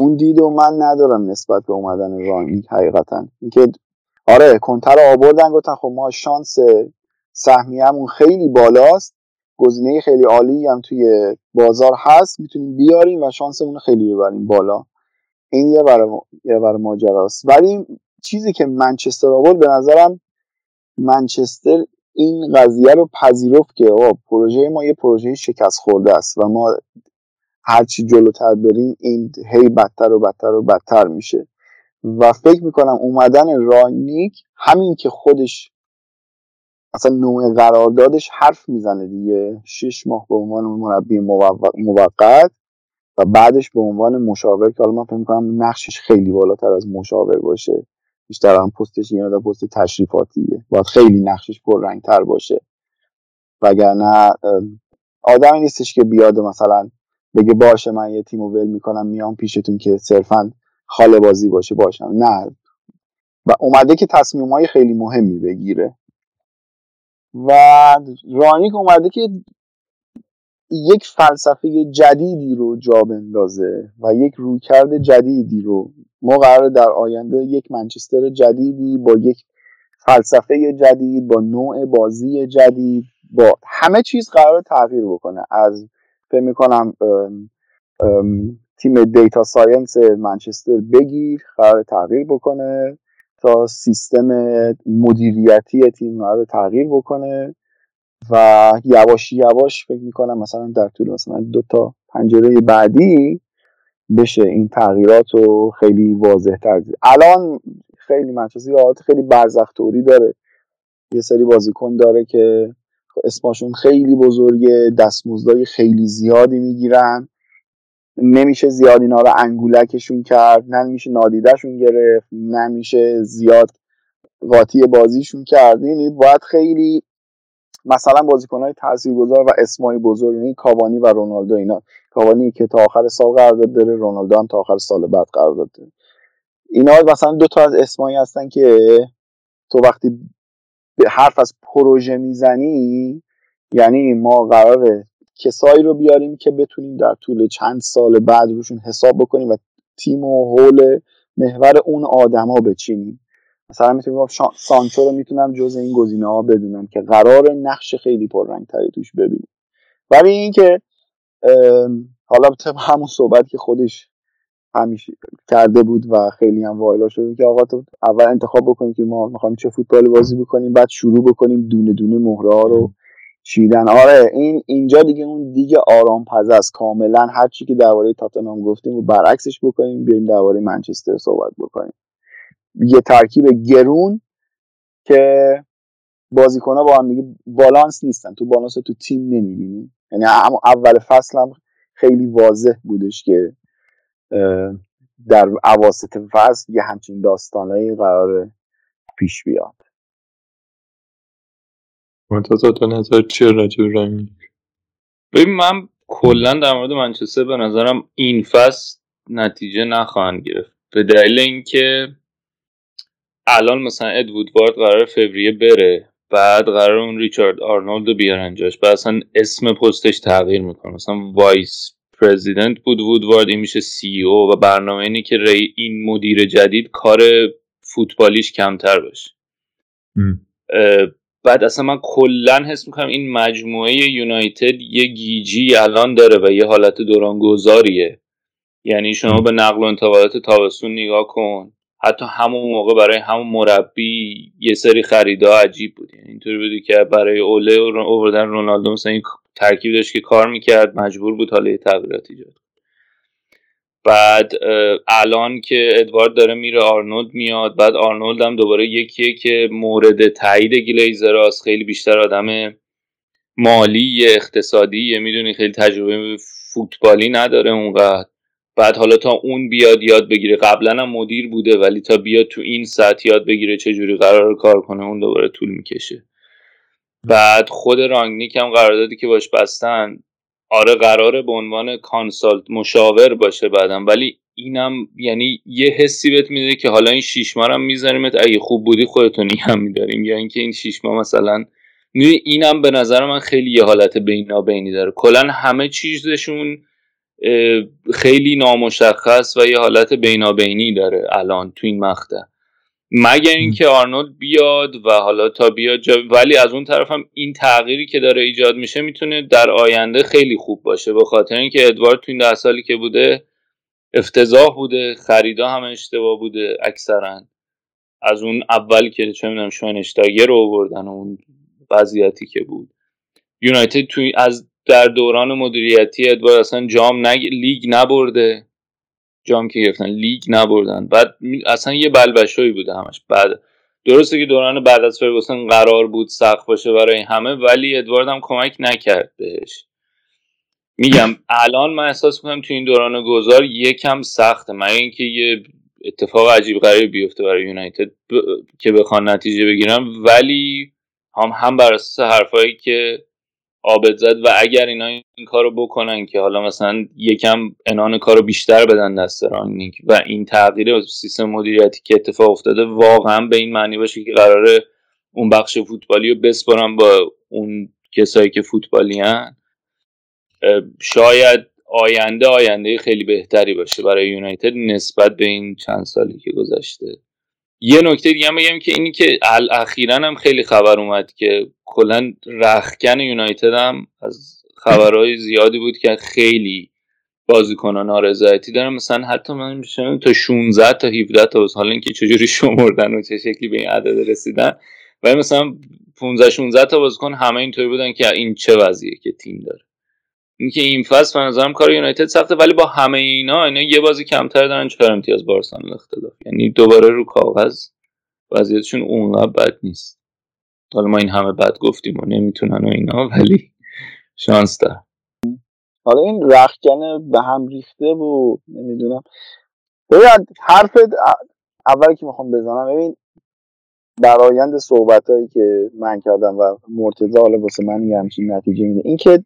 اون دید و من ندارم نسبت به اومدن رانیک حقیقتا. اینکه آره کنتر رو آوردن گفتن خب ما شانس سهمیه‌مون خیلی بالاست. گزینه خیلی عالی هم توی بازار هست می‌تونیم بیاریم و شانسمون خیلی ببریم بالا. این یه برای یه برای ماجراست. ولی چیزی که منچستر آورد به نظرم منچستر این قضیه رو پذیرفت که پروژه ما یه پروژه شکست خورده است و ما هرچی جلوتر بریم این هی بدتر و بدتر و بدتر میشه. و فکر می‌کنم اومدن رانیک همین که خودش اصلا نوع قراردادش حرف می‌زنه دیگه. شش ماه به عنوان مربی موقت و بعدش به عنوان مشاور که حالا من فکر می‌کنم نقشش خیلی بالاتر از مشاور باشه. بیشتر هم پستش یه پست تشریفاتیه. باید خیلی نقشش پررنگتر باشه. وگرنه آدمی نیستش که بیاد مثلا بگه باشه من یه تیم ول می‌کنم میام پیشتون که صرفا خاله بازی باشه باشم. نه. و اومده که تصمیم های خیلی مهمی بگیره. و رانیک اومده که یک فلسفه جدیدی رو جا بندازه و یک رویکرد جدیدی رو. ما قرار در آینده یک منچستر جدیدی با یک فلسفه جدید با نوع بازی جدید با همه چیز قرار تغییر بکنه. از فکر می‌کنم تیم data science منچستر بگیر قرار تغییر بکنه تا سیستم مدیریتی تیم قرار تغییر بکنه و یواش یواش فکر می‌کنم مثلا در طول مثلا دو تا پنجره بعدی بشه این تغییرات رو خیلی واضح تر دید. الان خیلی منچستر حالت خیلی برزختوری داره. یه سری بازیکن داره که اسمشون خیلی بزرگه دستمزدای خیلی زیادی می‌گیرن. نمیشه زیاد اینا رو انگولکشون کرد نمیشه نادیدهشون گرفت نمیشه زیاد قاطی بازیشون کرد. یعنی باید خیلی مثلا بازیکن های تاثیرگذار و اسمای بزرگ یعنی کاوانی و رونالدو اینا. کاوانی که تا آخر سال قرارداد داره رونالدو هم تا آخر سال بعد قرارداد داره. اینا مثلا دو تا از اسمایی هستن که تو وقتی حرف از پروژه می‌زنی یعنی ما قراره کسایی رو بیاریم که بتونیم در طول چند سال بعد روشون حساب بکنیم و تیم و حول محور اون آدما بچینیم. مثلا می‌تونم سانچو رو می‌تونم جز این گزینه ها بدونم که قرار نقش خیلی پررنگ تری توش ببینیم. ولی اینکه حالا طبق همون صحبت که خودش همیشه کرده بود و خیلی هم وایلا شده که آقا تو اول انتخاب بکنیم که ما می‌خوایم چه فوتبال بازی بکنیم بعد شروع بکنیم دونه دونه مهره ها رو چیدن. آره این اینجا دیگه اون دیگه آرام پز است. کاملا هر چی که درباره تاتنهام گفتیم و برعکسش بکنیم بیایم درباره منچستر صحبت بکنیم. یه ترکیب گرون که بازیکن ها با هم دیگه بالانس نیستن. تو بالانس تو تیم نمی‌بینی. یعنی اول فصل هم خیلی واضح بودش که در اواسط فصل یه همچین داستانهایی قرار پیش بیاد. منتظر تو نظر چیه راجع ببین من کلا در مورد منچستر به نظرم این فصل نتیجه نخواهند گرفت. به دلیل اینکه الان مثلا اد وودوارد قرار فوریه بره بعد قرار اون ریچارد آرنولد رو بیارن جاش بعد اصلا اسم پستش تغییر می‌کنه. مثلا vice president بود وودوارد این میشه CEO و برنامه اینه که ری این مدیر جدید کار فوتبالیش کمتر باشه. بعد اصلا من کلا حس می‌کنم این مجموعه یونایتد یه گیجی الان داره و یه حالت دوران گذاریه یعنی شما به نقل و انتقالات تابستون نگاه کن. حتی همون موقع برای همون مربی یه سری خریدا عجیب بود. یعنی اینطوری بودی که برای اوله اووردن رونالدو مثلا این ترکیب داشت که کار می‌کرد مجبور بود حالا یه تغییرات ایجاد بعد الان که ادوارد داره میره آرنولد میاد بعد آرنولد هم دوباره یکیه که مورد تایید گلیزراست خیلی بیشتر آدم مالی اقتصادی می‌دونی خیلی تجربه فوتبالی نداره اونقدر. بعد حالا تا اون بیاد یاد بگیره. قبلا هم مدیر بوده ولی تا بیاد تو این ساعت یاد بگیره چه جوری قرار کار کنه اون دوباره طول می‌کشه. بعد خود رانگنیک هم قراردادی که باش بستن آره قراره به عنوان کانسالت مشاور باشه بعدم ولی اینم یعنی یه حسی بهت میده که حالا این شیش ماه هم اگه خوب بودی خودتون هم میداریم. یا اینکه این شیش ماه مثلا اینم به نظر من خیلی یه حالت بینابینی داره. کلا همه چیزشون خیلی نامشخص و یه حالت بینابینی داره الان تو این مقطع. مگر اینکه آرنولد بیاد و حالا تا بیاد جا... ولی از اون طرف هم این تغییری که داره ایجاد میشه می‌تونه در آینده خیلی خوب باشه. به خاطر اینکه ادوارد تو این ده سالی که بوده افتضاح بوده خریدا هم اشتباه بوده اکثرا. از اون اول که چه می‌دونم شونشتاگر رو آوردن اون وضعیتی که بود. یونایتد تو از در دوران مدیریتی ادوارد اصلا جام نگ... لیگ نبرده. جام که گرفتن لیگ نبردن. بعد اصلا یه بلبشوی بوده همش. بعد درسته که دوران بعد از فرگوسن قرار بود سخت باشه برای همه ولی ادوارد هم کمک نکرد بهش. میگم الان من احساس می‌کنم تو این دوران گذار یکم سخته. من اینکه یه اتفاق عجیب غریب بیفته برای یونایتد که بخوان نتیجه بگیرم ولی هم هم بر اساس حرفایی که آبد زد و اگر اینا این کارو بکنن که حالا مثلا یکم انان کارو بیشتر بدن دست رانگنیک و این تغییر سیستم مدیریتی که اتفاق افتاده واقعا به این معنی باشه که قراره اون بخش فوتبالی رو بسپارن با اون کسایی که فوتبالی هن شاید آینده آینده خیلی بهتری باشه برای یونایتد نسبت به این چند سالی که گذشته. یه نکته دیگه هم بگم که اینی که اخیرا هم خیلی خبر اومد که کلا رخکن یونایتد هم از خبرهای زیادی بود که خیلی بازیکنان نارضایتی دارن. مثلا حتی من میشم تا 16 تا 17 تا حالا اینکه چجوری شمردن و چه شکلی به این عدد رسیدن. ولی مثلا 15 16 تا بازیکن همه اینطوری بودن که این چه وضعیه که تیم داره. اینکه این فصل به نظرم کار یونایتد سخته ولی با همه اینا اینا یه بازی کمتر دارن چهار امتیاز بارسلون اختلاف؟ یعنی دوباره رو کاغذ وضعیتشون اونقدر بد نیست. حالا ما این همه بد گفتیم و نمی‌تونن و اینا ولی شانس دار حالا این رخکن به هم ریخته و نمی‌دونم. ببین حرف اولی که می‌خوام بزنم ببین برایند صحبت هایی که من کردم و مرتضی حالا واسه من یه همچین نتیجه میده. این که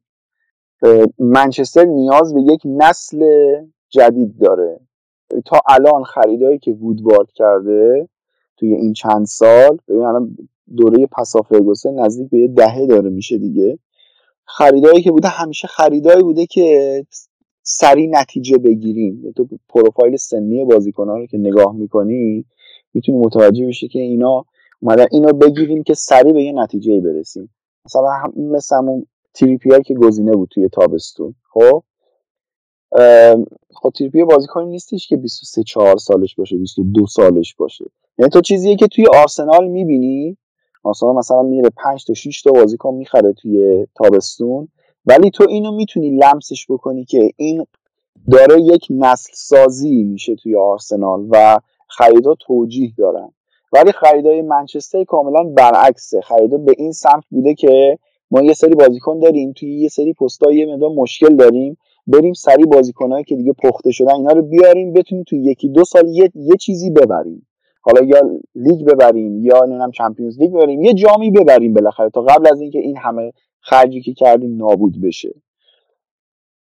منچستر نیاز به یک نسل جدید داره. تا الان خریدایی که وودوارد کرده توی این چند سال ببین الان دوره پسا نزدیک به یه دهه داره میشه دیگه. خریدایی که بوده همیشه خریدایی بوده که سریع نتیجه بگیریم. تو پروفایل سنی بازیکنان رو که نگاه می‌کنی می‌تونی متوجه بشی که اینا اومدن اینو بگیریم که سریع به یه نتیجه برسیم. مثلا مثل تریپیر که گزینه بود توی تابستون. خب؟ خب تریپیر بازیکنی نیستش که 23 4 سالش باشه 22 سالش باشه. یعنی تو چیزیه که توی آرسنال می‌بینی؟ آرسنال مثلا میره 5 تا 6 تا بازیکن می‌خره توی تابستون. ولی تو اینو می‌تونی لمسش بکنی که این داره یک نسل سازی میشه توی آرسنال و خریدا توجیه دارن. ولی خریدای منچستر کاملا برعکسه. خریدا به این سمت بوده که ما یه سری بازیکن داریم توی یه سری پست‌ها یه مقدار مشکل داریم. بریم سری بازیکنایی که دیگه پخته شدن اینا رو بیاریم بتونیم توی یکی دو سال یه, یه چیزی ببریم. حالا یا لیگ ببریم یا نمی‌دونم چمپیونز لیگ ببریم یه جامی ببریم بالاخره تا قبل از اینکه این همه خرجی که کردیم نابود بشه.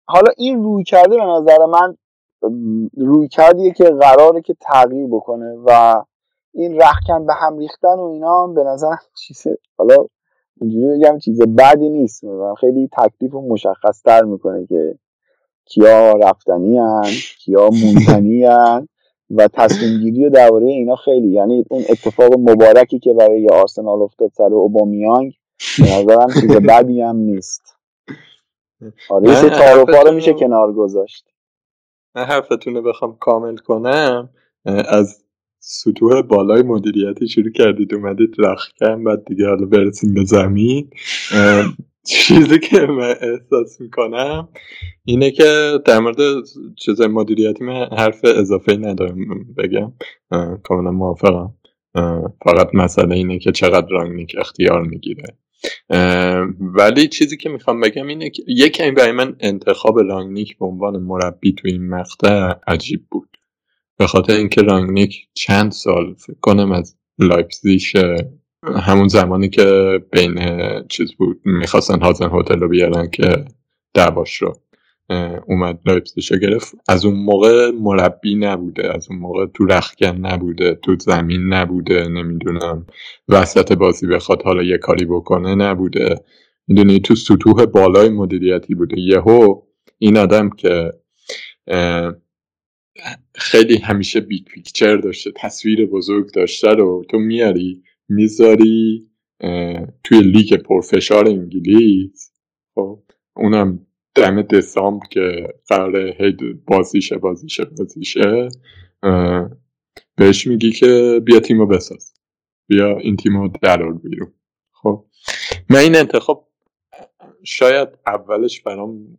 حالا این روی کرده به نظر من روی کردیه که قراره که تغییر بکنه و این رخکن به هم ریختن و اینا به نظر چیز حالا اینجوری بگم چیز بدی نیست. خیلی تکلیف رو مشخص تر می‌کنه که کیا رفتنی هن کیا موندنی هن و تصمیم گیری و درباره اینا خیلی. یعنی اون اتفاق مبارکی که برای آرسنال افتاد سر اوبامیانگ به نظرم چیز بدی هم نیست. آره یه تعارفا رو میشه کنار گذاشت. من حرفتون رو بخوام کامل کنم از سطوح بالای مدیریتی شروع کردید اومدید رخکن بعد دیگه حالا برسیم به زمین. چیزی که من احساس می‌کنم اینه که در مورد چیز مدیریتی من حرف اضافه ندارم بگم. کاملا موافقم. فقط مسئله اینه که چقدر رانگنیک اختیار می‌گیره. ولی چیزی که می‌خوام بگم اینه که یکی برای من انتخاب رانگنیک به عنوان مربی تو این مقطع عجیب بود. به خاطر اینکه رانگنیک چند سال فکر کنم از لایپزیش همون زمانی که بین چیز بود می‌خواستن هازنهوتل رو بیارن که دعواش رو اومد لایپزیش گرفت. از اون موقع مربی نبوده از اون موقع تو رختکن نبوده تو زمین نبوده نمی‌دونم. وسط بازی بخواد حالا یه کاری بکنه نبوده. می‌دونی؟ تو سطوح بالای مدیریتی بوده. یهو این آدم که خیلی همیشه big picture داشته تصویر بزرگ داشته رو تو میاری می‌ذاری توی لیگ پرفشار انگلیس. خب اونم دم دسامبر که قراره هی بازیشه بازیشه بازیشه. بهش میگی که بیا تیمو بساز. بیا این تیمو درار بیرون. خب من این انتخاب شاید اولش برام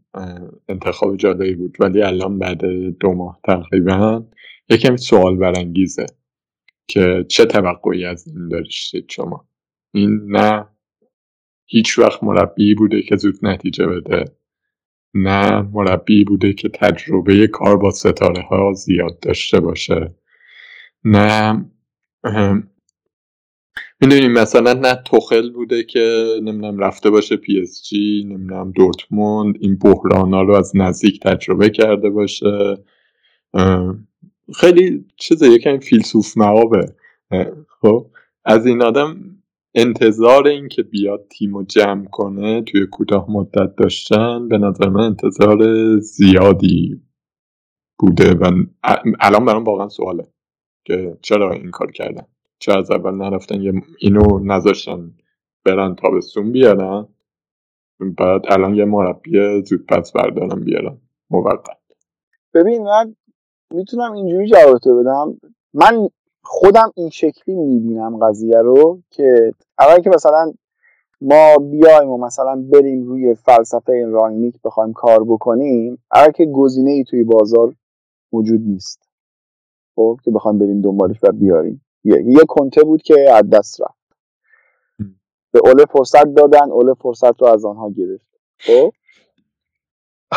انتخاب جالبی بود ولی الان بعد دو ماه تقریبا یکم سوال برانگیزه که چه توقعی از این داشتید شما؟ این نه هیچ وقت مربی بوده که زود نتیجه بده نه مربی بوده که تجربه کار با ستاره ها زیاد داشته باشه نه می‌دونی مثلا نه تخل بوده که نمی‌دونم رفته باشه پی اس جی نمی‌دونم دورتموند این بحرانا رو از نزدیک تجربه کرده باشه. خیلی چیزه یکم فیلسوف موابه خب از این آدم انتظار این که بیاد تیم رو جمع کنه توی کوتاه مدت داشتن به نظر من انتظار زیادی بوده و الان برام واقعا سواله که چرا این کار کردن. چرا از اول نرفتن یه اینو نذاشتن برن تابستون بیارن بعد الان یه مربی زود پس بردارن بیارن. موقت. ببین من می‌تونم اینجوری جواب بدم. من خودم این شکلی می‌بینم قضیه رو که اول که مثلا ما بیایم و مثلا بریم روی فلسفه راینیک بخوایم کار بکنیم اول که گزینه ای توی بازار وجود نیست. خب که بخوایم بریم دنبالش و بیاریم. یه, یه کنته بود که از دست رفت. به اوله فرصت دادن اوله فرصت رو از آنها گرفت. خب؟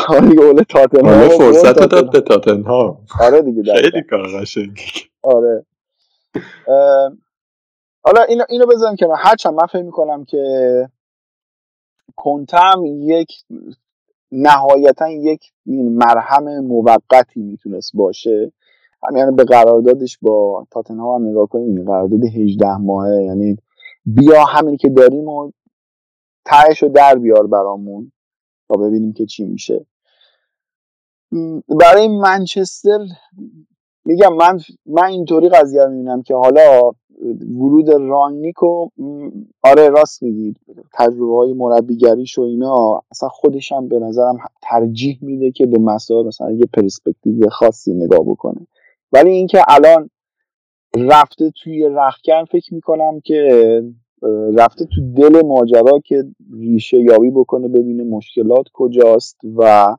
آره دیگه اوله تاتنهام فرصت داد به تاتنهام آره دیگه خیلی کار قشنگی. آره. حالا اینو اینو بذارم که هرچند من فکر می‌کنم که کنتم یک نهایتا یک مرهم موقتی می‌تونست باشه. همین یعنی به قراردادش با تاتنهام هم نگاه کنیم قرارداد 18 ماهه یعنی بیا همین که داریم و تهش رو در بیار برامون تا ببینیم که چی میشه. برای منچستر میگم من من اینطوری قضیه رو می‌بینم که حالا ورود رانگنیکو آره راست میگید تجربه های مربیگریش و اینا اصلا خودش هم به نظرم ترجیح میده که به مسائل مثلا یه پرسپکتیو خاصی نگاه بکنه. ولی اینکه الان رفته توی رخکن فکر می‌کنم که رفته تو دل ماجرا که ریشه یابی بکنه ببینه مشکلات کجاست و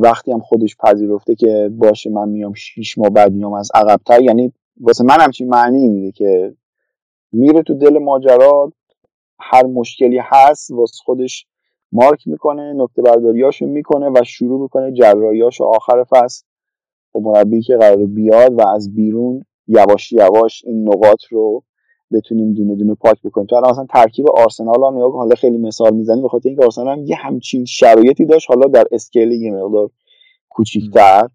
وقتی هم خودش پذیرفته که باشه من میام شیش ماه بعد میام از عقبتر یعنی واسه من همچین معنی میده که میره تو دل ماجرا هر مشکلی هست واسه خودش مارک می‌کنه نکته برداریاشو می‌کنه و شروع می‌کنه جراحیاشو آخر فصل با مربی که قرار بیاد و از بیرون یواش یواش این نقاط رو بتونیم دونه دونه پاک بکنیم. تو الان مثلا ترکیب آرسنال هم نگاه حالا خیلی مثال می‌زنیم به خاطر اینکه آرسنال هم یه همچین شرایطی داشت حالا در اسکیل یه مقدار کوچیک‌تر.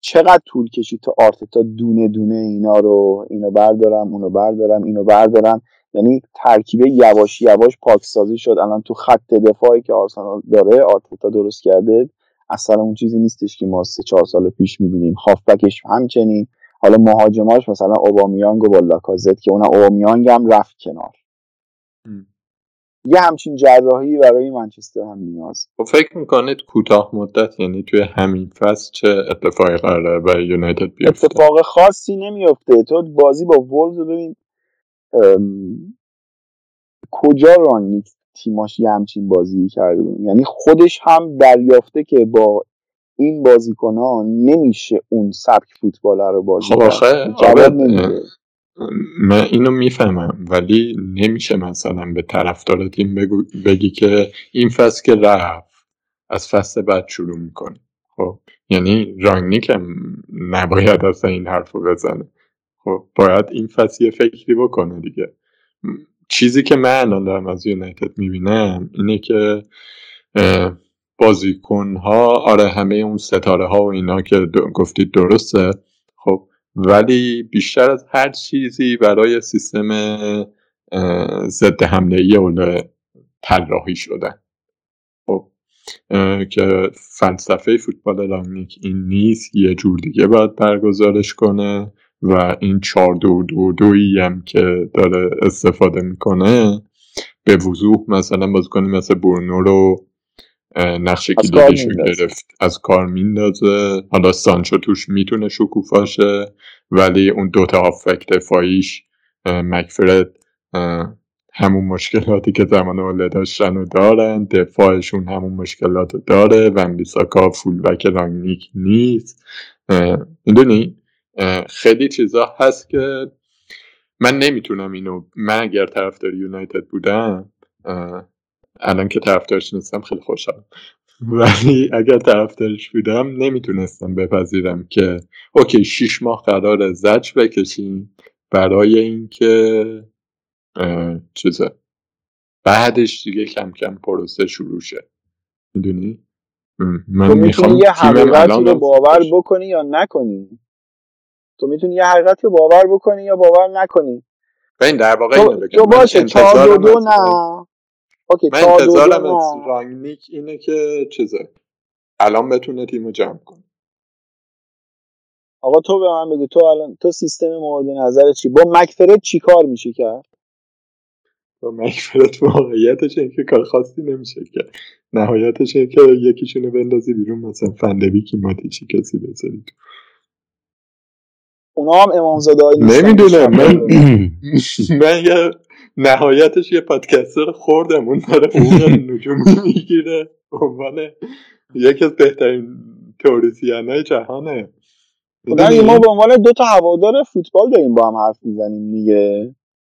چقدر طول کشید تا آرتتا دونه دونه اینا رو اینو بردارم اونو بردارم اینو بردارم؟ یعنی ترکیب یواش یواش پاکسازی شد. الان تو خط دفاعی که آرسنال داره آرتتا درست کرده اصلا اون چیزی نیستش که ما سه چهار سال پیش می‌بینیم. هافبکش همچنین. حالا مهاجماش مثلا اوبامیانگ و با لاکازت که اون اوبامیانگ هم رفت کنار. یه همچین جراحی برای منچستر هم نیاز. خب فکر می‌کنید کوتاه مدت یعنی توی همین فصل چه اتفاقی قراره برای یونایتد بیفته؟ اتفاق خاصی نمیفته تو بازی با وولز رو ببین کجا رانیک تیماش یه همچین بازی کرده بود یعنی خودش هم دریافته که با این بازیکن نمیشه اون سبک فوتبال رو بازی خب آخه من اینو می‌فهمم ولی نمیشه مثلا به طرفدار تیم بگی که این فصل که رفت از فصل بعد شروع می‌کنه. خب یعنی رانگنیک هم نباید اصلا این حرف رو بزنه. خب باید این فصل یه فکری بکنه دیگه. چیزی که من الان دارم از یونایتد می‌بینم اینه که بازیکن ها آره همه اون ستاره ها و اینا که گفتید درسته. خب ولی بیشتر از هر چیزی برای سیستم ضد حمله ای طراحی شدن. خب که فلسفه فوتبال رانگنیک این نیست یه جور دیگه باید برگزارش کنه. و این چار دو دو دویی هم که داره استفاده می‌کنه به وضوح مثلا بازیکنی مثل برونو رو نقش کلیدیشو گرفت از کار میندازه. حالا سانچو توش می‌تونه شکوفاشه ولی اون دوتا هافک دفاعیش مکفرد همون مشکلاتی که زمان اوله داشتن و دارن. دفاعشون همون مشکلات رو داره. و فول فولبک رانگنیک نیست. می‌دونی؟ خیلی چیزا هست که من نمی‌تونم اینو من اگر طرفدار یونایتد بودم الان که طرفدارش نیستم خیلی خوشحالم. ولی اگر طرفدارش بودم نمی‌تونستم بپذیرم که اوکی شیش ماه قرار زج بکشیم برای اینکه چیزه بعدش دیگه کم کم پروسه شروع شه. می‌دونی؟ من می‌خوام یه حقیقتی رو باور بکنی یا نکنی؟ تو می‌تونی یه حقیقتی رو باور بکنی یا باور نکنی. این در واقع تو, اینو تو باشه چهار دو دو نه. اوکی من انتظارم از رانگنیک اینه که چیزه. الان بتونه تیمو جمع کنه. آقا تو به من بگو تو الان تو سیستم مورد نظر چی؟ با مکفرد چی کار میشه کرد؟ با مکفرد واقعیتش این که کار خاصی نمیشه کرد. نهایتش این که یکیشونو بندازی بیرون مثلا فندبی ماتی چی کسی بذاری تو. اونا هم امامزاده های نمی‌دونم من من یه نهایتش یه پادکستر خوردم اون داره حقوق نجوم می‌گیره. عنوان یکی از بهترین تئوریسین های جهانه ما به عنوان دو تا هوادار فوتبال داریم با هم حرف می‌زنیم دیگه.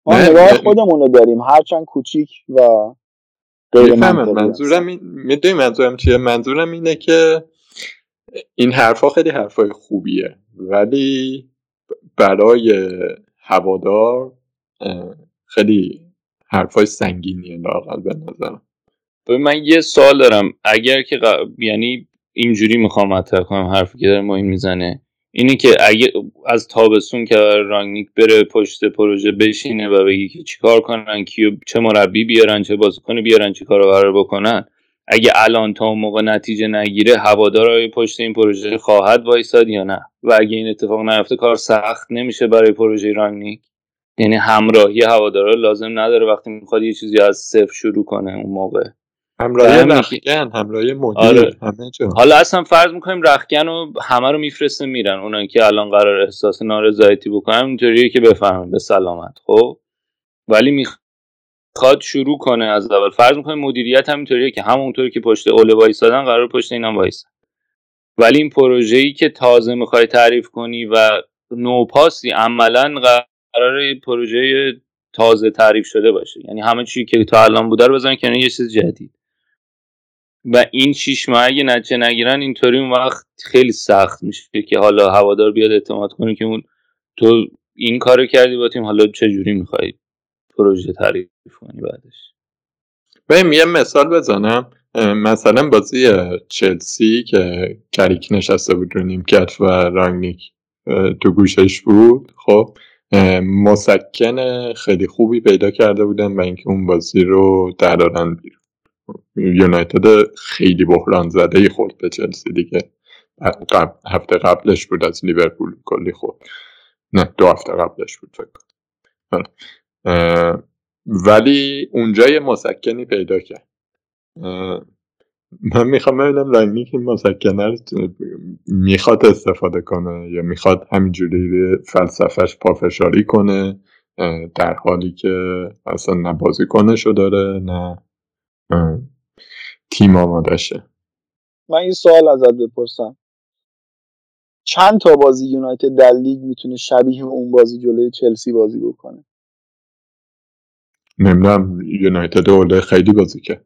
ما نگاه خودمون رو داریم هرچند کوچیک و غیر منظورم می‌دونی منظورم چیه؟ منظورم اینه که این حرفها خیلی حرفای خوبیه ولی برای هوادار خیلی حرفای سنگینیه لاقل به نظرم. من یه سوال دارم. اگر که یعنی اینجوری می‌خوام مطرح کنم حرفی که داره این می‌زنه اینی که اگه از تابستون که رانگنیک بره پشت پروژه بشینه و بگی که چیکار کنن کیو چه مربی بیارن چه بازیکن بیارن چه کارو قرار بکنن اگه الان تا اون موقع نتیجه نگیره هوادارای پشت این پروژه خواهد وایساد یا نه؟ و اگه این اتفاق نیفته کار سخت نمیشه برای پروژه رانگنیک یعنی همراهی هوادارا لازم نداره وقتی می‌خواد یه چیزی از صفر شروع کنه اون موقع. همراهی رخگن همراهی مدیر آره. همه جا. حالا اصلا فرض می‌کنیم رخگن رو همه رو میفرسته میرن. اونایی که الان قرار احساس نارضایتی بکنن اینطوریه که بفهمن به سلامت خب؟ ولی می‌خواد شروع کنه از اول. فرض می‌کنیم مدیریت همینطوریه که همونطوری که پشت اوله وایسادن قرار پشت اینم وایسن ولی این پروژه‌ای که تازه می‌خوای تعریف کنی و نوپاسی عملا قرار پروژه تازه تعریف شده باشه. یعنی همه چی که تا الان بوده رو بزنن کنار یه چیز جدید. و این شیش ماه اگه نتیجه نگیرن اینطوری اون وقت خیلی سخت میشه که حالا هوادار بیاد اعتماد کنه که اون تو این کارو کردی با تیم حالا چه جوری می‌خوای؟ پروژه تعریف کنی بعدش. بریم یه مثال بزنم. مثلا بازی چلسی که کریک نشسته بود رو نیمکت و رانگنیک تو گوشش بود خب مسکن خیلی خوبی پیدا کرده بودن و اینکه اون بازی رو درارن بیرون. یونایتد خیلی بحران زده ای خورد به چلسی دیگه. هفته قبلش بود از لیورپول کلی خورد. نه دو هفته قبلش بود فکر آره. ولی اونجا یه مسکنی پیدا کرد. من می‌خوام ببینم رنگی که مسکنه می‌خواد استفاده کنه یا می‌خواد همینجوری فلسفهش پافشاری کنه در حالی که اصلا نه بازیکنشو داره نه تیم آمادشه من این سوال ازت بپرسم. چند تا بازی یونایتد در لیگ می‌تونه شبیه اون بازی جلوی چلسی بازی بکنه؟ نمی‌دونم یونایتد اوله خیلی بازی که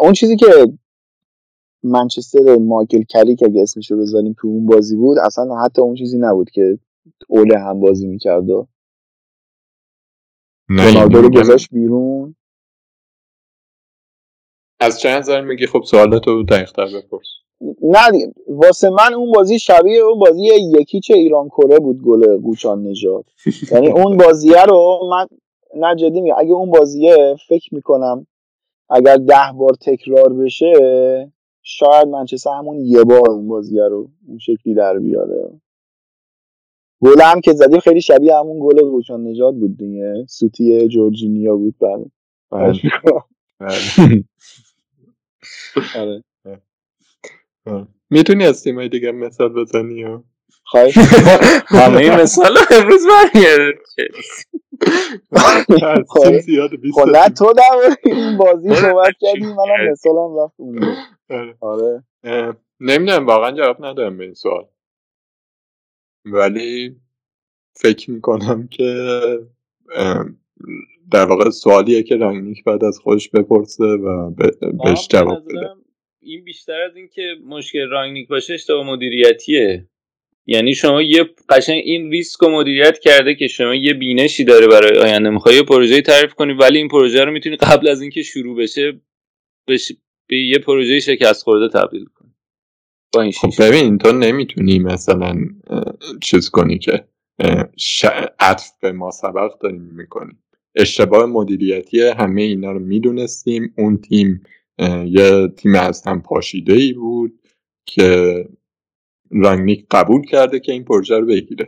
اون چیزی که منچستر مایکل کلیک اگه اسمشو بذاریم تو اون بازی بود اصلا حتی اون چیزی نبود که اوله هم بازی می‌کرد. و رونالدو رو گذاشت بیرون. از چند نظر میگی؟ خب سوالتو دقیقتر بپرس. نه واسه من اون بازی شبیه اون بازی یکیچ ایران کره بود گل قوچان نژاد. یعنی اون بازیه رو من نه جدی میگم. اگه اون بازیه فکر می‌کنم اگر ده بار تکرار بشه شاید منچستر همون یه بار اون بازیه رو اون شکلی در بیاره. گل هم که زدیم خیلی شبیه همون گل قوچان نژاد بود دیگه. سوتی جورجینیا بود بله, بله. بله. آره. می‌تونی از تیمای دیگه مثال بزنی خواهش همه مثال امروز برگرده خب نه تو در این بازی صحبت کردی منم مثالم رفت آره. نمی‌دونم واقعا جواب ندارم به این سوال. ولی فکر می‌کنم که در واقع سوالیه که رنگنیک بعد از خودش بپرسه و بهش جواب بده. این بیشتر از اینکه مشکل رانگنیک باشه اشتباه مدیریتیه. یعنی شما یه قشنگ این ریسک رو مدیریت کرده که شما یه بینشی داره برای آینده. می‌خوای یه پروژه تعریف کنی ولی این پروژه رو می‌تونی قبل از اینکه شروع بشه بش... به یه پروژه شکست خورده تبدیل کنی. با این خب ببین تو نمی‌تونی مثلا چیز کنی که ش... عطف به ما سبق داریم می‌کنی اشتباه مدیریتی همه اینا رو می‌دونستیم. اون تیم یه تیم از هم پاشیده ای بود که رانگنیک قبول کرده که این پروژه رو بگیره.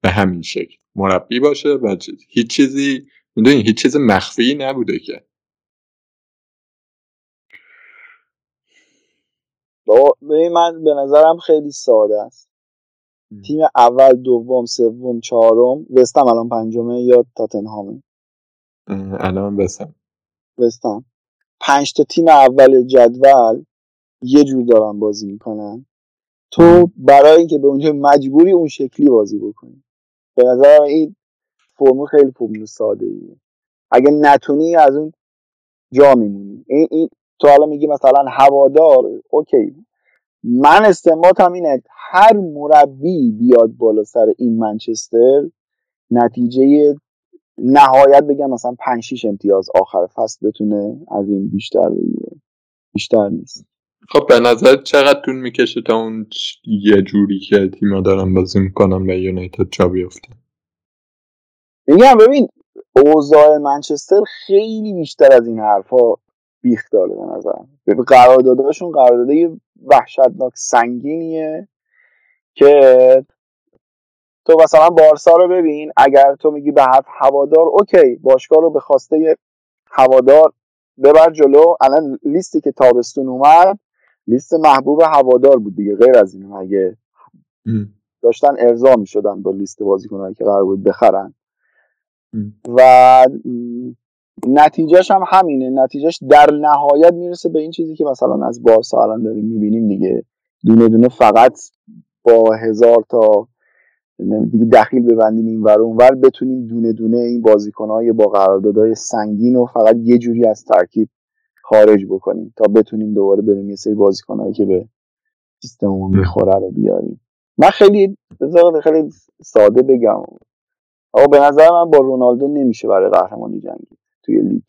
به همین شکل. مربی باشه و هیچ چیزی می‌دونی هیچ چیز مخفی نبوده که. ببین من به نظرم خیلی ساده است. تیم اول دوم سوم چهارم وستم الان پنجمه یا تاتنهامه؟ الان وستم وستم پنج تا تیم اول جدول یه جور دارن بازی می‌کنن. تو برای اینکه به اونجا مجبوری اون شکلی بازی بکنی. به نظر این فرمول خیلی فرمول ساده ایه اگه نتونی از اون جا میمونی. این, این تو حالا میگی مثلا هوادار اوکی. من استنباطم اینه هر مربی بیاد بالا سر این منچستر نتیجه نهایت بگم مثلا 5 6 امتیاز آخر فصل بتونه از این بیشتر بگیره بیشتر نیست. خب به نظر چقدر طول می‌کشه تا اون یه جوری که تیما دارن بازی می‌کنن به یونایتد جا بیفته؟ میگم ببین اوضاع منچستر خیلی بیشتر از این حرفا بیخ داره به نظرم. قرارداداشون قرارداده وحشتناک سنگینیه که تو مثلا بارسا رو ببین اگر تو میگی به حرف هوادار اوکی باشگاه رو به خواسته هوادار ببر جلو. الان لیستی که تابستون اومد لیست محبوب هوادار بود دیگه غیر از این مگه داشتن ارضا می‌شدن با لیست بازیکنایی که قرار بود بخرن. و نتیجهش هم همینه نتیجهش در نهایت می‌رسه به این چیزی که مثلا از بارسا الان داریم می‌بینیم دیگه. دونه دونه فقط با هزار تا دیگه دخیل ببندیم این ور اونور بتونیم دونه دونه این بازیکنهای با قراردادهای سنگین و فقط یه جوری از ترکیب خارج بکنیم تا بتونیم دوباره بریم یه سری بازیکنهایی که به سیستممون می‌خوره رو بیاریم. من خیلی بذار خیلی ساده بگم. آقا به نظر من با رونالدو نمیشه برای قهرمانی جنگید توی لیگ.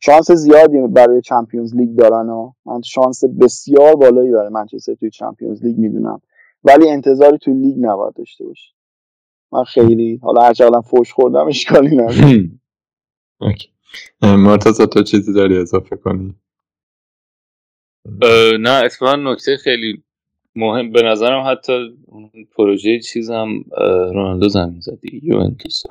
شانس زیادی برای چمپیونز لیگ دارن و من شانس بسیار بالایی برای منچستر توی چمپیونز لیگ می‌دونم. ولی انتظاری توی لیگ نباید داشته باشی. من خیلی حالا هر چقدر فوش خوردم اشکالی نداره. مرتضی تو چیزی داری اضافه کنی؟ نه اتفاقا نکته خیلی مهم به نظرم حتی پروژه چیزم رونالدو زمین زدی یوونتوس.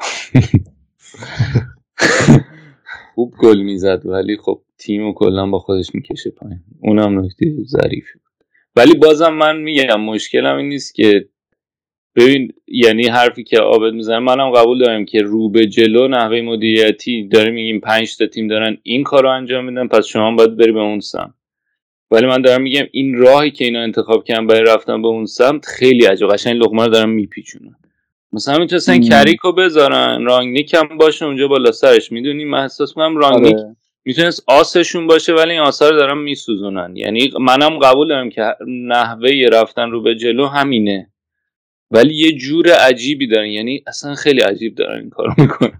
خوب گل می‌زد ولی خب تیم و کلا با خودش می‌کشه پایین. اونم نکته ظریفی ولی بازم من میگم مشکلم این نیست که ببین یعنی حرفی که آبد می‌زنه منم قبول دارم که رو به جلو نحوه مدیریتی داره میگیم پنج تا تیم دارن این کار رو انجام میدن پس شما باید بری به اون سمت. ولی من دارم میگم این راهی که اینا انتخاب کردن برای رفتن به اون سمت خیلی عجب قشنگ لقمه رو دارن میپیچونن. مثلا می‌تونستن کریکو بذارن رانگنیک هم باشه اونجا بالا سرش می‌دونی؟ من احساس می‌کنم رانگنیک آره. می‌تونست آسشون باشه ولی این آثار دارن میسوزونن. یعنی منم قبول دارم که نحوه رفتن رو به جلو همینه. ولی یه جور عجیبی دارن. یعنی اصلا خیلی عجیب دارن این کارو می‌کنن.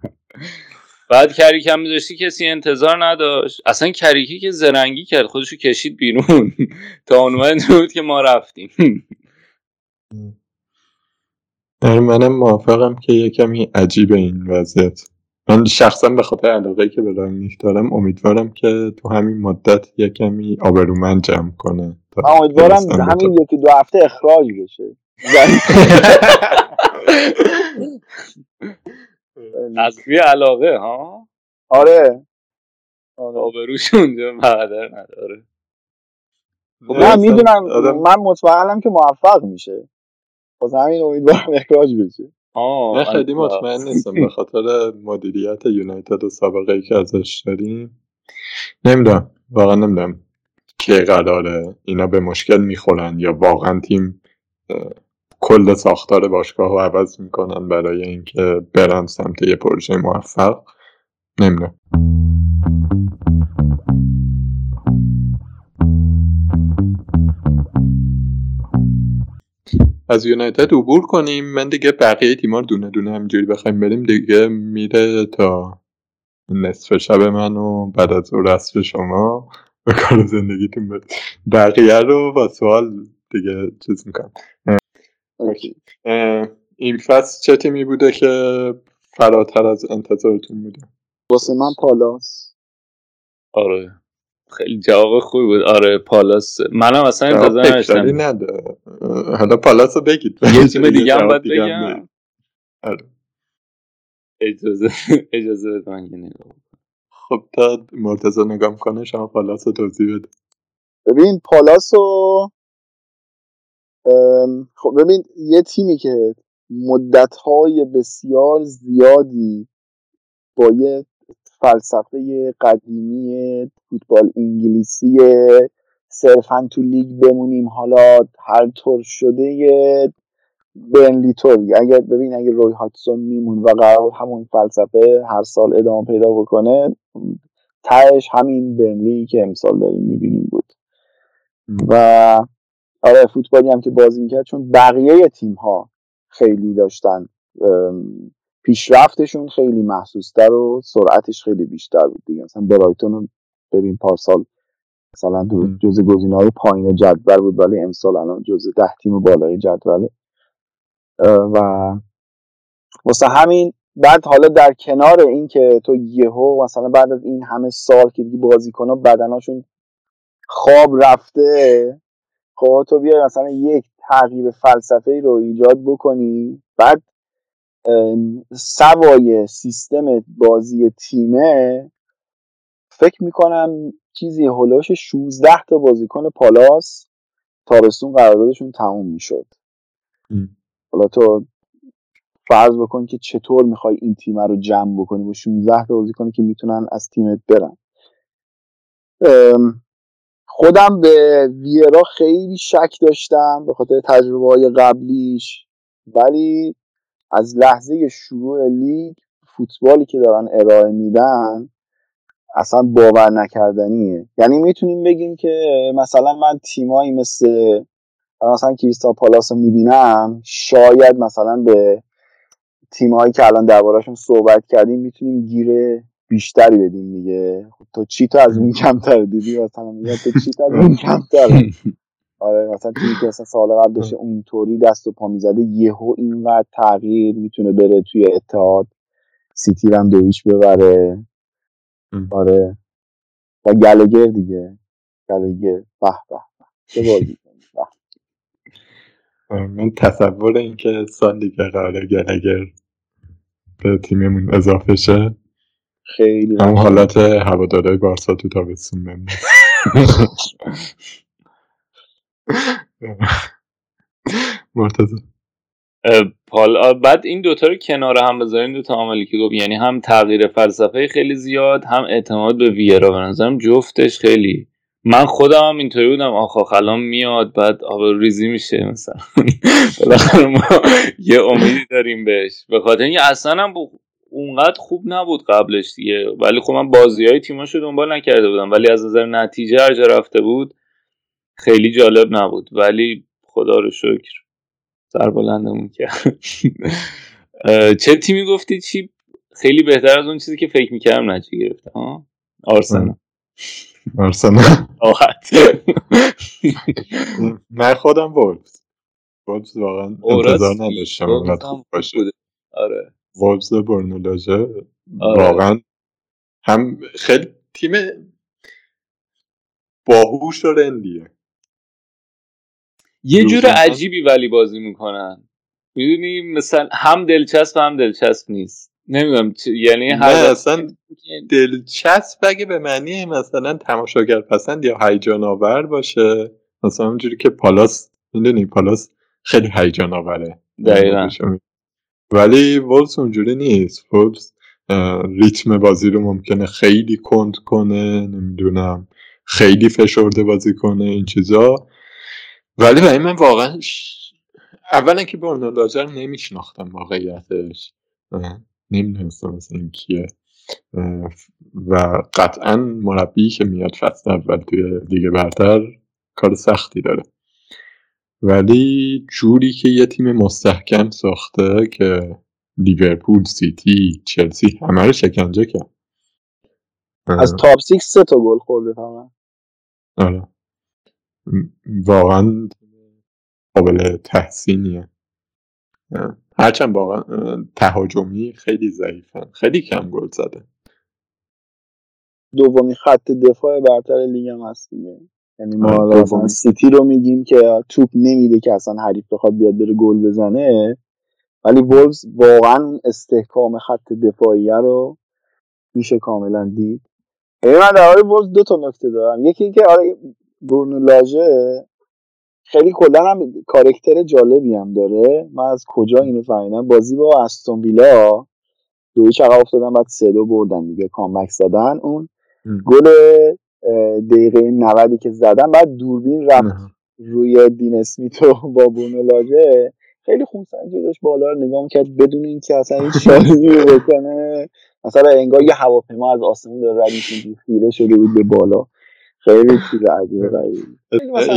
بعد کریک هم میذاشتی کسی انتظار نداشت. اصلا کریکی که زرنگی کرد خودشو کشید بیرون. تا اون بود که ما رفتیم. آره، منم موافقم که یه کمی عجیبه این وضعیت. من شخصا به خاطر علاقه که به رانگنیک دارم امیدوارم که تو همین مدت یه کمی آبرومند جمع کنه. امیدوارم همین یکی دو هفته اخراج بشه. از روی علاقه ها؟ آره. آبروش اونجا مقدر نداره. خب من می‌دونم من مطمئنم که موفق میشه. باز همین امیدوارم اخراج بشه. من خیلی مطمئن نیستم. به خاطر مدیریت یونایتد و سابقه ای که ازش داریم. نمی‌دونم. واقعا نمی‌دونم که قراره اینا به مشکل می‌خورن یا واقعا تیم کل ساختار باشگاه رو عوض می‌کنن برای اینکه برن سمت یه پروژه موفق. نمی‌دونم. از یونایتد عبور کنیم. من دیگه بقیه تیما رو دونه دونه همینجوری بخوایم بریم دیگه میره تا نصف شب من و بعد از او رسف شما به کار زندگیتون بره بقیه رو با سوال دیگه چیز می‌کنم. این فصل چه تیمی بوده که فراتر از انتظارتون بوده؟ واسه من پالاس. آره. خیلی جواب خوبی بود. آره پالاس. منم اصلا انتظار نداشتم. نداره حالا پالاس رو بگید. یه تیم دیگه هم باید بگم. آره. اجازه اجازه بده من نگاه خب تا مرتضی نگاه کنه شما پالاس رو توضیح بده ببین پالاس رو خب ببین یه تیمی که مدتهای بسیار زیادی با یه فلسفه قدیمی فوتبال انگلیسی صرفا تو لیگ بمونیم حالا هر طور شده برنلی توری اگر ببین اگر روی هاتسون میمون و قرار همون فلسفه هر سال ادامه پیدا بکنه تهش همین برنلی که امسال داریم می‌بینیم بود. و آره فوتبالی هم که بازی می‌کرد چون بقیه تیم ها خیلی داشتن پیشرفتشون خیلی محسوستر و سرعتش خیلی بیشتر بود دیگه. مثلا برایتون رو ببین پارسال مثلا جز گزینه های پایین جدول بود ولی امسال الان جز ده تیم بالای جدوله و واسه همین بعد حالا در کنار این که تو یهو مثلا بعد از این همه سال که دیگه بازیکن‌ها بدناشون خواب رفته. خب تو بیا مثلا یک تغییر فلسفه رو ایجاد بکنی بعد سوای سیستم بازی تیمه فکر می‌کنم چیزی هلوش 16 تا بازیکن پالاس تابستون قراردادشون تموم می‌شد. حالا تو فرض بکن که چطور می‌خوای این تیم رو جمع بکنی با 16 تا بازیکنی که می‌تونن از تیمت برن. خودم به ویرا خیلی شک داشتم به خاطر تجربه های قبلیش. ولی از لحظه شروع لیگ فوتبالی که دارن ارائه میدن اصلا باور نکردنیه. یعنی می‌تونیم بگیم که مثلا من تیمایی مثل مثلا کریستال پالاس رو می‌بینم شاید مثلا به تیمایی که الان دربارهشون صحبت کردیم می‌تونیم گیره بیشتری بدیم دیگه. خب تو چی تو از این کمتر دیدی؟ مثلا تو چی تو از این کمتر آره مثلا تیمی که مثلا سال قبل داشته اونطوری دست و پا می‌زده یهو اینقدر تغییر می‌تونه بره توی اتحاد. سیتی هم دویش ببره. آره. و گلگر دیگه. گلگر به به چه بازی من تصور این که سال دیگه قراره گلگر به تیممون اضافه شه. خیلی هم حالت هوادارهای بارسا تو تابستون مرتضی. حالا بعد این دوتا رو کنار هم بذاریم دوتا عاملی که گفت یعنی هم تغییر فلسفه خیلی زیاد هم اعتماد به ویرا. به نظرم جفتش خیلی من خودم هم اینطوری بودم آخا خلام میاد بعد آب ریزی میشه مثلا. بالاخره ما یه امیدی داریم بهش. به خاطر اینکه اصلا هم اونقدر خوب نبود قبلش دیگه. ولی خب من بازی های تیماشو دنبال نکرده بودم. ولی از نظر نتیجه هر جا رفته بود خیلی جالب نبود. ولی خدا رو شکر. سر بلندمون کرد. چه تیمی گفتی چی؟ خیلی بهتر از اون چیزی که فکر می‌کردم نتیجه گرفته ها؟ آرسنال. آرسنال. من خودم وولفز وولفز واقعا انتظار نداشتم آره. وولفز برنولاژه واقعا هم خیلی تیم باهوش و رندیه. یه جور عجیبی ولی بازی می‌کنن. می‌دونی؟ مثلا هم دلچسب هم دلچسب نیست. نمی‌دونم یعنی هر اصلا دلچسب اگه به معنی مثلا تماشاگر پسند یا هیجان آور باشه مثلا اونجوری که پالاس می‌دونی؟ پالاس خیلی هیجان آوره دقیقا ولی وولز اونجوری نیست. وولز ریتم بازی رو ممکنه خیلی کند کنه نمی‌دونم خیلی فشرده بازی کنه این چیزا. ولی برای من واقعا اولا که برنو لاجر نمیشناختم واقعیتش. نمی‌دونستم مثلا این کیه. و قطعا مربی که میاد فصل اول توی لیگ برتر کار سختی داره. ولی جوری که یه تیم مستحکم ساخته که لیورپول سیتی چلسی همه رو شکنجه کرد. از top six سه تا گل خورده فقط. آره. واقعا قابل تحسینیه. هرچند واقعا تهاجمی خیلی ضعیفن خیلی کم گل زده. دومی خط دفاع برتر لیگ هم هست دیگه. یعنی ما آره، مثلا. سیتی رو میگیم که توپ نمیده که اصلا حریف بخواد بیاد بره گل بزنه ولی وولز واقعا اون استحکام خط دفاعیه رو میشه کاملا دید. یعنی من در وولز دو تا نکته دارم. یکی اینکه آره برونو لاژه خیلی کلا هم کارکتر جالبی هم داره. من از کجا اینو فهمیدم؟ بازی با استون ویلا دو عقب افتادن بعد سه دو بردن دیگه کامبک زدن. اون. گل دقیقه 90 که زدن بعد دوربین رفت روی دین اسمیت و با برونو خیلی خونسردی داشت بالا رو نگاه می‌کرد بدون اینکه اصلا هیچ شادی رو بکنه. مثلا انگار یه هواپیما از آسمون داره رد خیره شده بود به بالا. خیلی چیز عجیب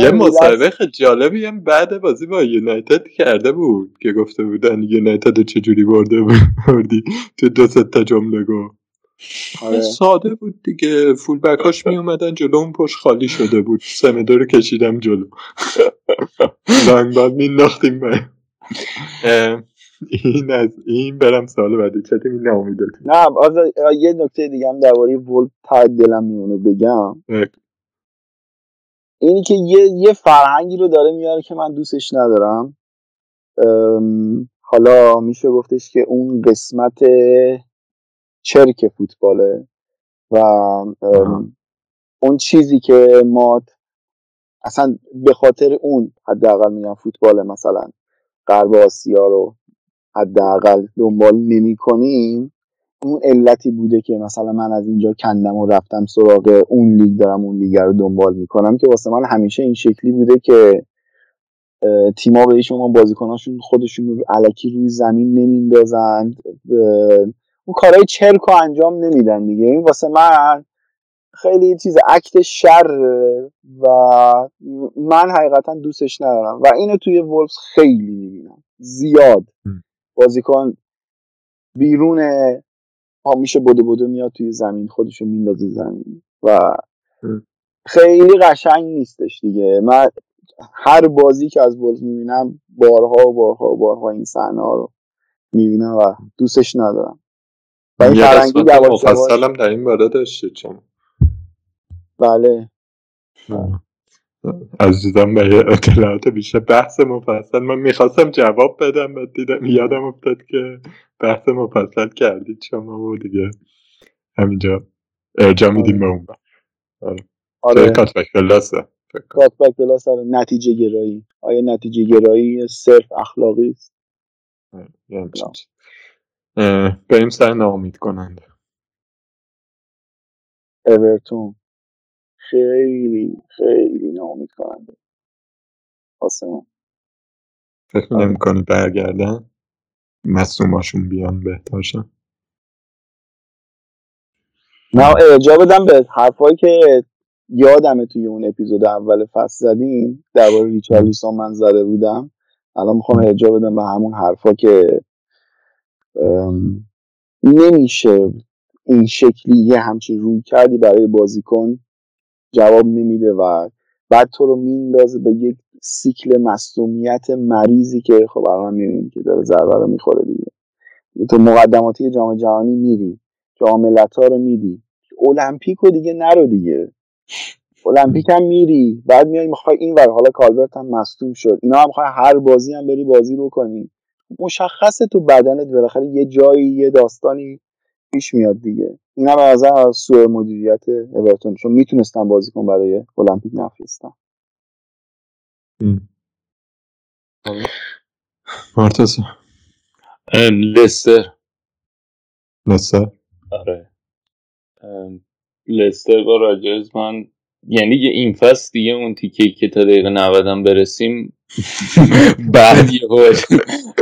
یه مصاحبه خیلی جالبی هم بعد بازی با یونایتد کرده بود که گفته بودن یونایتد چجوری برده بردی؟ تو دو تا جمله گفت. آره. ساده بود دیگه. فول بکاش می اومدن جلو اون پشت خالی شده بود. سمدو رو کشیدم جلو. زنگ بعد مینداختیم اه، این از این برم سال بعدی. چه تیمی ناامیدتی نه یه نکته دیگه هم درباره وولف تا دلم میونه بگم. اینی که یه یه فرهنگی رو داره میاره که من دوستش ندارم. حالا میشه گفتش که اون قسمت چرک فوتباله و. اون چیزی که ما اصلا به خاطر اون حداقل میگم فوتبال مثلا غرب آسیا رو حداقل دنبال نمی کنیم اون علتی بوده که مثلا من از اینجا کندم و رفتم سراغ اون لیگ دارم اون لیگ رو دنبال می‌کنم که واسه من همیشه این شکلی بوده که تیما به شما بازیکناشون خودشون رو علکی روی زمین نمیندازند اه، اون کارهای چرک رو انجام نمیدن دیگه. این واسه من خیلی چیز عکت شر و من حقیقتا دوستش ندارم. و اینو توی وولفز خیلی می‌بینم. زیاد. بازیکن بیرون پا میشه بدو بدو میاد توی زمین خودشو میندازه زمین. و. خیلی قشنگ نیستش دیگه. من هر بازی که از وولفز می‌بینم بارها و بارها و بارها این صحنه ها رو می‌بینم و دوستش ندارم. و این یه قسمت یواش یواش مفصلم در این باره داشته چون. بله. عزیزم به اطلاعات بیشتر بحث مفصل من می‌خواستم جواب بدم بعد دیدم یادم افتاد که بحث مفصل کردید شما و دیگه همینجا ارجا میدیم به اون جای آره. کاتبک کنم. کاتبک پلاس آره. نتیجه گرایی. آیا نتیجه گرایی صرف اخلاقی است؟ اه، بریم سر ناامید کننده اورتون. خیلی خیلی ناامید کننده من فکر آره. نمی کنی برگردن؟ مصوماشون بیان بهترشن. من ارجا بدم به حرفایی که یادمه توی اون اپیزود اول فصل زدیم. درباره ریچارلیسون من زده بودم. الان می‌خوام ارجا بدم به همون حرفا که نمیشه این شکلی یه همچین روی کردی برای بازیکن؟ جواب نمیده و بعد تو رو میندازه به یک سیکل مصومیت مریضی که خب الان می‌بینیم که داره ضربه رو می‌خوره دیگه. تو مقدماتی جام جهانی میری جام ملت‌ها رو میدی المپیک رو دیگه نرو دیگه. المپیک هم میری بعد میای می‌خوای این ور حالا کالبرت هم مصدوم شد. اینا هم می‌خوای هر بازی هم بری بازی بکنی. مشخصه تو بدنت بالاخره یه جایی یه داستانی پیش میاد دیگه. این هم از سوء مدیریت اورتون چون می‌تونستن بازیکن برای المپیک نفرستن مارتز ام، لستر. نصر آره. ام، لستر با راجرز من یعنی یه این فصل دیگه اون تیکه که تا دقیقه 90 هم برسیم بعد یه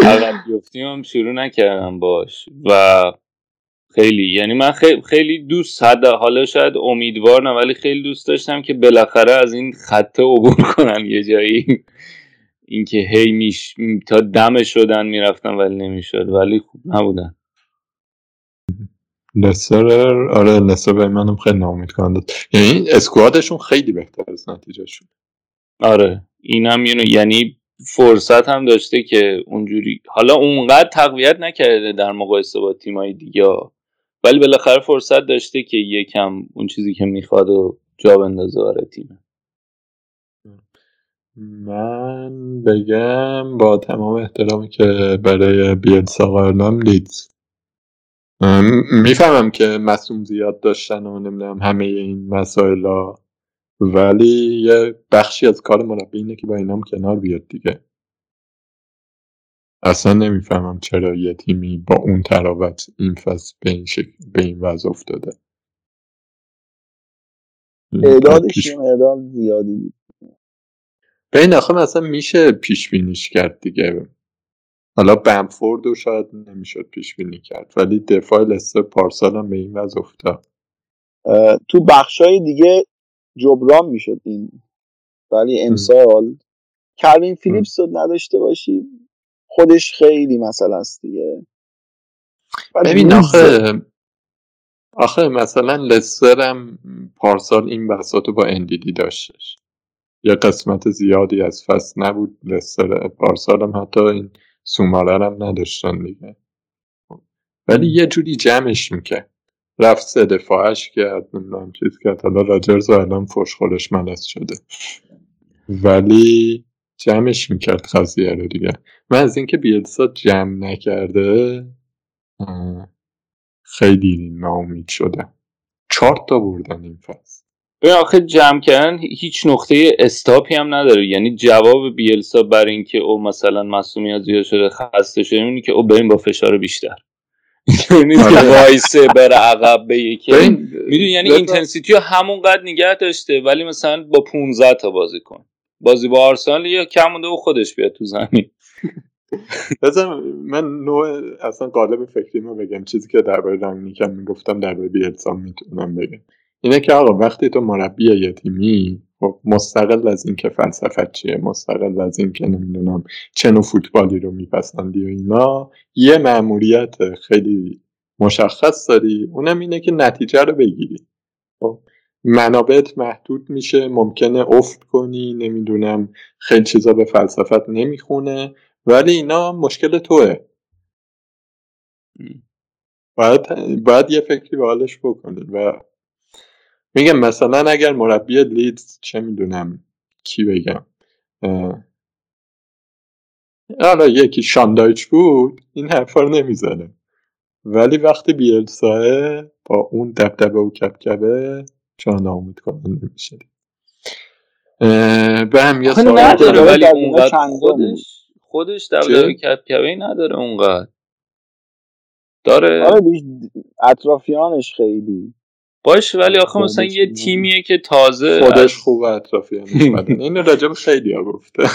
عقب بیفتیم هم شروع نکردم باش. و خیلی یعنی من خیلی, دوست حد حالا شاید امیدوار نه ولی خیلی دوست داشتم که بالاخره از این خطه عبور کنن یه جایی. اینکه هی میش تا دم شدن می‌رفتن ولی نمی‌شد. ولی خوب نبودن. لستر آره لستر به منم خیلی ناامید کننده یعنی اسکوادشون خیلی بهتر از نتیجه شد آره. اینم یعنی یعنی فرصت هم داشته که اونجوری حالا اونقدر تقویت نکرده در مقایسه با تیمای دیگه ولی بالاخره فرصت داشته که یکم اون چیزی که می‌خواد و جا بندازه برای تیم من بگم با تمام احترامی که برای بیلسا قائلم لیدز. می‌فهمم که مسئول زیاد داشتن و نمی‌دونم همه این مسائل ولی یه بخشی از کار مربی اینه که با اینام کنار بیاد دیگه. اصلا نمی‌فهمم چرا یه تیمی با اون تراوت این فصل به این, شکل به این وضع افتاده. اعدادش اعداد زیادی بود. به این مثلا میشه پیش بینیش کرد دیگه. حالا بمفورد رو شاید نمی‌شد پیش بینی کرد ولی دفاع لستر پارسال هم به این وضع افتاد. تو بخشای دیگه جبران می‌شد این. ولی امسال کروین فیلیپس رو نداشته باشی خودش خیلی مثلا است دیگه. ببین آخه آخه مثلا لستر هم پارسال این بساط رو با اندیدی داشتش. یه قسمت زیادی از فصل نبود. لستر پارسال هم حتی این سوماره هم نداشتن دیگه. ولی یه جوری جمعش می‌کرد. رفت سه دفاعش کرد نمی‌دونم چیز کرد. حالا راجرز الان فشخورش ملس شده. ولی جمعش می‌کرد قضیه رو دیگه. من از اینکه بیلسا جمع نکرده خیلی ناامید شدم. چهار تا بردن این فصل. به آخه جمع کردن هیچ نقطه استاپی هم نداره. یعنی جواب بیلسا بر اینکه او مثلا مصومیت زیاد شده خسته شده اینه که او بریم با فشار بیشتر. نیست که آره. وایسه بره عقب به یکی. می‌دونی یعنی اینتنسیتی رو همونقدر نگه داشته ولی مثلا با 15 تا بازی کن. بازی با آرسنال یا کم مونده و خودش بیاد تو زمین. بذار من نوع اصلا قالب فکری ما بگم. چیزی که درباره رنگنیکم می‌گفتم درباره بیلسا می‌تونم بگم. اینه که آقا وقتی تو مربی یه تیمی خب مستقل از اینکه فلسفت چیه مستقل از اینکه نمی‌دونم چه نوع فوتبالی رو میپسندی و اینا یه مأموریت خیلی مشخص داری اونم اینه که نتیجه رو بگیری. خب منابعت محدود میشه ممکنه افت کنی نمی‌دونم خیلی چیزا به فلسفت نمی‌خونه ولی اینا مشکل توه. باید, باید یه فکری به حالش بکنید و میگم مثلا اگر مربی لیدز چه می‌دونم کی بگم حالا یکی شاندایچ بود این حرفا رو نمی‌زنه. ولی وقتی بیلساه با اون دبدبه و کبکبه چرا ناامید کننده میشه به هم یه سوال نداره ولی اونقدر خودش خودش دبدبه کبکبه نداره اونقدر. داره آره اطرافیانش خیلی. باش ولی آخه مثلا یه تیمیه که تازه خودش خوب اطرافیانش بدن اینو راجب خیلی ها گفته.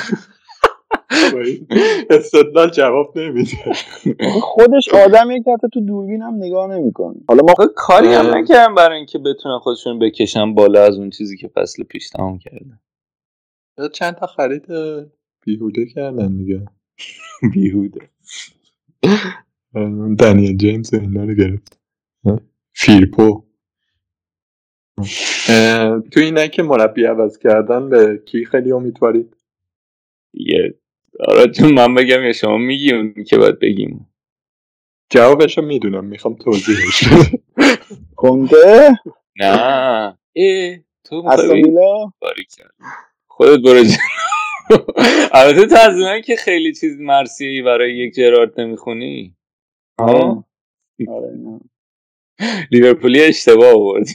استدلال جواب نمیده. خودش آدمیه که حتی تو دوربین هم نگاه نمی‌کنه. حالا ما کاری هم نکردم برای اینکه بتونن خودشون بکشن بالا از اون چیزی که فصل پیش تمام کردن چند تا خرید بیهوده کردن دیگه. بیهوده. دنیل جیمز اینا رو گرفت. فیرپو تو اینه که مربی عوض کردن به کی خیلی امیدوارید؟ یه آره چون من بگم یا شما میگی اون که باید بگیم. جوابشو می‌دونم می‌خوام توضیحش کنده؟ نه. ای تو استویلا خودت برو البته تو که خیلی چیز مرسیه برای یک جرارد نمی‌خونی. آره آره نه. لیورپولی اشتباه آورد.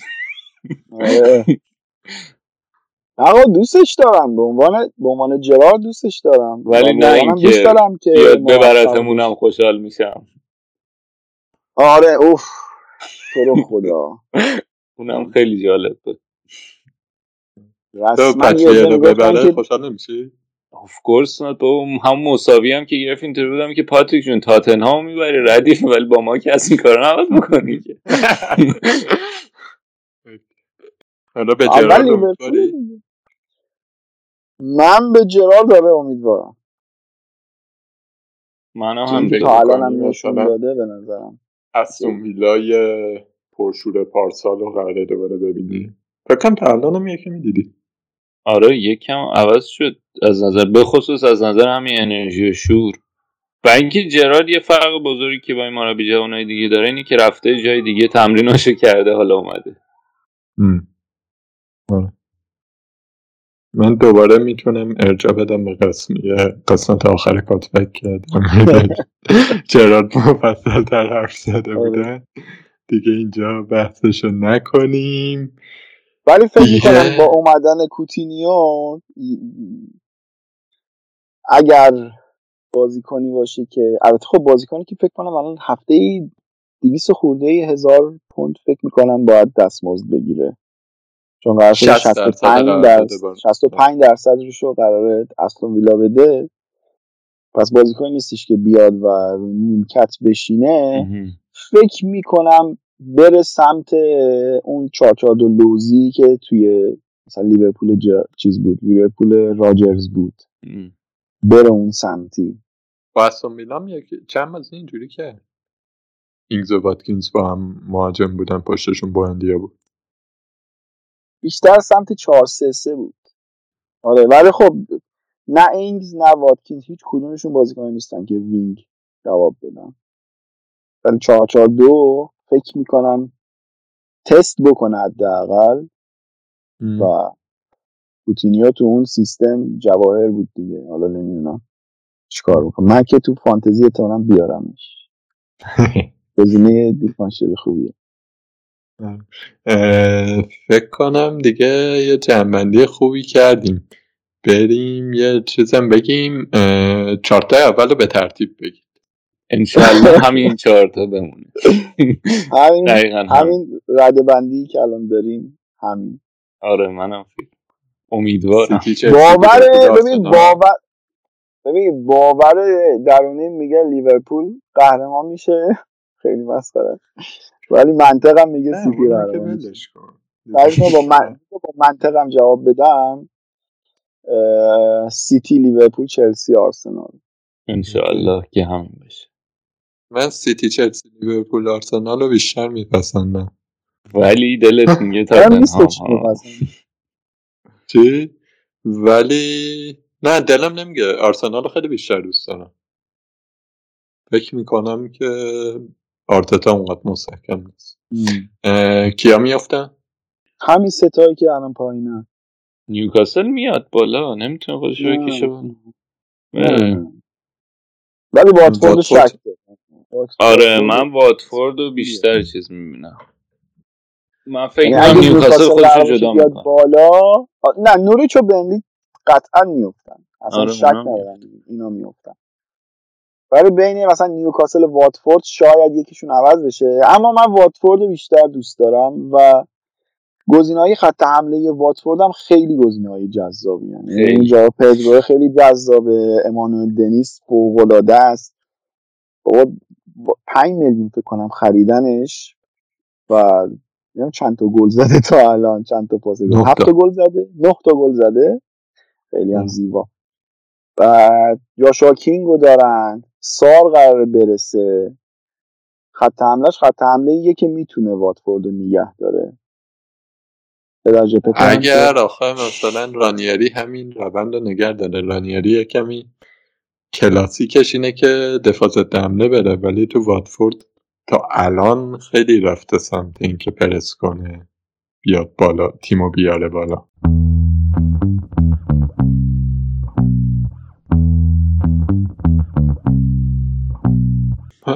آقا دوستش دارم. به عنوان به عنوان جرار دوستش دارم. ولی نه اینکه دوست دارم که بیاد ببرتمونم خوشحال میشم. آره اوف. تو رو خدا. اونم خیلی جالب بود. تو پچیه رو ببره خوشحال نمیشی؟ آف کورس نه تو هم مساوی هم که گرفت اینطوری بودم که پاتریک جون تاتنهام می‌بری ردیف ولی با ما که از این کارا نباید بکنی که. حالا به امیدواری؟ من به جرارد داره امیدوارم. منم چون هم تا الان هم نشون داده به نظرم. استون ویلای پرشور پارسال رو قراره دوباره ببینی فکر کنم تا الان هم یکی می‌دیدی آره یکم عوض شد از نظر به خصوص از نظر همین انرژی و شور. و اینکه جرارد یه فرق بزرگی که با این مربی جوانای دیگه داره اینه که رفته جای دیگه تمریناشو کرده حالا اومده. آره. من دوباره می‌تونم ارجا بدم به قسمت آخر کاتبک کردم جرارد مفصل تر حرف زده آره. بودن دیگه اینجا بحثشو نکنیم ولی فکر می‌کنم با اومدن کوتینیو اگر بازیکنی باشه که البته خب بازیکنی که فکر کنم الان هفته ای دیویس خورده هزار پوند فکر می‌کنم باید دستمزد بگیره چون قرار شده 60 درصد 65 قرار درصد بده با- 65 درصدش رو قراره استون ویلا بده. پس بازیکنی نیستش که بیاد و نیمکت بشینه. فکر می‌کنم بره سمت اون 442 لوزی که توی مثلا لیورپول جا... چیز بود لیورپول راجرز بود. بره اون سمتی. با استون ویلا هم یکی چند بازی اینجوری که اینگز و واتکینز با هم مهاجم بودن پشتشون بوندیا بود. بیشتر سمت 4 3 3 بود. آره ولی خب نه اینگز نه واتکینز هیچ کدومشون بازیکن نیستن که wing جواب بدن. ولی 4 4 2 فکر می‌کنم تست بکنه حداقل و کوتینیو تو اون سیستم جواهر بود دیگه. حالا نمی‌دونم چیکار بکنم. من که تو فانتزی احتمالاً بیارمش. گزینه دیفانشیل خوبیه. فکر کنم دیگه یه جنبندی خوبی کردیم. بریم یه چیزم بگیم. چارتا اول رو به ترتیب بگیم. انشالله همین چهارتا بمونه. همین. همین. رده بندی که الان داریم همین. آره منم فکر امیدوارم. باور ببین. باور ببین باور درونی میگه لیورپول قهرمان میشه. خیلی مسخره. ولی منطقم میگه سیتی می‌کنم با, من... با منطقم جواب بدم. سیتی لیورپول چلسی آرسنال. انشالله که همین بشه من سیتی چلسی لیورپول آرسنال رو بیشتر میپسندم. ولی دلت میگه تاتنهام. می‌پسندی. چی؟ ولی نه دلم نمیگه. آرسنال رو خیلی بیشتر دوست دارم. فکر می‌کنم که آرتتا اونقدر مستحکم نیست کیا میافتن؟ همین ستایی که الان پایینن نیوکاسل میاد بالا نمی‌تونه خودش رو. بکشه. ولی واتفورد. شک. آره من واتفورد رو بیشتر چیز می‌بینم من فکر یعنی کنم اگه نیوکاسل خودش رو جدا می‌کنه بالا نه نوریچ و بنلی قطعا میفتن اصلا آره، شک ندارم اینا میفتن ولی بین مثلا نیوکاسل و واتفورد شاید یکیشون عوض بشه اما من واتفورد بیشتر دوست دارم و گزینه های خط حمله واتفورد هم خیلی گزینه های جذابی. خیلی. اینجا پدرو خیلی جذابه امانوئل دنیس فوق العاده است بابا با- پنج میلیون فکر کنم خریدنش و نمی‌دونم چند تا گل زده تا الان چند تا پاس گل. هفت تا گل زده نه تا گل زده خیلی هم. زیبا و جاشوا کینگو دارن سار قراره برسه. خط حملهش خط حمله ایه که می‌تونه واتفورد رو نگه داره. اگر آخه مثلا رانیری همین روند رو نگه داره. رانیری یه کمی کلاسیکش اینه که دفاع ضد حمله بره ولی تو واتفورد تا الان خیلی رفته سمت اینکه پرس کنه بیاد بالا تیمو بیاره بالا.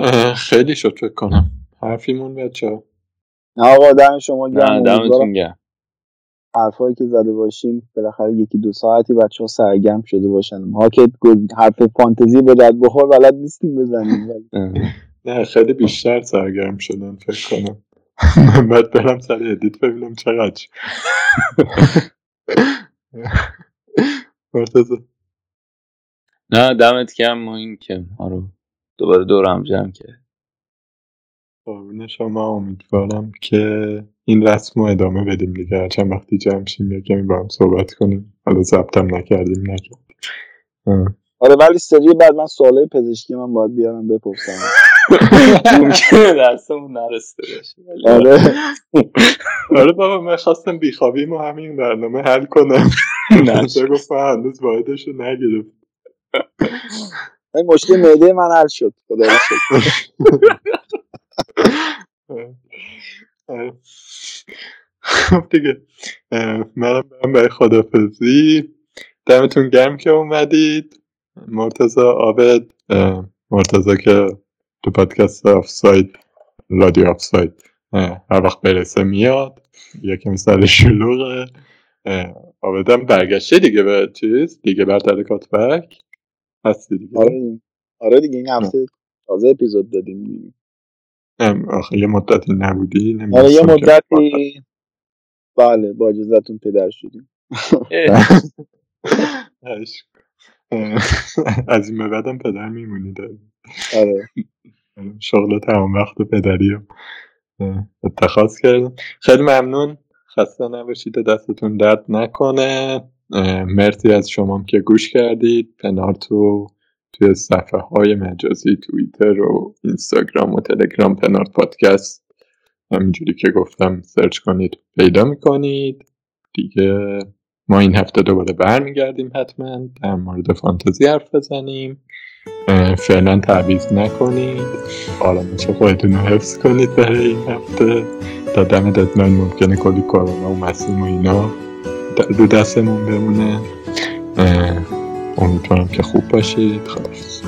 خیلی شد فکر کنم. حرفیمون بچه نه آقا دم شما گرم. دمتون گرم. حرفایی که زده باشیم بالاخره یکی دو ساعتی بچه ها سرگرم شده باشن. ما که حرف فانتزی به درد بخور بلد نیستیم بزنیم. ولی نه خیلی بیشتر سرگرم شدن فکر کنم. من باید برم سر ادیت ببینم چقدر. مرتضی. نه دمت گرم. ما این که رو دوباره دور هم جمع کرد. قربون شما امیدوارم که این رسم رو ادامه بدیم دیگه. هرچند وقتی جمع شیم یه کمی با هم صحبت کنیم. حالا ضبطم نکردیم نکردیم. آره ولی سری بعد من سوالای پزشکی من باید بیارم بپرسم. ممکنه درسمون نرسته باشه ولی آره. آره. بابا من خواستم بیخوابی ما همین برنامه حل کنم. نشه گفت من هنوز واحدش رو نگرفت. این مشکل معده من حل شد. خدا. خب دیگه منم برم برای خدافزی دمتون گرم که اومدید. مرتزا عابد مرتزا که تو پادکست آفساید رادیو آفساید اه، هر وقت برسه میاد. یکم سر شلوغه. عابدم برگشته دیگه به چیز دیگه برتر کاتبک. هستی دیگه. آره آره دیگه این هفته تازه اپیزود دادیم دیگه. آخه یه مدتی نبودی آره یه مدتی. بله با اجازتون پدر شدیم. از این بعدم پدر میمونی آره. شغل تمام وقت پدری اتخاذ کردم. خیلی ممنون. خسته نباشید دستتون درد نکنه. مرسی از شما که گوش کردید. پنارتو توی صفحه های مجازی توییتر و اینستاگرام و تلگرام پنارت پادکست. همینجوری که گفتم سرچ کنید پیدا می‌کنید. دیگه ما این هفته دوباره برمیگردیم حتما. در مورد فانتزی حرف بزنیم. فعلا تعویض نکنید. آرامش خودتون رو حفظ کنید برای این هفته. تا دم ددلاین ممکنه کلی کرونا و مسیم و اینا. رو دستمون بمونه. امیدوارم که خوب باشید. خداحافظ.